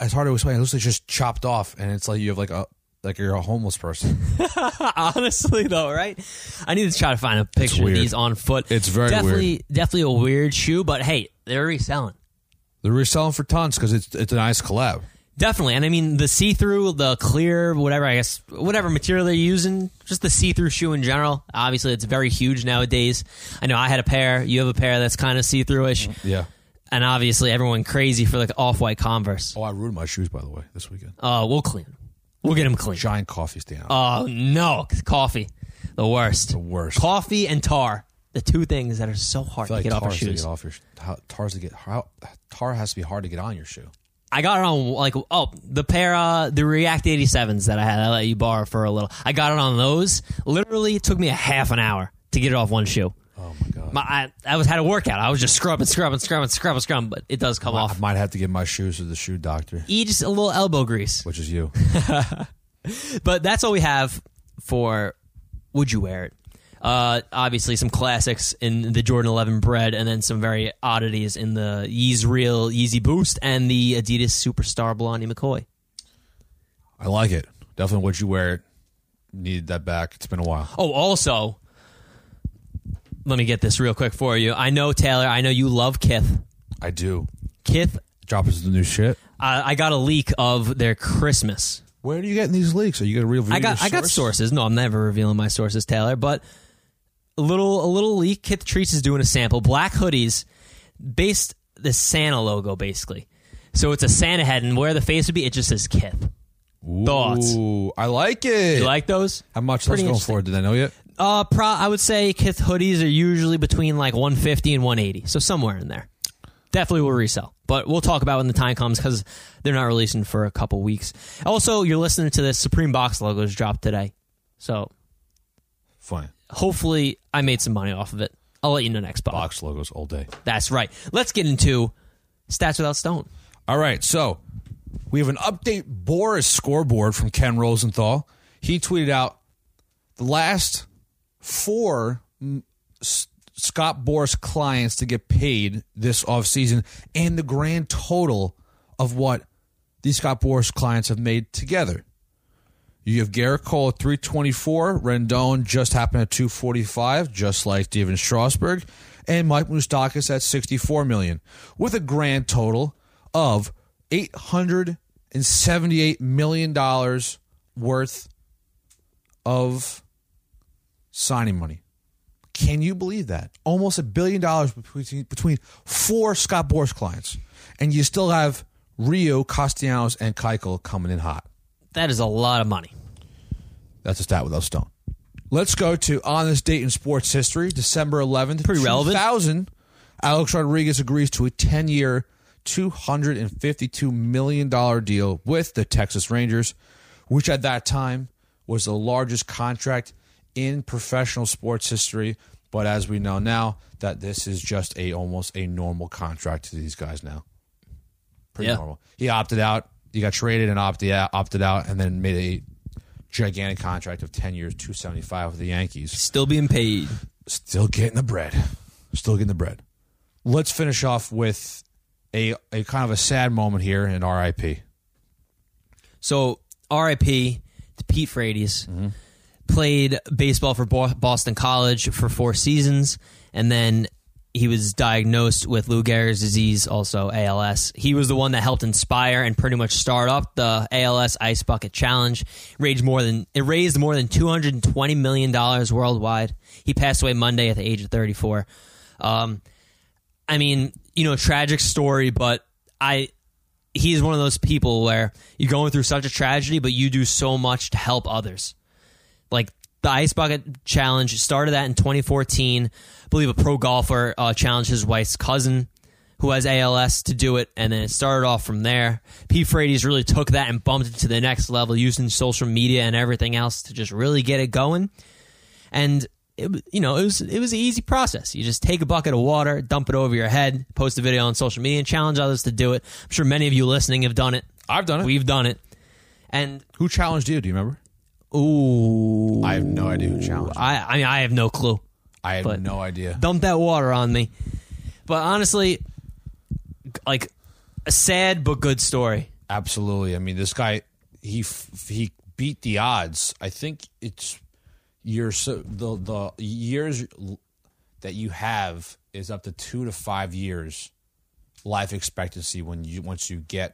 It's hard to explain. It looks like just chopped off, and it's like you have like a like you're a homeless person. honestly though right i need to try to find a picture of weird. these on foot It's very definitely definitely a weird shoe but hey they're reselling They're reselling for tons because it's it's a nice collab. Definitely, and I mean the see-through, the clear, whatever I guess, whatever material they're using, just the see-through shoe in general. Obviously, it's very huge nowadays. I know I had a pair. You have a pair that's kind of see-through-ish, Yeah. and obviously everyone crazy for like off-white Converse. Oh, I ruined my shoes by the way this weekend. Uh, we'll clean. We'll get him clean. Giant coffee stand. Oh no, coffee, the worst. the worst. Coffee and tar, the two things that are so hard I feel to like get off our tars to shoes. get off your sh- how- tars to get how, tar has to be hard to get on your shoe. I got it on like oh the pair uh the React 87s that I had I let you borrow for a little. I got it on those. Literally it took me a half an hour to get it off one shoe. Oh my god. My, I, I was had a workout. I was just scrubbing, scrubbing, scrubbing, scrubbing, scrubbing, but it does come off. I off. might have to get my shoes to the shoe doctor, E just a little elbow grease. which is you. But that's all we have for Would You Wear It? Uh, obviously, some classics in the Jordan 11 bread, and then some very oddities in the Yecheil Yeezy Boost and the Adidas Superstar Blondey McCoy. I like it. Definitely would you wear it. Needed that back. It's been a while. Oh, also, let me get this real quick for you. I know, Taylor, I know you love Kith. I do. Kith, Drop us the new shit. uh, I got a leak of their Christmas. Where are you getting these leaks? Are you going to reveal I got your I got sources. No, I'm never revealing my sources, Taylor. But a little a little leak. Kith Treats is doing a sample. Black hoodies, based the Santa logo basically. So it's a Santa head, and where the face would be, it just says Kith. Thoughts? I like it. You like those? How much? Pretty Let's go interesting. for it. Did I know yet? Uh, pro. I would say Kith hoodies are usually between like 150 and 180, so somewhere in there. Definitely will resell, but we'll talk about when the time comes because they're not releasing for a couple weeks. Also, you're listening to this Supreme Box logos dropped today, so Fine. hopefully I made some money off of it. I'll let you know next box. Box logos all day. That's right. Let's get into stats without stone. All right, so we have an update Boras scoreboard from Ken Rosenthal. He tweeted out the last four mm, Scott Boras clients to get paid this offseason and the grand total of what these Scott Boras clients have made together. You have Gerrit Cole at 324, Rendon just happened at 245, just like Stephen Strasburg, and Mike Moustakas at 64 million, with a grand total of 878 million dollars worth of signing money. Can you believe that? Almost a billion dollars between between four Scott Boras clients, and you still have Ryu, Castellanos, and Keuchel coming in hot. That is a lot of money. That's a stat without stone. Let's go to on this date in sports history, December 11th, Pretty relevant. 2000. Alex Rodriguez agrees to a 10-year, $252 million deal with the Texas Rangers, which at that time was the largest contract in professional sports history. But as we know now, that this is just a almost a normal contract to these guys now. Pretty Yeah. normal. He opted out. He got traded and opted out, opted out, and then made a gigantic contract of ten years, two seventy five with the Yankees. Still being paid. Still getting the bread. Still getting the bread. Let's finish off with a a kind of a sad moment here in RIP. So R.I.P. to Pete Frates. Mm-hmm. Played baseball for Boston College for four seasons, and then he was diagnosed with Lou Gehrig's disease, also ALS. He was the one that helped inspire and pretty much start up the ALS Ice Bucket Challenge. Raised more than it raised more than two hundred and twenty million dollars worldwide. He passed away Monday at the age of thirty four. Um, I mean, you know, tragic story, but I he's one of those people where you're going through such a tragedy, but you do so much to help others. Like the Ice Bucket Challenge started that in 2014. I believe a pro golfer uh, challenged his wife's cousin who has ALS to do it, and then it started off from there. Pete Frates really took that and bumped it to the next level using social media and everything else to just really get it going. And it, you know, it was it was an easy process. You just take a bucket of water, dump it over your head, post a video on social media, and challenge others to do it. I'm sure many of you listening have done it. I've done it. We've done it. And Who challenged you? Do you remember? Ooh, I have no idea who challenged. you. I I mean I have no clue. I have but- no idea. Dump that water on me. But honestly, like a sad but good story. Absolutely. I mean, this guy he f- he beat the odds. I think it's your so the the years that you have is up to two to five years life expectancy when you once you get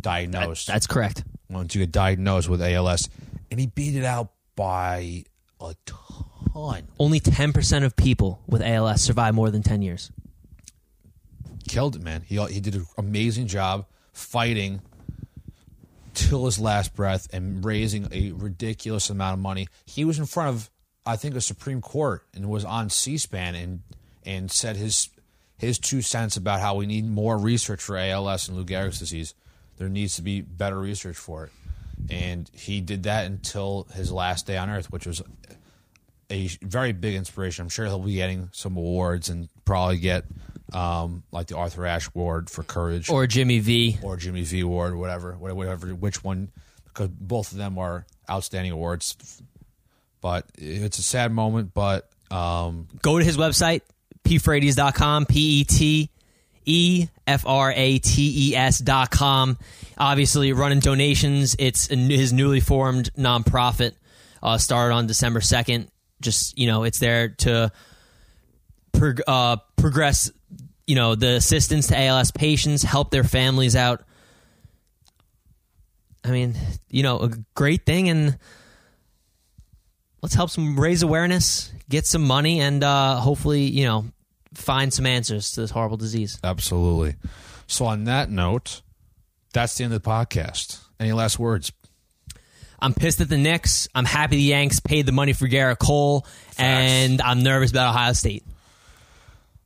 diagnosed. That's correct. once you get diagnosed with ALS, and he beat it out by a ton. Only 10% of people with ALS survive more than 10 years. Killed it, man. He he did an amazing job fighting till his last breath and raising a ridiculous amount of money. He was in front of I think a Supreme Court and was on C-SPAN and and said his his two cents about how we need more research for ALS and Lou Gehrig's disease. There needs to be better research for it, and he did that until his last day on Earth, which was a very big inspiration. I'm sure he'll be getting some awards and probably get um, like the Arthur Ashe Award for courage Or Jimmy V. or Jimmy V Award, whatever, whatever, which one, because both of them are outstanding awards. But it's a sad moment, but um, Go to his website, pfrates.com, P E T E F R A T E S dot com. Obviously, running donations. It's his newly formed nonprofit. Uh, started on December 2nd. Just, you know, it's there to prog- uh, progress, you know, the assistance to ALS patients, help their families out. I mean, you know, a great thing. And let's help some raise awareness, get some money, and uh, hopefully, you know, find some answers to this horrible disease. absolutely. So on that note, that's the end of the podcast. Any last words? I'm pissed at the Knicks. I'm happy the Yanks paid the money for Gerrit Cole, and I'm nervous about Ohio State.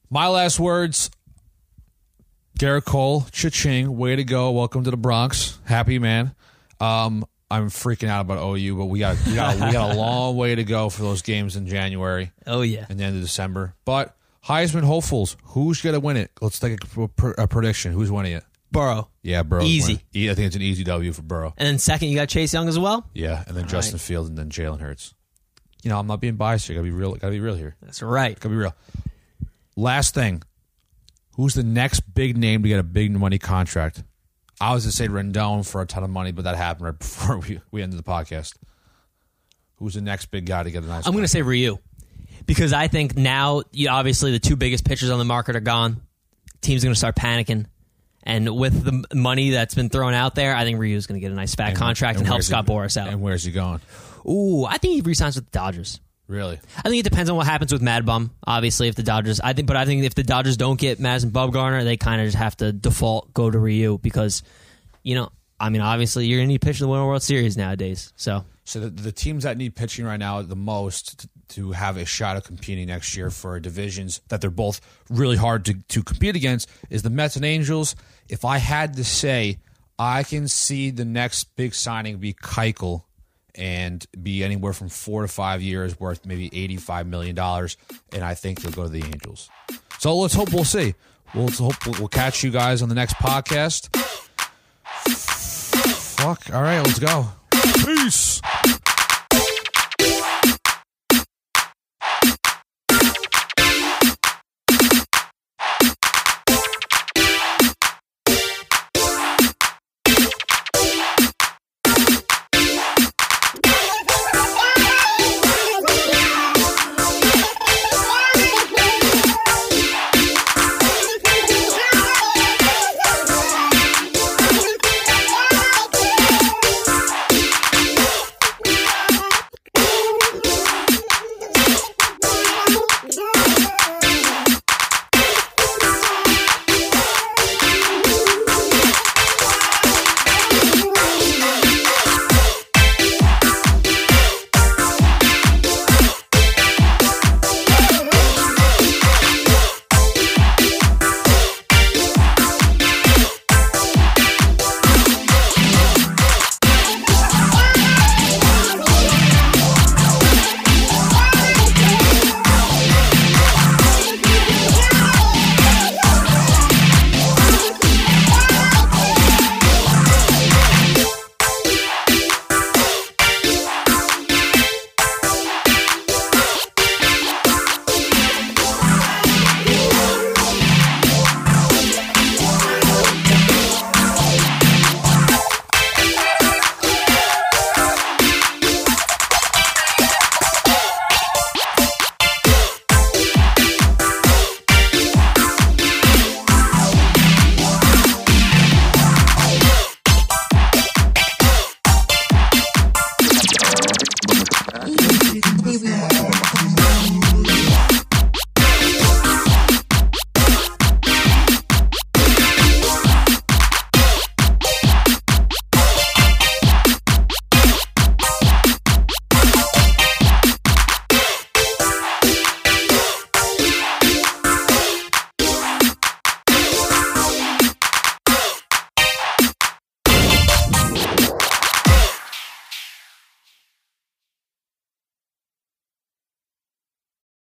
My last words. Gerrit Cole, cha-ching, way to go. Welcome to the Bronx. Happy man. Um, I'm freaking out about OU, but we got we got we got a long way to go for those games in January Oh yeah, and the end of December. But Heisman hopefuls, who's gonna win it? Let's take a, pr- a prediction. Who's winning it? Burrow, Yeah, Burrow. Easy. I think it's an easy W for Burrow. and then second you got Chase Young as well. Yeah, and then Justin Fields and then Jalen Hurts. You know, I'm not being biased here. Gotta be real. Gotta be real here. That's right. Gotta be real. Last thing, who's the next big name to get a big money contract? I was to say Rendon for a ton of money, but that happened right before we, we ended the podcast. Who's the next big guy to get a nice? I'm going to say Ryu because I think now, you, obviously, the two biggest pitchers on the market are gone. Teams are going to start panicking. And with the money that's been thrown out there, I think Ryu's going to get a nice fat contract and, help where's he- Scott Boras out. And where's he going? Ooh, I think he resigns with the Dodgers. Really? I think it depends on what happens with Mad Bum. Obviously, if the Dodgers, I think, but I think if the Dodgers don't get Madison Bumgarner, they kind of just have to default go to Ryu because, you know, I mean, obviously you're going to need pitching to win a World Series nowadays. So So the, the teams that need pitching right now the most to, have a shot of competing next year for divisions that they're both really hard to, to compete against is the Mets and Angels. If I had to say, I can see the next big signing be Keuchel and be anywhere from four to five years worth maybe $85 million. And I think he'll go to the Angels. So let's hope we'll see. We'll, hope we'll catch you guys on the next podcast. Fuck. All right, let's go. Peace.